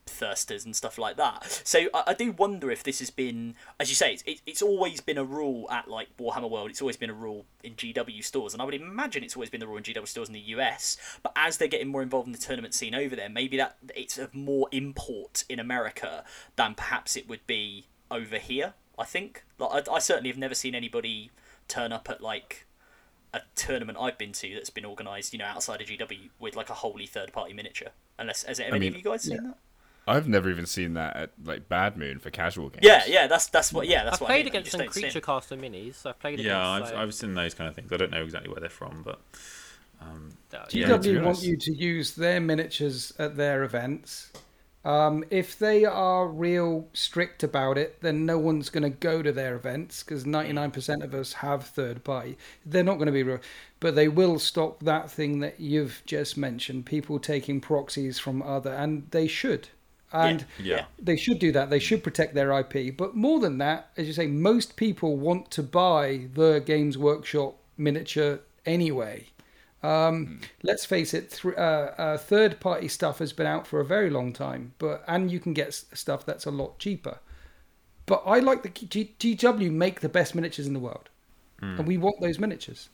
bloodthirsters and stuff like that so I, I do wonder if this has been as you say it's, it, it's always been a rule at like warhammer world it's always been a rule in gw stores and i would imagine it's always been the rule in gw stores in the us but as they're getting more involved in the tournament scene over there maybe that it's of more import in america than perhaps it would be over here i think like, I, I certainly have never seen anybody turn up at like a tournament I've been to that's been organised, you know, outside of GW with like a wholly third party miniature. Unless has any mean, of you guys seen that? I've never even seen that at like Bad Moon for casual games. Yeah, yeah, that's that's what yeah, that's I've what played I mean. against some just don't see creature caster minis. I've played against Yeah, against. I've, so- I've seen those kind of things. I don't know exactly where they're from, but um, uh, Yeah, GW want you to use their miniatures at their events. Um, if they are real strict about it, then no one's going to go to their events because 99% of us have third party. They're not going to be real, but they will stop that thing that you've just mentioned people taking proxies from other, and they should. And yeah. they should do that. They should protect their IP. But more than that, as you say, most people want to buy the Games Workshop miniature anyway. Um, Let's face it, th- uh, uh, third-party stuff has been out for a very long time, but and you can get s- stuff that's a lot cheaper. But I like the G- GW make the best miniatures in the world, and we want those miniatures.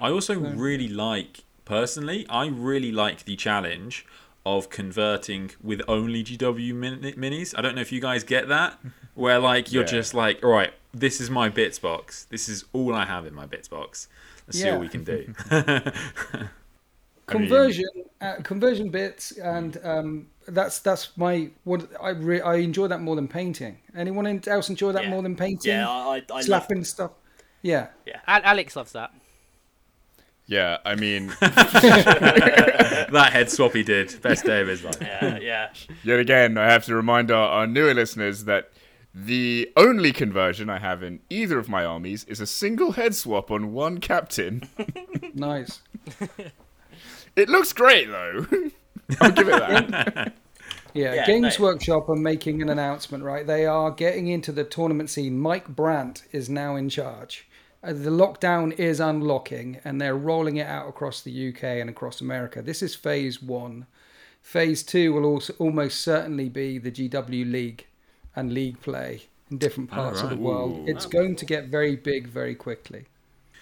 I also really like, personally, I really like the challenge of converting with only GW min- minis. I don't know if you guys get that, where like you're Yeah. just like, all right, this is my bits box. This is all I have in my bits box. Let's see what we can do. conversion uh, conversion bits and um, that's that's my what I re- I enjoy that more than painting. Anyone else enjoy that Yeah. more than painting? Yeah, I, I, I love slapping stuff. Yeah, Al- Alex loves that. Yeah, I mean, that head swap he did, best day of his life. yeah, yeah. yet again, I have to remind our, our newer listeners that the only conversion I have in either of my armies is a single head swap on one captain. nice. It looks great though. I'll give it that. Yeah, Yeah, Games no. Workshop are making an announcement, right? They are getting into the tournament scene. Mike Brandt is now in charge. Uh, the lockdown is unlocking, and they're rolling it out across the UK and across America. This is phase one. Phase two will also almost certainly be the GW League and league play in different parts of the world. Ooh. It's going to get very big very quickly.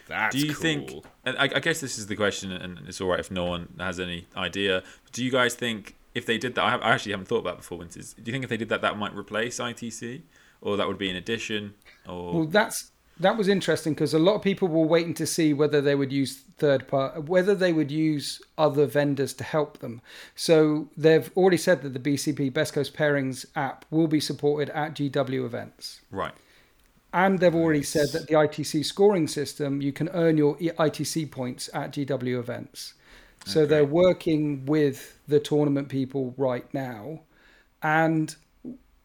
That's do you cool. think? I, I guess this is the question, and it's all right if no one has any idea. But do you guys think if they did that? I, have, I actually haven't thought about it before. Winters. Do you think if they did that, that might replace ITC, or that would be an addition? Or Well, that's that was interesting because a lot of people were waiting to see whether they would use third part, whether they would use other vendors to help them. So they've already said that the BCP Best Coast Pairings app will be supported at GW events. right? And they've already said that the ITC scoring system, you can earn your ITC points at GW events. So they're working with the tournament people right now. And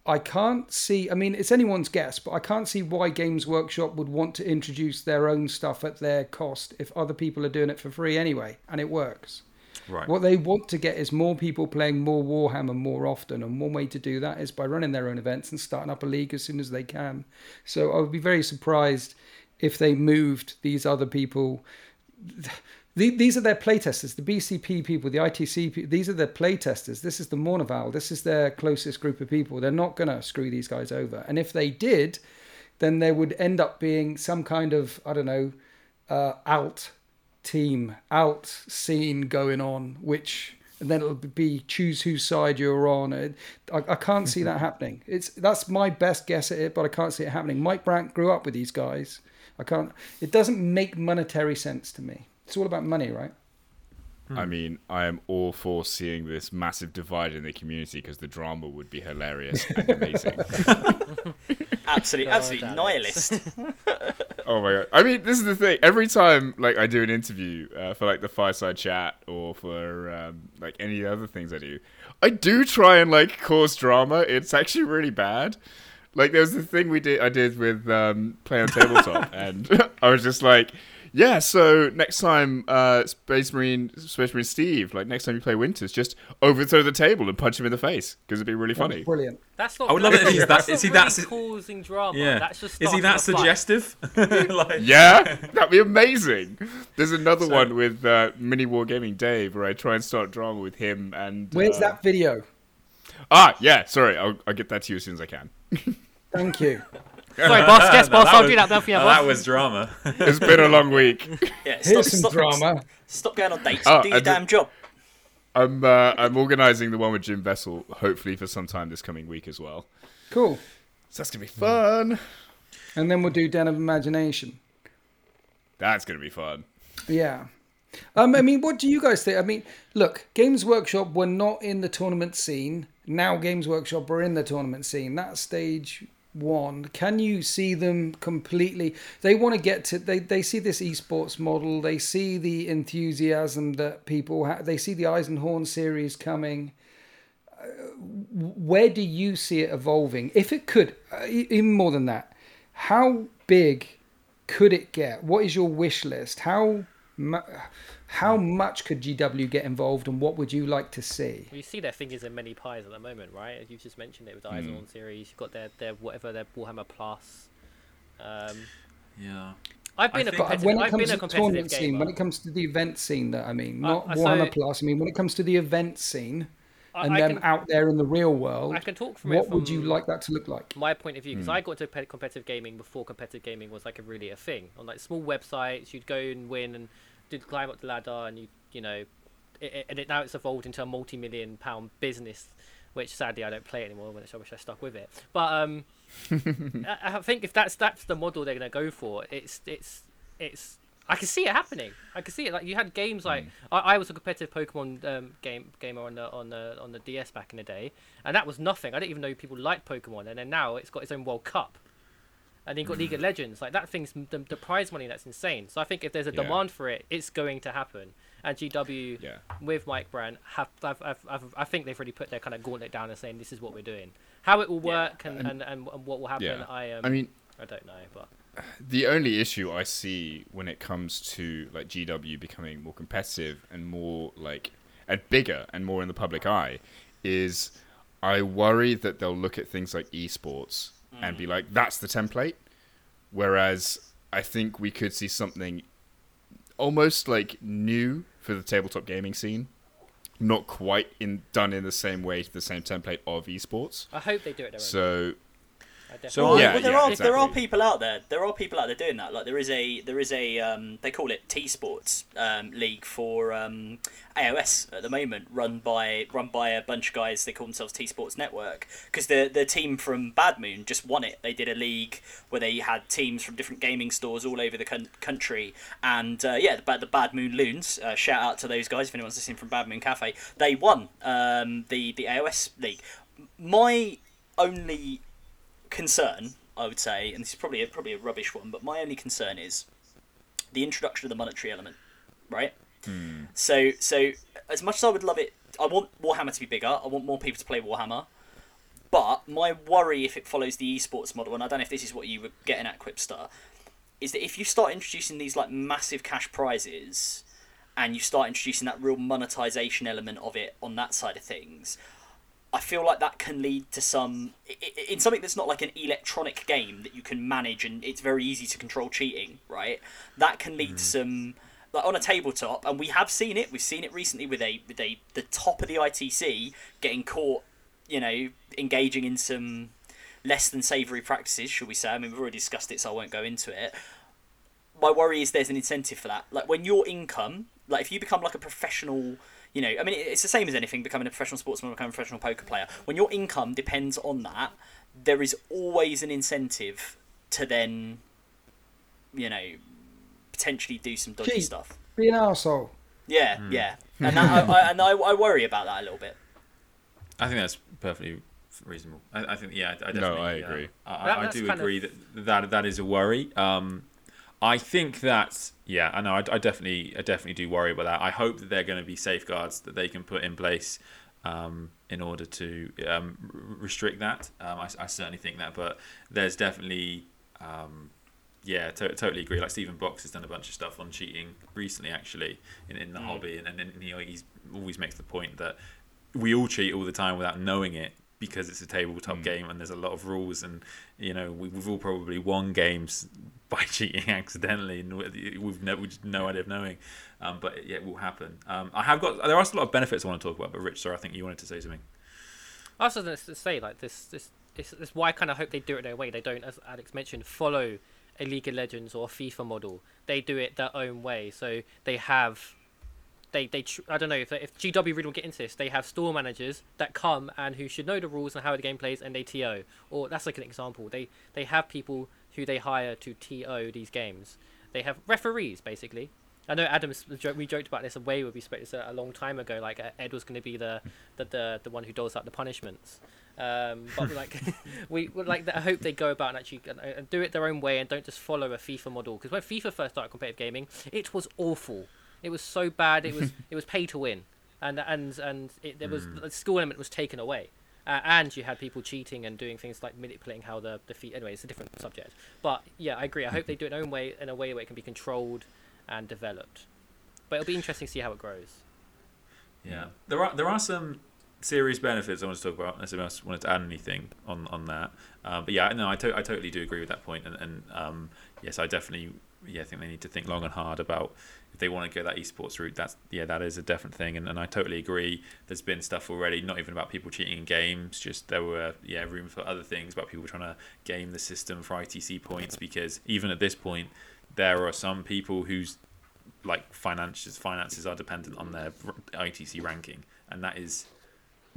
I can't see, I mean, it's anyone's guess, but I can't see why Games Workshop would want to introduce their own stuff at their cost if other people are doing it for free anyway, and it works. Right. What they want to get is more people playing more Warhammer more often, and one way to do that is by running their own events and starting up a league as soon as they can. So I would be very surprised if they moved these other people. The- These are their playtesters, the BCP people, the ITC people. These are their playtesters. This is the Mournival. This is their closest group of people. They're not going to screw these guys over. And if they did, then there would end up being some kind of I don't know uh, alt team, alt scene going on, which and then it'll be choose whose side you're on. I, I can't see that happening. It's that's my best guess at it, but I can't see it happening. Mike Brandt grew up with these guys. I can't. It doesn't make monetary sense to me. It's all about money, right? I mean, I am all for seeing this massive divide in the community because the drama would be hilarious and amazing. Absolutely, God absolutely damn nihilist. oh my god! I mean, this is the thing. Every time, like, I do an interview uh, for like the fireside chat or for um, like any other things I do, I do try and like cause drama. It's actually really bad. Like, there was the thing we did. I did with um, play on tabletop, and I was just like. Yeah, so next time, uh, Space Marine, Space Marine Steve, like next time you play Winters, just overthrow the table and punch him in the face because it'd be really funny. Brilliant. That's not. I would love it if he's that's is he not that really su- causing drama? Yeah. That's just. Is he that suggestive? like, Yeah, that'd be amazing. There's another So- one with uh, Mini War Gaming Dave where I try and start drama with him and. Where's uh, that video? Ah, yeah. Sorry, I'll, I'll get that to you as soon as I can. Thank you. Sorry, boss. Yes, No, boss. I'll was- do that. Now for you, no, boss. that was drama. It's been a long week. Yeah, stop, Here's some stop, drama. Stop going on dates. Oh, do your I did- damn job. I'm uh, I'm organising the one with Jim Vesal, hopefully for some time this coming week as well. Cool. So that's gonna be fun. And then we'll do Den of Imagination. That's gonna be fun. Yeah. Um, I mean, what do you guys think? I mean, look, Games Workshop were not in the tournament scene. Now Games Workshop are in the tournament scene. That stage one. Can you see them completely? They want to get to. They they see this esports model. They see the enthusiasm that people have. They see the Eisenhorn series coming. Where do you see it evolving? If it could, even more than that, how big could it get? What is your wish list? How how much could GW get involved, and what would you like to see? You see their fingers in many pies at the moment, right? As you just mentioned it with the Hmm. Eisenhorn series. You've got their, their whatever their Warhammer Plus. Um, yeah. I've been a think- competitive. when it I've comes been to a the tournament gamer. scene, when it comes to the event scene, that I mean, not uh, Warhammer so- Plus. I mean, when it comes to the event scene I- and I them can- out there in the real world, I can talk from it what would you like that to look like? my point of view because I got into competitive gaming before competitive gaming was like a really a thing on like small websites you'd go and win and did climb up the ladder and you you know it, it, and it, now it's evolved into a multi-million pound business which sadly I don't play anymore which I wish I stuck with it but um I, I think if that's that's the model they're going to go for it's it's it's I can see it happening. I can see it. Like you had games like I, I was a competitive Pokemon um, game gamer on the on the on the DS back in the day, and that was nothing. I didn't even know people liked Pokemon, and then now it's got its own World Cup, and then you've got League of Legends. Like that thing's the, the prize money that's insane. So I think if there's a Yeah. demand for it, it's going to happen. And GW Yeah. with Mike Brandt have I've, I've, I've, I think they've already put their kind of gauntlet down and saying this is what we're doing. How it will work and, and, and, and what will happen, Yeah. I um, I mean, I don't know, but the only issue I see when it comes to like GW becoming more competitive and more like and bigger and more in the public eye is I worry that they'll look at things like esports and be like, that's the template. Whereas I think we could see something almost like new for the tabletop gaming scene. Not quite in done in the same way to the same template of esports. I hope they do it own. way. So I definitely So Well, Yeah, well, there yeah, are there are people out there. There are people out there doing that. Like there is a there is a um, they call it T Sports um, league for um, AOS at the moment, run by run by a bunch of guys. They call themselves T Sports Network because the the team from Bad Moon just won it. They did a league where they had teams from different gaming stores all over the con- country, and uh, yeah, the, Bad- the Bad Moon Loons. Uh, shout out to those guys if anyone's listening from Bad Moon Cafe. They won um, the the AOS league. My only concern, I would say, and this is probably a, probably a rubbish one, but my only concern is the introduction of the monetary element, right? Hmm. So, so as much as I would love it, I want Warhammer to be bigger. I want more people to play Warhammer. But my worry, if it follows the esports model, and I don't know if this is what you were getting at, Quipster, is that if you start introducing these like massive cash prizes, and you start introducing that real monetization element of it on that side of things, I feel like that can lead to some in something that's not like an electronic game that you can manage and it's very easy to control cheating, right? That can lead to hmm. some like on a tabletop, and we have seen it. We've seen it recently with a with a the top of the ITC getting caught, you know, engaging in some less than savoury practices, should we say? I mean, we've already discussed it, so I won't go into it. My worry is there's an incentive for that. Like when your income, like if you become like a professional, you know, I mean, it's the same as anything. Becoming a professional sportsman, becoming a professional poker player. When your income depends on that, there is always an incentive to then, you know, potentially do some dodgy Cheat. stuff. Be an arsehole. Yeah, yeah, and that, I, I, and I, I worry about that a little bit. I think that's perfectly reasonable. I, I think, yeah, I, I No, definitely. I uh, agree. I, I do kind of- agree that, that that is a worry. Um, I think that, yeah, I know. I, I definitely, I definitely do worry about that. I hope that there are going to be safeguards that they can put in place um, in order to um, r- restrict that. Um, I, I certainly think that, but there's definitely. Um, yeah, to- totally agree. Like Stephen Box has done a bunch of stuff on cheating recently, actually, in, in the hobby, and, and know, he's always makes the point that we all cheat all the time without knowing it because it's a tabletop game and there's a lot of rules, and you know we, we've all probably won games by cheating accidentally, and we- we've no, we no idea of knowing. Um, but yeah, it will happen. Um, I have got there are a lot of benefits I want to talk about, but Rich, sorry, I think you wanted to say something. I was going to say like this. This. This, this is why I kind of hope they do it their way. They don't, as Alex mentioned, follow a League of Legends or a FIFA model. They do it their own way. So they have, they they I don't know if if GW really will get into this. They have store managers that come and who should know the rules and how the game plays, and they TO. Or that's like an example. They they have people who they hire to TO these games. They have referees basically. I know Adam, we joked about this way where we spoke this a, a long time ago. Like uh, Ed was going to be the, the the the one who doles out the punishments. Um, but like we like I hope they go about and actually uh, do it their own way and don't just follow a FIFA model. Because when FIFA first started competitive gaming, it was awful. It was so bad. It was it was pay to win, and and and it, there was the school element was taken away. Uh, and you had people cheating and doing things like manipulating how the feet. Anyway, it's a different subject. But yeah, I agree. I hope they do it their own way in a way where it can be controlled and developed. But it'll be interesting to see how it grows. Yeah, there are there are some serious benefits I want to talk about. Unless anyone else wanted to add anything on on that, um, but yeah, no, I, to- I totally do agree with that point, and, and um, yes, I definitely yeah I think they need to think long and hard about if they want to go that esports route. That's yeah, that is a different thing, and, and I totally agree. There's been stuff already, not even about people cheating in games, just there were yeah room for other things about people trying to game the system for ITC points because even at this point, there are some people whose like finances finances are dependent on their ITC ranking, and that is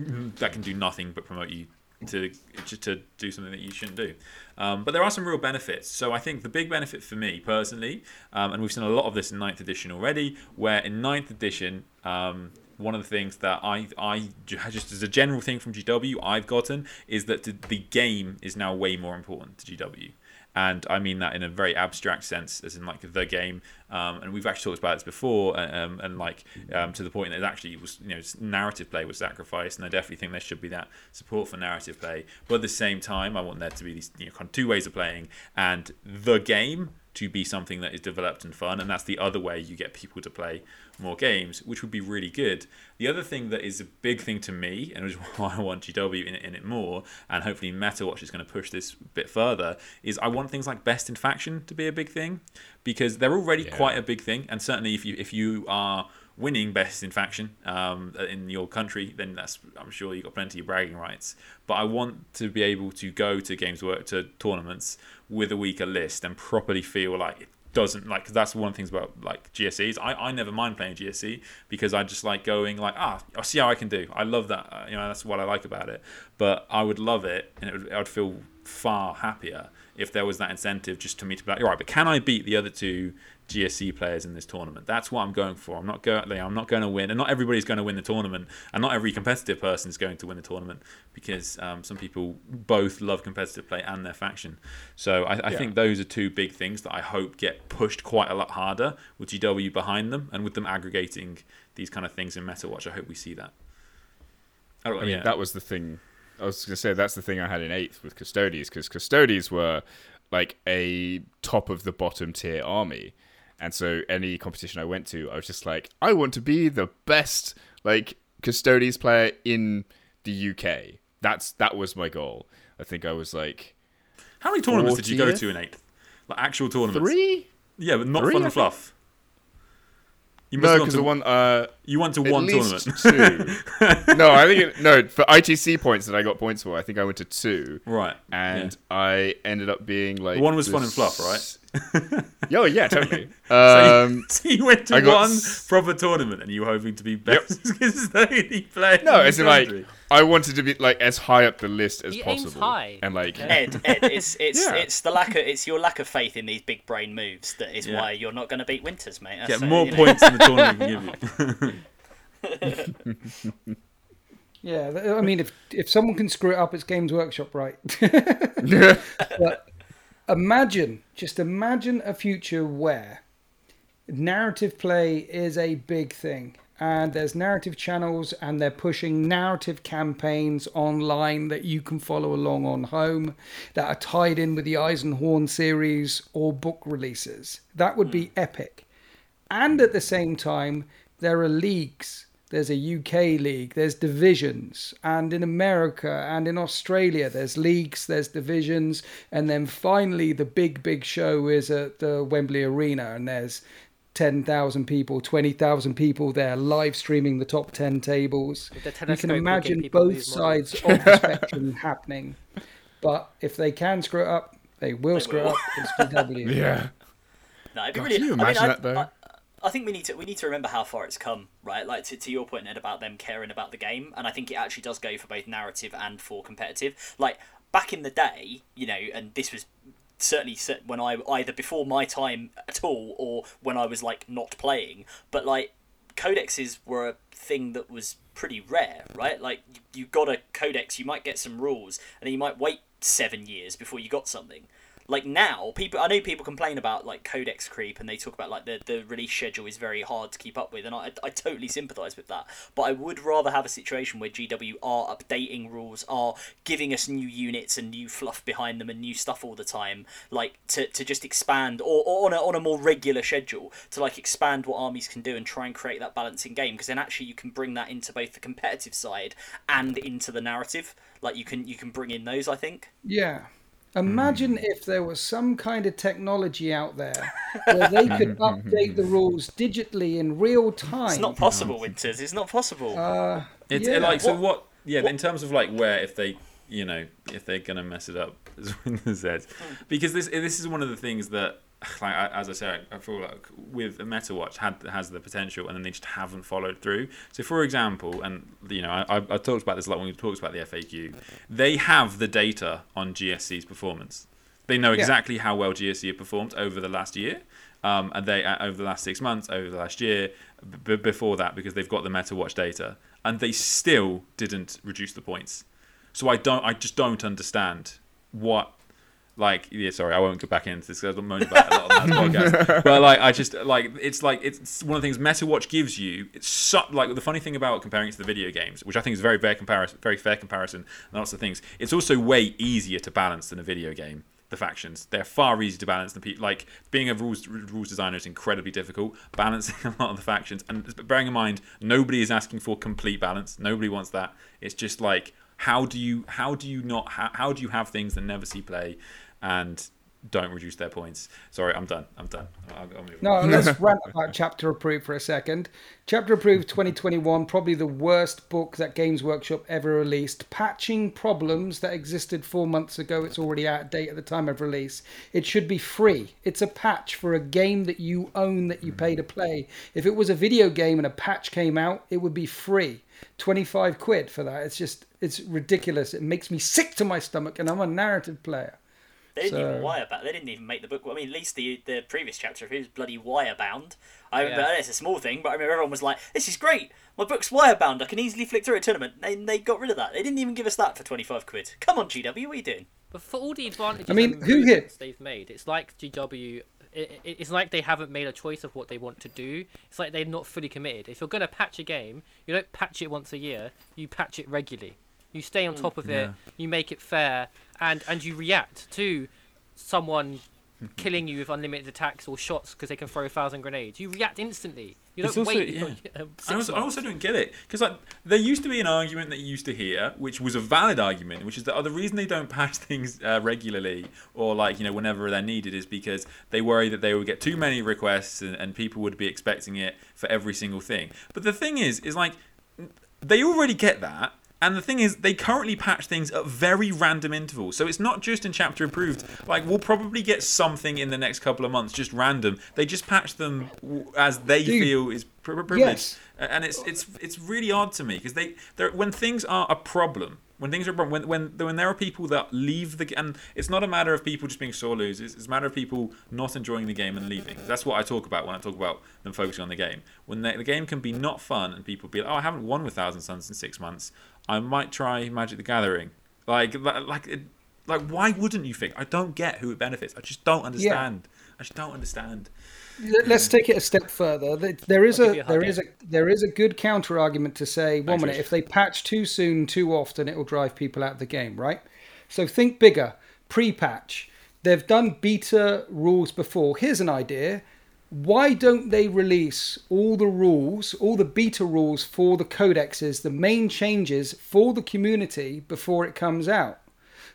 mm-hmm. that can do nothing but promote you to to, do something that you shouldn't do. Um, but there are some real benefits. So I think the big benefit for me personally, um, and we've seen a lot of this in ninth edition already, where in ninth edition. Um, one of the things that I, I just as a general thing from GW I've gotten is that the game is now way more important to GW and I mean that in a very abstract sense, as in like the game. Um, and we've actually talked about this before, um, and like um, to the point that it actually was, you know, narrative play was sacrificed, and I definitely think there should be that support for narrative play. But at the same time, I want there to be these you know, kind of two ways of playing, and the game to be something that is developed and fun, and that's the other way you get people to play more games, which would be really good. The other thing that is a big thing to me, and which is why I want GW in it, in it more, and hopefully MetaWatch is going to push this a bit further, is I want things like best in faction to be a big thing, because they're already Yeah. quite a big thing, and certainly if you if you are winning best in faction um, in your country, then that's I'm sure you've got plenty of bragging rights. But I want to be able to go to games work to tournaments with a weaker list and properly feel like it doesn't like 'cause that's one of the things about like GSEs. I, I never mind playing GSE because I just like going like ah I'll see how I can do. I love that uh, you know that's what I like about it. But I would love it and it would, I would feel far happier if there was that incentive just to me to be like all right but can I beat the other two GSC players in this tournament. That's what I'm going for. I'm not going. I'm not going to win, and not everybody's going to win the tournament, and not every competitive person is going to win the tournament because um, some people both love competitive play and their faction. So I, I Yeah. think those are two big things that I hope get pushed quite a lot harder with GW behind them, and with them aggregating these kind of things in Meta Watch. I hope we see that. Oh, I mean, yeah. that was the thing. I was going to say that's the thing I had in eighth with Custodes because Custodes were like a top of the bottom tier army, and so any competition I went to, I was just like, I want to be the best like custodes player in the UK. That's that was my goal. I think I was like How many tournaments did you go to in eighth? Like actual tournaments? three. Yeah, but not Three, fun and fluff. You must No, have gone because to the one uh, you went to one tournament. two. no, I think it, no for ITC points that I got points for. I think I went to two, right. and I ended up being like One was fun and fluff, right? S- oh yeah, totally. So, Um, you, so you went to I got one s- proper tournament and you were hoping to be best custodes player. no, it's like. I wanted to be like as high up the list as He aims possible, high. and like Ed, Ed, it's it's Yeah. it's the lack of it's your lack of faith in these big brain moves that is Yeah. why you're not going to beat Winters, mate. That's, get more you know. points in the tournament can give you. Yeah, I mean, if if someone can screw it up, it's Games Workshop, right? but imagine, just imagine a future where narrative play is a big thing, and there's narrative channels, and they're pushing narrative campaigns online that you can follow along on home, that are tied in with the Eisenhorn series or book releases. That would be hmm. epic. And at the same time, there are leagues. There's a UK league, there's divisions, and in America and in Australia, there's leagues, there's divisions, and then finally the big, big show is at the Wembley Arena, and there's 10,000 people, 20,000 people there live streaming the top 10 tables. With You can imagine both sides of the spectrum happening. But if they can screw it up, they will screw it will. up. It's GW. yeah. No, it'd be God, really. can you I mean, imagine that, though? I, I think we need to we need to remember how far it's come, right? Like to, to your point, about them caring about the game, and I think it actually does go for both narrative and for competitive. Like back in the day, you know, and this was certainly when I either before my time at all or when I was like not playing, but like codexes were a thing that was pretty rare, right? Like you, you got a codex, you might get some rules, and then you might wait seven years before you got something. Like now, people I know people complain about like codex creep, and they talk about like the, the release schedule is very hard to keep up with, and I, I totally sympathise with that. But I would rather have a situation where GW are updating rules, are giving us new units and new fluff behind them and new stuff all the time, like to, to just expand or, or on a on a more regular schedule to like expand what armies can do and try and create that balancing game because then actually you can bring that into both the competitive side and into the narrative. Like you can you can bring in those, I think. Yeah. Mm. Imagine if there was some kind of technology out there where they could mm-hmm. update the rules digitally in real time. It's not possible, Winters. It's not possible. Uh, It's yeah. like so What- what? Yeah, in terms of like where if they, you know, if they're gonna mess it up, as Winter said, hmm. because this this is one of the things that, like as I said, I feel like with a Meta Watch had has the potential, and then they just haven't followed through. So, for example, and you know, I, I, talked about this a lot when we talked about the FAQ. They have the data on GSC's performance. They know Yeah. exactly how well GSC have performed over the last year. Um, and they uh, over the last six months, over the last year, b- before that, because they've got the Meta Watch data, and they still didn't reduce the points. So I don't, I just don't understand what, like, yeah, sorry, I won't go back into this because I'm moaning about it a lot on that podcast. But like, I just like, it's like it's one of the things meta watch gives you. It's so, like the funny thing about comparing it to the video games, which I think is very fair comparison, very fair comparison, and lots of things. It's also way easier to balance than a video game the factions. They're far easier to balance than people. Like being a rules rules designer is incredibly difficult. Balancing a lot of the factions, and bearing in mind, nobody is asking for complete balance. Nobody wants that. It's just like how do you how do you not how, how do you have things that never see play, and don't reduce their points. Sorry, I'm done. I'm done. I'll, I'll. No, let's rant about Chapter Approved for a second. Chapter Approved 2021, probably the worst book that Games Workshop ever released. Patching problems that existed four months ago. It's already out of date at the time of release. It should be free. It's a patch for a game that you own that you pay to hmm. play. If it was a video game and a patch came out, it would be free. 25 quid for that. It's just, it's ridiculous. It makes me sick to my stomach, and I'm a narrative player. They didn't even wire back. They didn't even make the book. I mean, at least the the previous chapter, if it was bloody wire bound. I Yeah. remember it's a small thing, but I remember everyone was like, "This is great. My book's wire bound. I can easily flick through a tournament." And they got rid of that. They didn't even give us that for twenty five quid. Come on, GW, what are you doing? But for all the advantages I mean, who hit- improvements they've made, it's like GW. It, it- it's like they haven't made a choice of what they want to do. It's like they're not fully committed. If you're going to patch a game, you don't patch it once a year. You patch it regularly. You stay on top of it. You make it fair, and and you react to someone killing you with unlimited attacks or shots because they can throw a thousand grenades. You react instantly. You don't also- wait. yeah. six I also, I also don't get it because like there used to be an argument that you used to hear, which was a valid argument, which is that oh, the reason they don't patch things uh, regularly or like you know whenever they're needed is because they worry that they would get too many requests and, and people would be expecting it for every single thing. But the thing is, is like they already get that. And the thing is, they currently patch things at very random intervals. So it's not just in chapter approved. Like we'll probably get something in the next couple of months, just random. They just patch them as they Dude. feel is pri- privileged, Yes. and it's it's it's really odd to me because they when things are a problem. When things are a problem, when, when when there are people that leave the and it's not a matter of people just being sore losers. It's a matter of people not enjoying the game and leaving. That's what I talk about when I talk about them focusing on the game. When the, the game can be not fun and people be like, oh, I haven't won with Thousand Sons in six months. I might try Magic the Gathering. Like like like why wouldn't you think? I don't get who it benefits. I just don't understand. I just don't understand. Let- Let's take it a step further. There is a give you a there hug, is a there is a good counter argument to say one Thanks, minute Rich. if they patch too soon, too often, it will drive people out of the game, right? So think bigger. Pre-patch. They've done beta rules before. Here's an idea. Why don't they release all the rules, all the beta rules for the codexes, the main changes for the community before it comes out?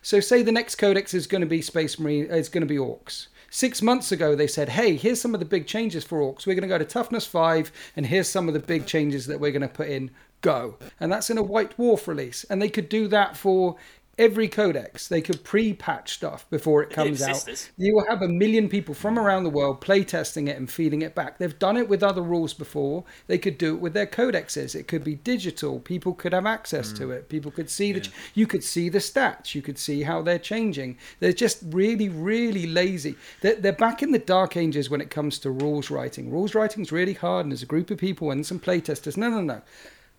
So say the next codex is going to be Space Marine, is going to be Orks. Six months ago, they said, hey, here's some of the big changes for Orks. We're going to go to Toughness 5, and here's some of the big changes that we're going to put in. Go. And that's in a White Dwarf release. And they could do that for every codex. They could pre patch stuff before it comes out. You will have a million people from around the world playtesting it and feeding it back. They've done it with other rules before. They could do it with their codexes. It could be digital. People could have access to hmm. it. People could see the. You could see the stats. You could see how they're changing. They're just really, really lazy. They're, they're back in the dark ages when it comes to rules writing. Rules writing is really hard, and there's a group of people and some playtesters. No, no, no.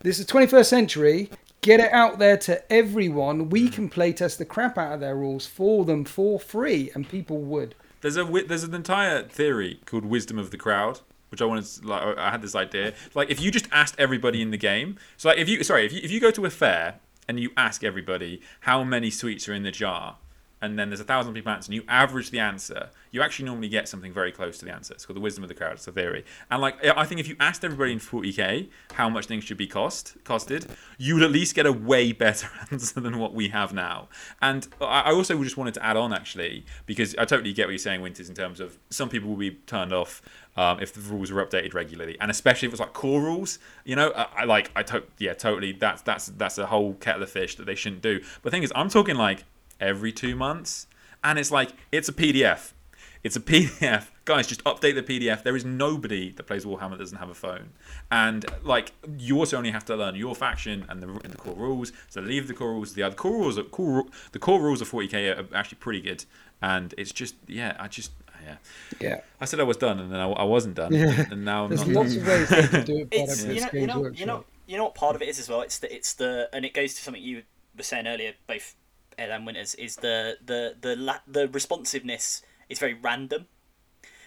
This is 21st century. Get it out there to everyone. We mm. can playtest the crap out of their rules for them for free, and people would. There's a there's an entire theory called wisdom of the crowd, which I wanted. To, like I had this idea. Like if you just asked everybody in the game, so like if you sorry if you if you go to a fair and you ask everybody how many sweets are in the jar, and then there's a thousand people answering, you average the answer, you actually normally get something very close to the answer. It's called the wisdom of the crowd. It's a theory. And like I think if you asked everybody in 40k how much things should be cost costed, you would at least get a way better answer than what we have now. And I also just wanted to add on actually because I totally get what you're saying, Winters, in terms of some people will be turned off. Um, if the rules are updated regularly, and especially if it's like core rules, you know, I, I like, I to- yeah, totally. That's that's that's a whole kettle of fish that they shouldn't do. But the thing is, I'm talking like every two months, and it's like it's a PDF. It's a PDF. Guys, just update the PDF. There is nobody that plays Warhammer that doesn't have a phone. And like you also only have to learn your faction and the, the core rules. So leave the core rules. The other core rules, are, core, the core rules of 40k are actually pretty good. And it's just yeah, I just yeah. Yeah. I said I was done, and then I, I wasn't done, Yeah. and now I'm There's not. lots of ways they can do it better. It's you know, you know, you know, you know what part of it is as well. It's the it's the and it goes to something you were saying earlier, both And Winters, is the the the la- the responsiveness is very random.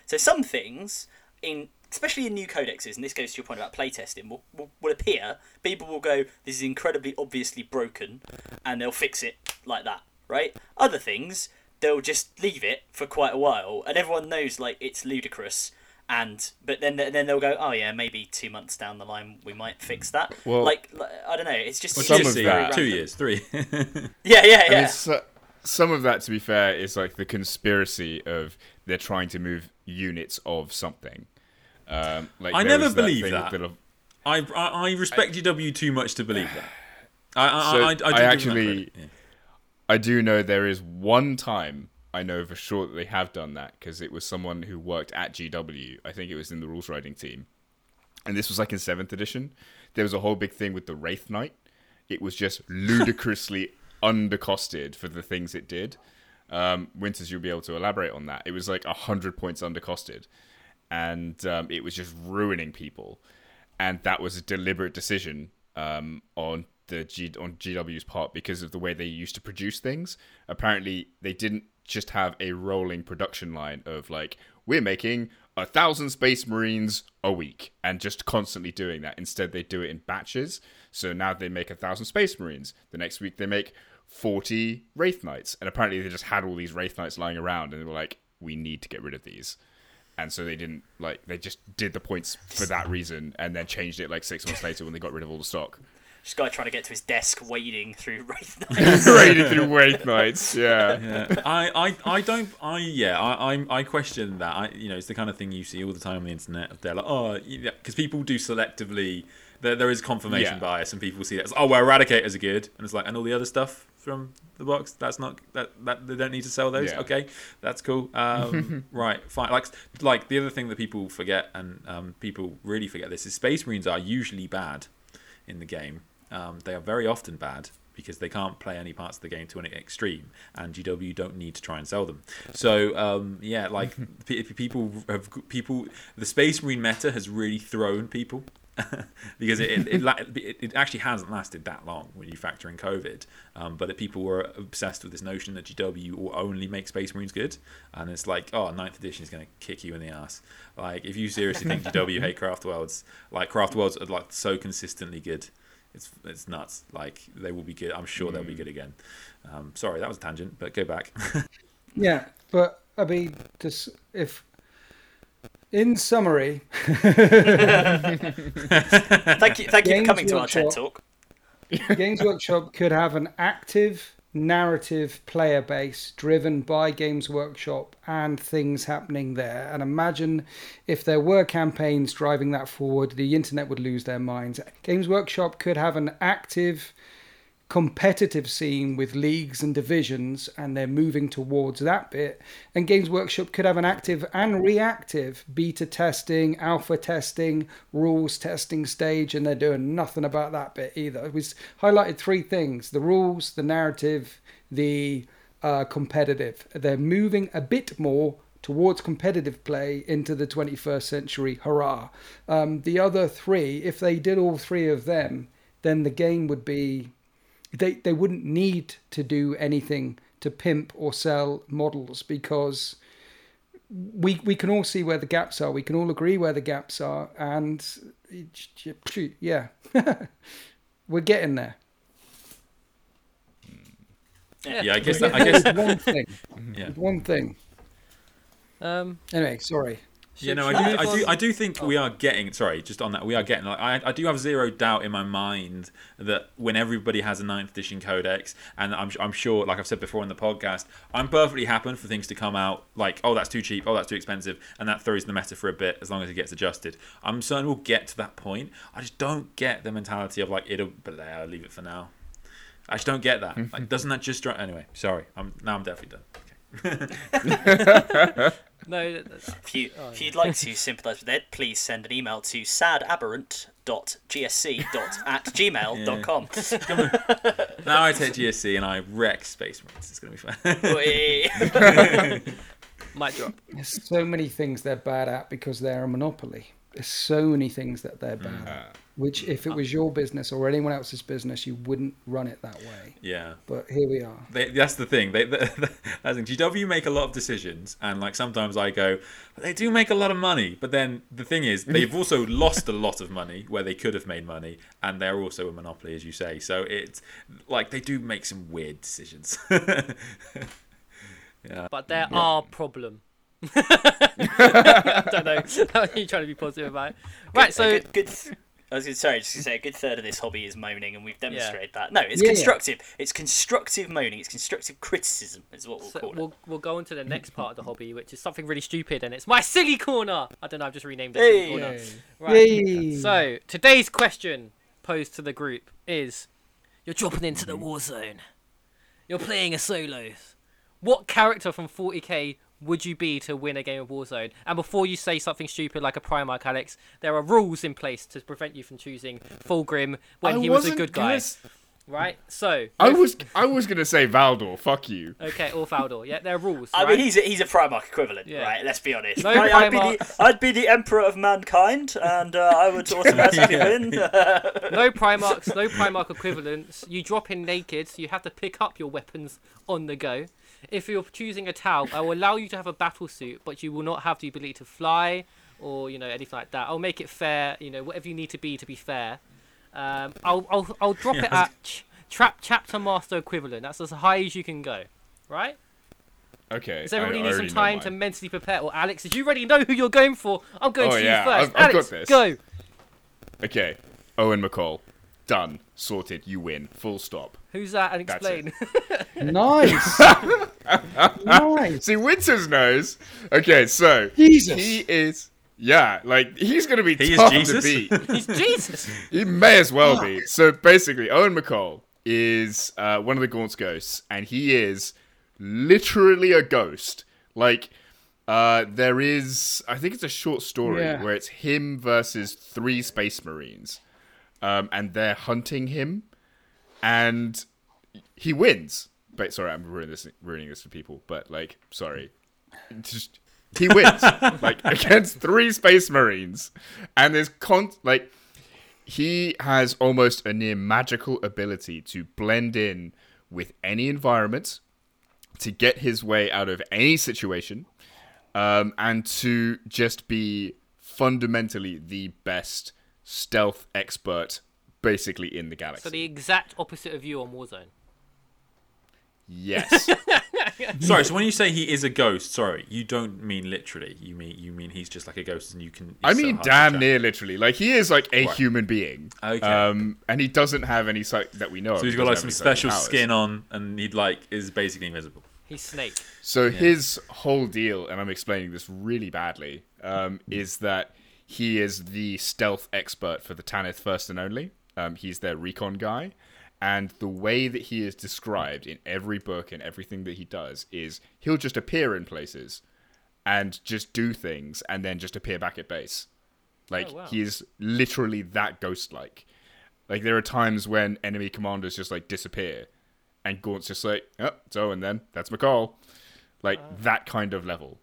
So some things in especially in new codexes, and this goes to your point about playtesting, will, will, will appear, people will go, this is incredibly obviously broken, and they'll fix it like that, right? Other things, they'll just leave it for quite a while, and everyone knows, like, it's ludicrous, and, but then then they'll go, oh yeah, maybe two months down the line we might fix that. Well- like, like, I don't know, it's just, it's some just of that- two years, three. Yeah, yeah, I yeah. mean, so, some of that, to be fair, is like the conspiracy of they're trying to move units of something. Um, like I never was that believe thing that. with the- I, I I respect GW too much to believe that. I I, So I, I, I, I give that actually- yeah. I do know there is one time I know for sure that they have done that because it was someone who worked at GW. I think it was in the rules writing team, and this was like in seventh edition. There was a whole big thing with the Wraith Knight. It was just ludicrously undercosted for the things it did. Um, Winters, you'll be able to elaborate on that. It was like hundred points undercosted, and um, it was just ruining people. And that was a deliberate decision um, on the G- on GW's part because of the way they used to produce things. Apparently, they didn't just have a rolling production line of like we're making a thousand Space Marines a week and just constantly doing that. Instead, they do it in batches. So now they make a thousand Space Marines. The next week they make forty Wraith Knights, and apparently they just had all these Wraith Knights lying around, and they were like, we need to get rid of these. And so they didn't like they just did the points for that reason, and then changed it like six months later when they got rid of all the stock. This guy trying to get to his desk, wading through Wraith Knights. Raided through Wraith Knights, yeah. Yeah. I, I, I don't I yeah I, I I question that I you know it's the kind of thing you see all the time on the internet they're like oh yeah, because people do selectively there, there is confirmation Yeah. bias and people see that. as oh well eradicators are good and it's like and all the other stuff from the box that's not that that they don't need to sell those Yeah. okay that's cool um, right fine like like the other thing that people forget and um, people really forget this is space marines are usually bad in the game. Um, they are very often bad because they can't play any parts of the game to an extreme, and GW don't need to try and sell them. So um, yeah, like pe- people have people. The Space Marine meta has really thrown people. because it it, it, it it actually hasn't lasted that long when you factor in COVID, um, but people were obsessed with this notion that GW will only make Space Marines good, and it's like, oh, ninth edition is going to kick you in the ass. Like, if you seriously think GW hate Craft Worlds, like Craft Worlds are like so consistently good, it's it's nuts. Like they will be good. I'm sure they'll be good again. Um, sorry, that was a tangent, but go back. Yeah, but I mean, just if in summary, thank you, thank you for Games coming to our TED talk. Games Workshop could have an active narrative player base driven by Games Workshop and things happening there. And imagine if there were campaigns driving that forward, the internet would lose their minds. Games Workshop could have an active competitive scene with leagues and divisions and they're moving towards that bit. And games workshop could have an active and reactive beta testing alpha testing rules testing stage and they're doing nothing about that bit either. We highlighted three things the rules the narrative the uh, competitive. They're moving a bit more towards competitive play into the 21st century hurrah. Um, the other three if they did all three of them then the game would be they they wouldn't need to do anything to pimp or sell models because we we can all see where the gaps are. We can all agree where the gaps are, and yeah, we're getting there. yeah, I guess that, I guess one thing. Yeah. One thing. Um, Anyway, sorry. Yeah, no, I do, I do. I do think we are getting. Sorry, just on that, we are getting. Like, I, I do have zero doubt in my mind that when everybody has a ninth edition codex, and I'm, I'm sure, like I've said before in the podcast, I'm perfectly happy for things to come out like, oh, that's too cheap, oh, that's too expensive, and that throws the meta for a bit as long as it gets adjusted. I'm certain we'll get to that point. I just don't get the mentality of like it'll, but there, I'll leave it for now. I just don't get that. Like, mm-hmm. doesn't that just? Anyway, sorry. I'm now I'm definitely done. Okay. no, th- th- If, you, Oh, if you'd like to sympathise with Ed, please send an email to sadaberrant.gsc. at gmail.com. now I take GSC and I wreck Space Marines. It's gonna be fun. Whee! might drop. There's so many things they're bad at because they're a monopoly. There's so many things that they're bad at. Mm. Which, if it was your business or anyone else's business, you wouldn't run it that way. yeah. But here we are. They, that's the thing. They, they, that's the thing. GW make a lot of decisions, and like sometimes I go, they do make a lot of money. But then the thing is, they've also lost a lot of money where they could have made money, and they're also a monopoly, as you say. So it's like they do make some weird decisions. yeah. But there are problem. I don't know. How are you trying to be positive about it? Right, A uh, so good, good th- I was gonna, sorry, just to say a good third of this hobby is moaning, and we've demonstrated that. No, it's Yeah, yeah. constructive. It's constructive moaning. It's constructive criticism, is what we'll So call it. we'll we'll go on to the next part of the hobby, which is something really stupid, and it's my silly corner. I don't know. I've just renamed it Hey. silly corner. Right. Yay! So today's question posed to the group is: You're dropping into the war zone. You're playing a solos. What character from 40k would you be to win a game of Warzone? And before you say something stupid like a Primarch, Alex, there are rules in place to prevent you from choosing Fulgrim when I he was a wasn't good gonna guy. s- Right? So, I was I was gonna say Valdor. Fuck you. okay, or Valdor. Yeah, there are rules. I right? mean, he's a, he's a Primarch equivalent, Yeah. right? Let's be honest. No Right, I'd, be the, I'd be the Emperor of Mankind, and uh, I would automatically win. no Primarchs, no Primarch equivalents. You drop in naked, so you have to pick up your weapons on the go. If you're choosing a Tau, I will allow you to have a battle suit, but you will not have the ability to fly or you know anything like that. I'll make it fair, you know, whatever you need to be to be fair. Um, I'll, I'll I'll drop Yeah, it at ch- trap chapter master equivalent. That's as high as you can go, right? Okay. Does everybody I- need some time to mentally prepare? Or Alex, did you already know who you're going for? I'm going Oh, to yeah, you 1st I've- I've got Alex, this. go. Okay. Oan Mkoll. Done. Sorted. You win. Full stop. Who's that? And explain. Nice. nice. See, Winters knows. Okay, so Jesus. he is. Yeah, like he's gonna be He tough Jesus? to beat. He's Jesus. He may as well be. So basically, Oan Mkoll is uh, one of the Gaunt's ghosts, and he is literally a ghost. Like, uh, there is, I think it's a short story Yeah. where it's him versus three space marines, um, and they're hunting him, and he wins. But sorry, I'm ruining this, ruining this for people. But like, sorry, just he wins like against three space marines, and there's con like he has almost a near magical ability to blend in with any environment, to get his way out of any situation, um, and to just be fundamentally the best stealth expert basically in the galaxy. so the exact opposite of you on Warzone. Yes. Sorry, so when you say he is a ghost, sorry, you don't mean literally. You mean you mean he's just like a ghost and you can. I he's so mean, damn near literally. Like he is like a Right. human being. Okay. Um, and he doesn't have any sight that we know. So of, he's he got like some have any psychic special powers. skin on, and he like is basically invisible. He's Snake. So his whole deal, and I'm explaining this really badly, um, is that he is the stealth expert for the Tanith first and only. Um, he's their recon guy, and the way that he is described in every book and everything that he does is he'll just appear in places and just do things, and then just appear back at base. Like Oh, wow. he is literally that ghost-like. Like there are times when enemy commanders just like disappear, and Gaunt's just like, oh, it's Owen then. That's Mkoll. Like that kind of level.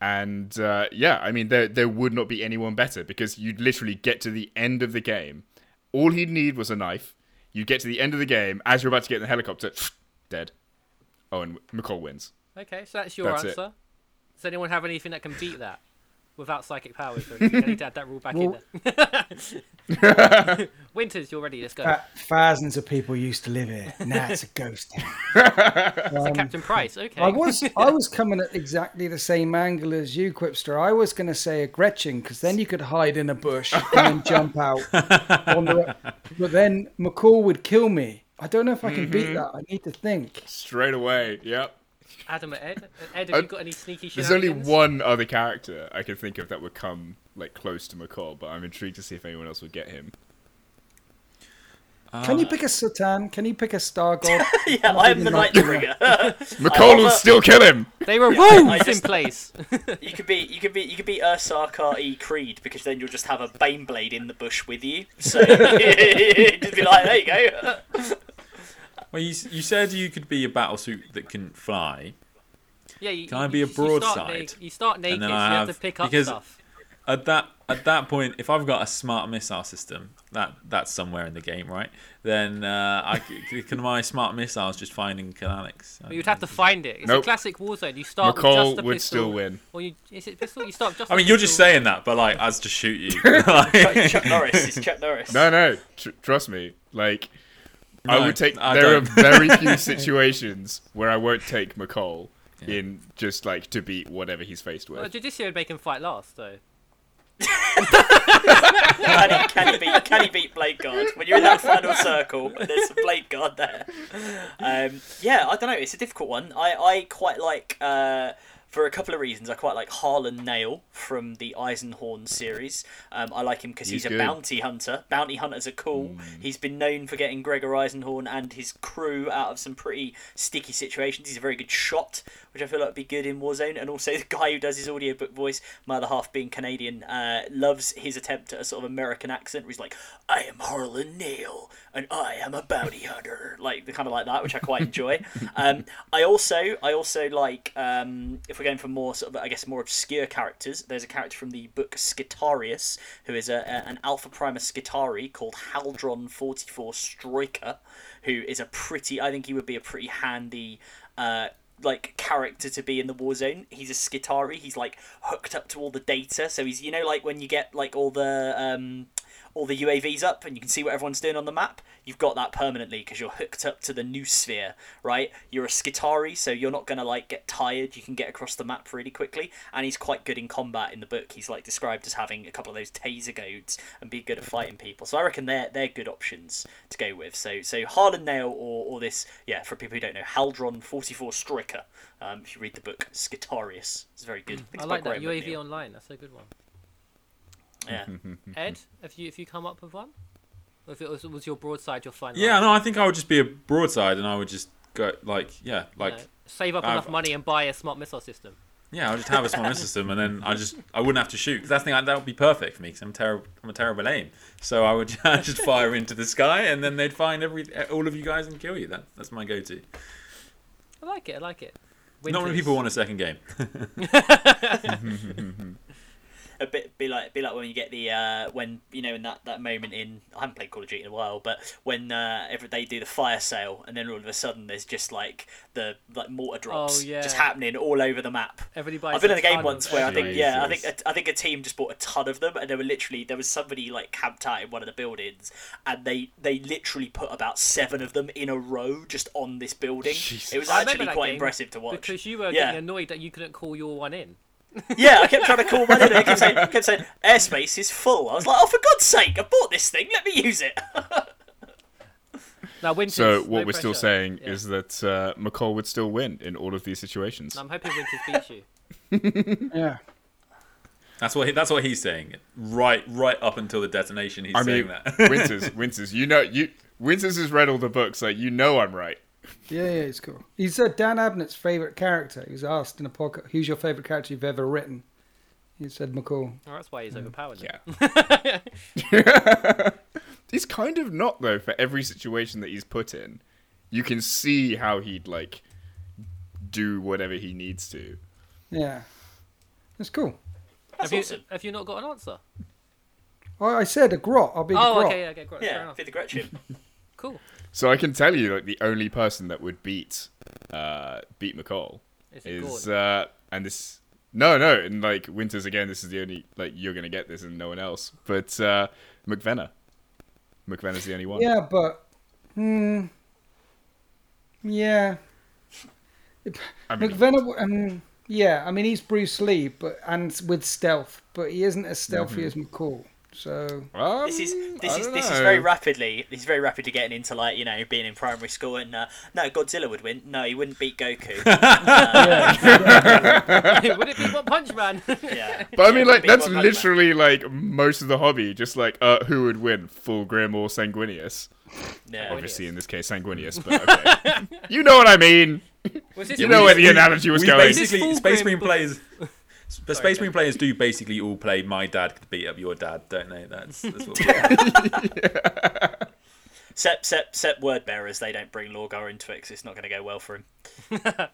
And uh, yeah, I mean, there there would not be anyone better because you'd literally get to the end of the game. All he'd need was a knife. You'd get to the end of the game as you're about to get in the helicopter, dead. Oh, and Mkoll wins. Okay, so that's your That's it. answer. Does anyone have anything that can beat that without psychic powers? Or anything? I need to add that rule back in there. Winters, you're ready. Let's go. Fa- thousands of people used to live here. Now it's a ghost town. So um, Captain Price. Okay. I was I was coming at exactly the same angle as you, Quipster. I was going to say a Gretchen because then you could hide in a bush and then jump out. On the, but then Mkoll would kill me. I don't know if I can beat mm-hmm. that. I need to think. Straight away. Yep. Adam and Ed. Ed, have Uh, you got any sneaky There's only one other character I can think of that would come like close to Mkoll, but I'm intrigued to see if anyone else would get him. Can you pick a Satan? Can you pick a star god? yeah, I am the Nightbringer. Mkoll will still kill him. They were I rules in just- place. you could be, you could be, you could be Ursarkar E Creed because then you'll just have a Baneblade in the bush with you. So just be like, there you go. Well, you, you said you could be a battlesuit that can fly. Yeah, you, Can I you- be a you start broadside? na- You start naked, then so you I have to pick up because- stuff. At that at that point, if I've got a smart missile system, that that's somewhere in the game, right? Then uh, I c- can my smart missiles just find and kill Alex. But you'd have to find it. It's Nope. a classic Warzone. You start with just Mkoll a would pistol, still win. Or you, is it pistol? You start just. I a mean, you're just saying that, but like, as to shoot you. Like- Chuck Norris is Chuck Norris. No, no, tr- trust me. Like, I would take. I there are don't. very few situations where I won't take Mkoll in just like to beat whatever he's faced Well, with. Judiciar would make him fight last, though. Can he, can he beat can he beat Blade Guard when you're in that final circle and there's some Blade Guard there? Um, yeah, I don't know. It's a difficult one. I, I quite like uh, for a couple of reasons. I quite like Harlon Nayl from the Eisenhorn series. Um, I like him because he's, He's a bounty hunter. Bounty hunters are cool. He's been known for getting Gregor Eisenhorn and his crew out of some pretty sticky situations. He's a very good shot, which I feel like would be good in Warzone. And also the guy who does his audiobook voice, my other half being Canadian, uh, loves his attempt at a sort of American accent where he's like, I am Harlon Nayl and I am a bounty hunter. Like the kind of like that, which I quite enjoy. um, I also I also like um, if we're going for more sort of I guess more obscure characters, there's a character from the book Skitarius who is a, a- an Alpha Primus Skitari called Haldron 44 Stroiker, who is a pretty I think he would be a pretty handy uh, like character to be in the war zone. He's a Skitari. He's like hooked up to all the data. So he's you know like when you get like all the um all the UAVs up and you can see what everyone's doing on the map, you've got that permanently because you're hooked up to the noosphere, right? You're a Skitari, so you're not gonna like get tired. You can get across the map really quickly, and he's quite good in combat in the book. He's like described as having a couple of those taser goads and be good at fighting people. So I reckon they're they're good options to go with. So so Harlon Nayl or or this yeah for people who don't know Haldron 44 Striker. Um, if you read the book Skitarius, it's very good. think I like that Graham UAV online. That's a good one. Yeah. Ed, have you if you come up with one? Or if it was, was your broadside your final? Yeah, no, I think I would just be a broadside, and I would just go like, yeah, like, You know, save up I've- enough money and buy a smart missile system. yeah, I'll just have a smart missile system, and then I just, I wouldn't have to shoot. 'Cause that's the thing, that would be perfect for me, because I'm terrible, I'm a terrible aim. So I would just fire into the sky, and then they'd find every, all of you guys and kill you. That, that's my go-to. I like it. I like it. Not many people want a second game. a bit be like be like when you get the uh, when you know in that, that moment in I haven't played Call of Duty in a while, but when uh, every they do the fire sale and then all of a sudden there's just like the like mortar drops Oh, yeah. just happening all over the map. Everybody buys I've been in a game once of where I think yeah I think a, I think a team just bought a ton of them and they were literally there was somebody like camped out in one of the buildings and they they literally put about seven of them in a row just on this building. It was actually quite impressive to watch. because you were Yeah. getting annoyed that you couldn't call your one in. Yeah, I kept trying to call one in. I kept saying, I kept saying, airspace is full. I was like, oh, for God's sake, I bought this thing. Let me use it. Now, Winters. So no what we're still saying Yeah. is that uh, Mkoll would still win in all of these situations. I'm hoping Winters beats you. Yeah. That's what he, that's what he's saying. Right, right up until the detonation, he's I saying mean, that. Winters, Winters, you know, you Winters has read all the books, like you know, I'm right. Yeah, yeah, it's cool. He's uh, Dan Abnett's favorite character. He was asked in a podcast, "Who's your favorite character you've ever written?" He said Mkoll. Oh, that's why he's overpowered. Yeah. now. He's kind of not though. For every situation that he's put in, you can see how he'd like do whatever he needs to. Yeah, that's cool. That's have you have you not got an answer? Oh, I said a grot. I'll be the Oh, grot. okay, yeah, okay, great. Fair Yeah, enough. be the Gretchen. Cool. So I can tell you, like the only person that would beat uh, beat Mkoll Is it is Gordon? uh, and this no no and like Winters again. This is the only like you're gonna get this and no one else. But uh, Mkvenner, Mkvenner's the only one. Yeah, but hmm, yeah. I mean, Mkvenner, um, yeah, I mean he's Bruce Lee, but and with stealth, but he isn't as stealthy Mm-hmm. as Mkoll. So um, This is this is don't this is very rapidly. This is very rapidly getting into like you know being in primary school and uh, no Godzilla would win. No, he wouldn't beat Goku. Would it be One Punch Man? yeah. But I mean, like that's One Man. literally like most of the hobby. Just like uh, who would win, Fulgrim or Sanguinius? Yeah. Obviously, in this case, Sanguinius. But okay. you know what I mean. Was this You know where the analogy was we going. Basically, Space Grim Marine players. The Sorry, Space. Marine players do basically all play my dad could beat up your dad, don't they? That's, that's what we are. Sep Sep Sep word bearers. They don't bring Lorgar into it 'cause it's not going to go well for him.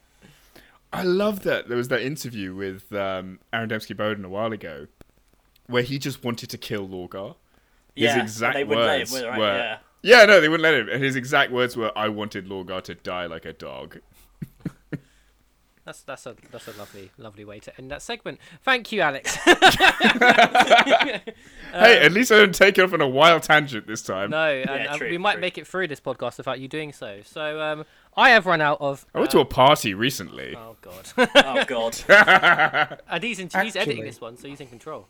I love that there was that interview with um, Aaron Dembski Bowden a while ago, where he just wanted to kill Lorgar. His Yeah, and exact they wouldn't let him, words right? were, Yeah. yeah, no, they wouldn't let him. And his exact words were, "I wanted Lorgar to die like a dog." That's that's a that's a lovely lovely way to end that segment. Thank you, Alex. hey, at least I didn't take it off on a wild tangent this time. no, and, Yeah, and true, we might true. make it through this podcast without you doing so. So um, I have run out of. I went to a party recently. Oh god. Oh God. and he's in, he's editing this one, so he's in control.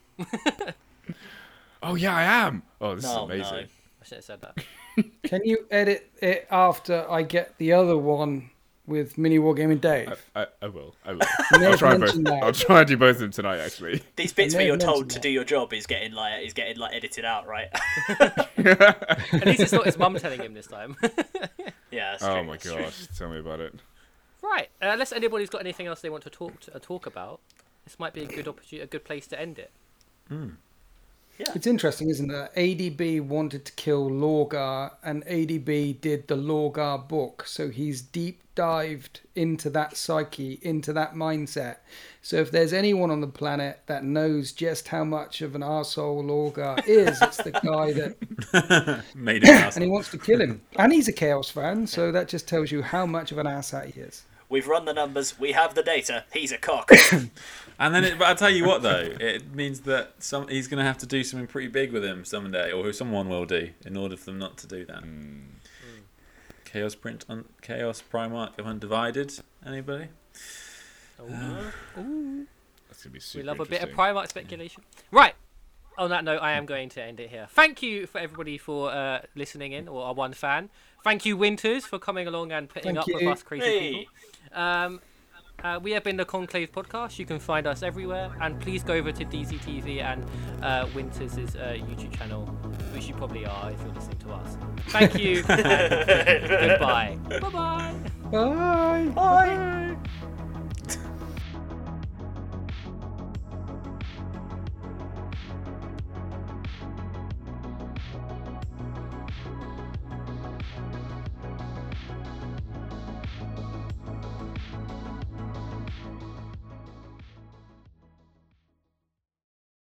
Oh yeah, I am. Oh, this No, is amazing. no. I should have said that. can you edit it after I get the other one with Mini Wargaming Dave? I, I will. I will. I'll try and both. that. I'll try and do both of them tonight. Actually. These bits where you're told mentioned to do your job is getting like is getting like edited out, right? At least it's not his mum telling him this time. yeah. That's Oh true, my that's true. gosh! Tell me about it. right. Uh, unless anybody's got anything else they want to talk to, uh, talk about, this might be a good opportunity, a good place to end it. It's interesting, isn't it? ADB wanted to kill Lorgar, and ADB did the Lorgar book, so he's deep dived into that psyche, into that mindset. So if there's anyone on the planet that knows just how much of an arsehole Lorgar is, it's the guy that, Made it and he wants to kill him. And he's a Chaos fan, so that just tells you how much of an asshat he is. We've run the numbers. We have the data. He's a cock. And then, it, but I tell you what, though, it means that some he's going to have to do something pretty big with him someday, or someone will do, in order for them not to do that. Chaos print, on Chaos Primarch of Undivided. Anybody? That's gonna be super. We love a bit of interesting. Primarch speculation. Right. On that note, I am going to end it here. Thank you for everybody for uh, listening in, or our one fan. Thank you, Winters, for coming along and putting Thank up with us crazy Hey. people. Um, uh, we have been the Conclave Podcast. You can find us everywhere, and please go over to DZTV and uh, Winters' uh, YouTube channel, which you probably are if you're listening to us. Thank you. and goodbye. Bye bye. Bye. Bye.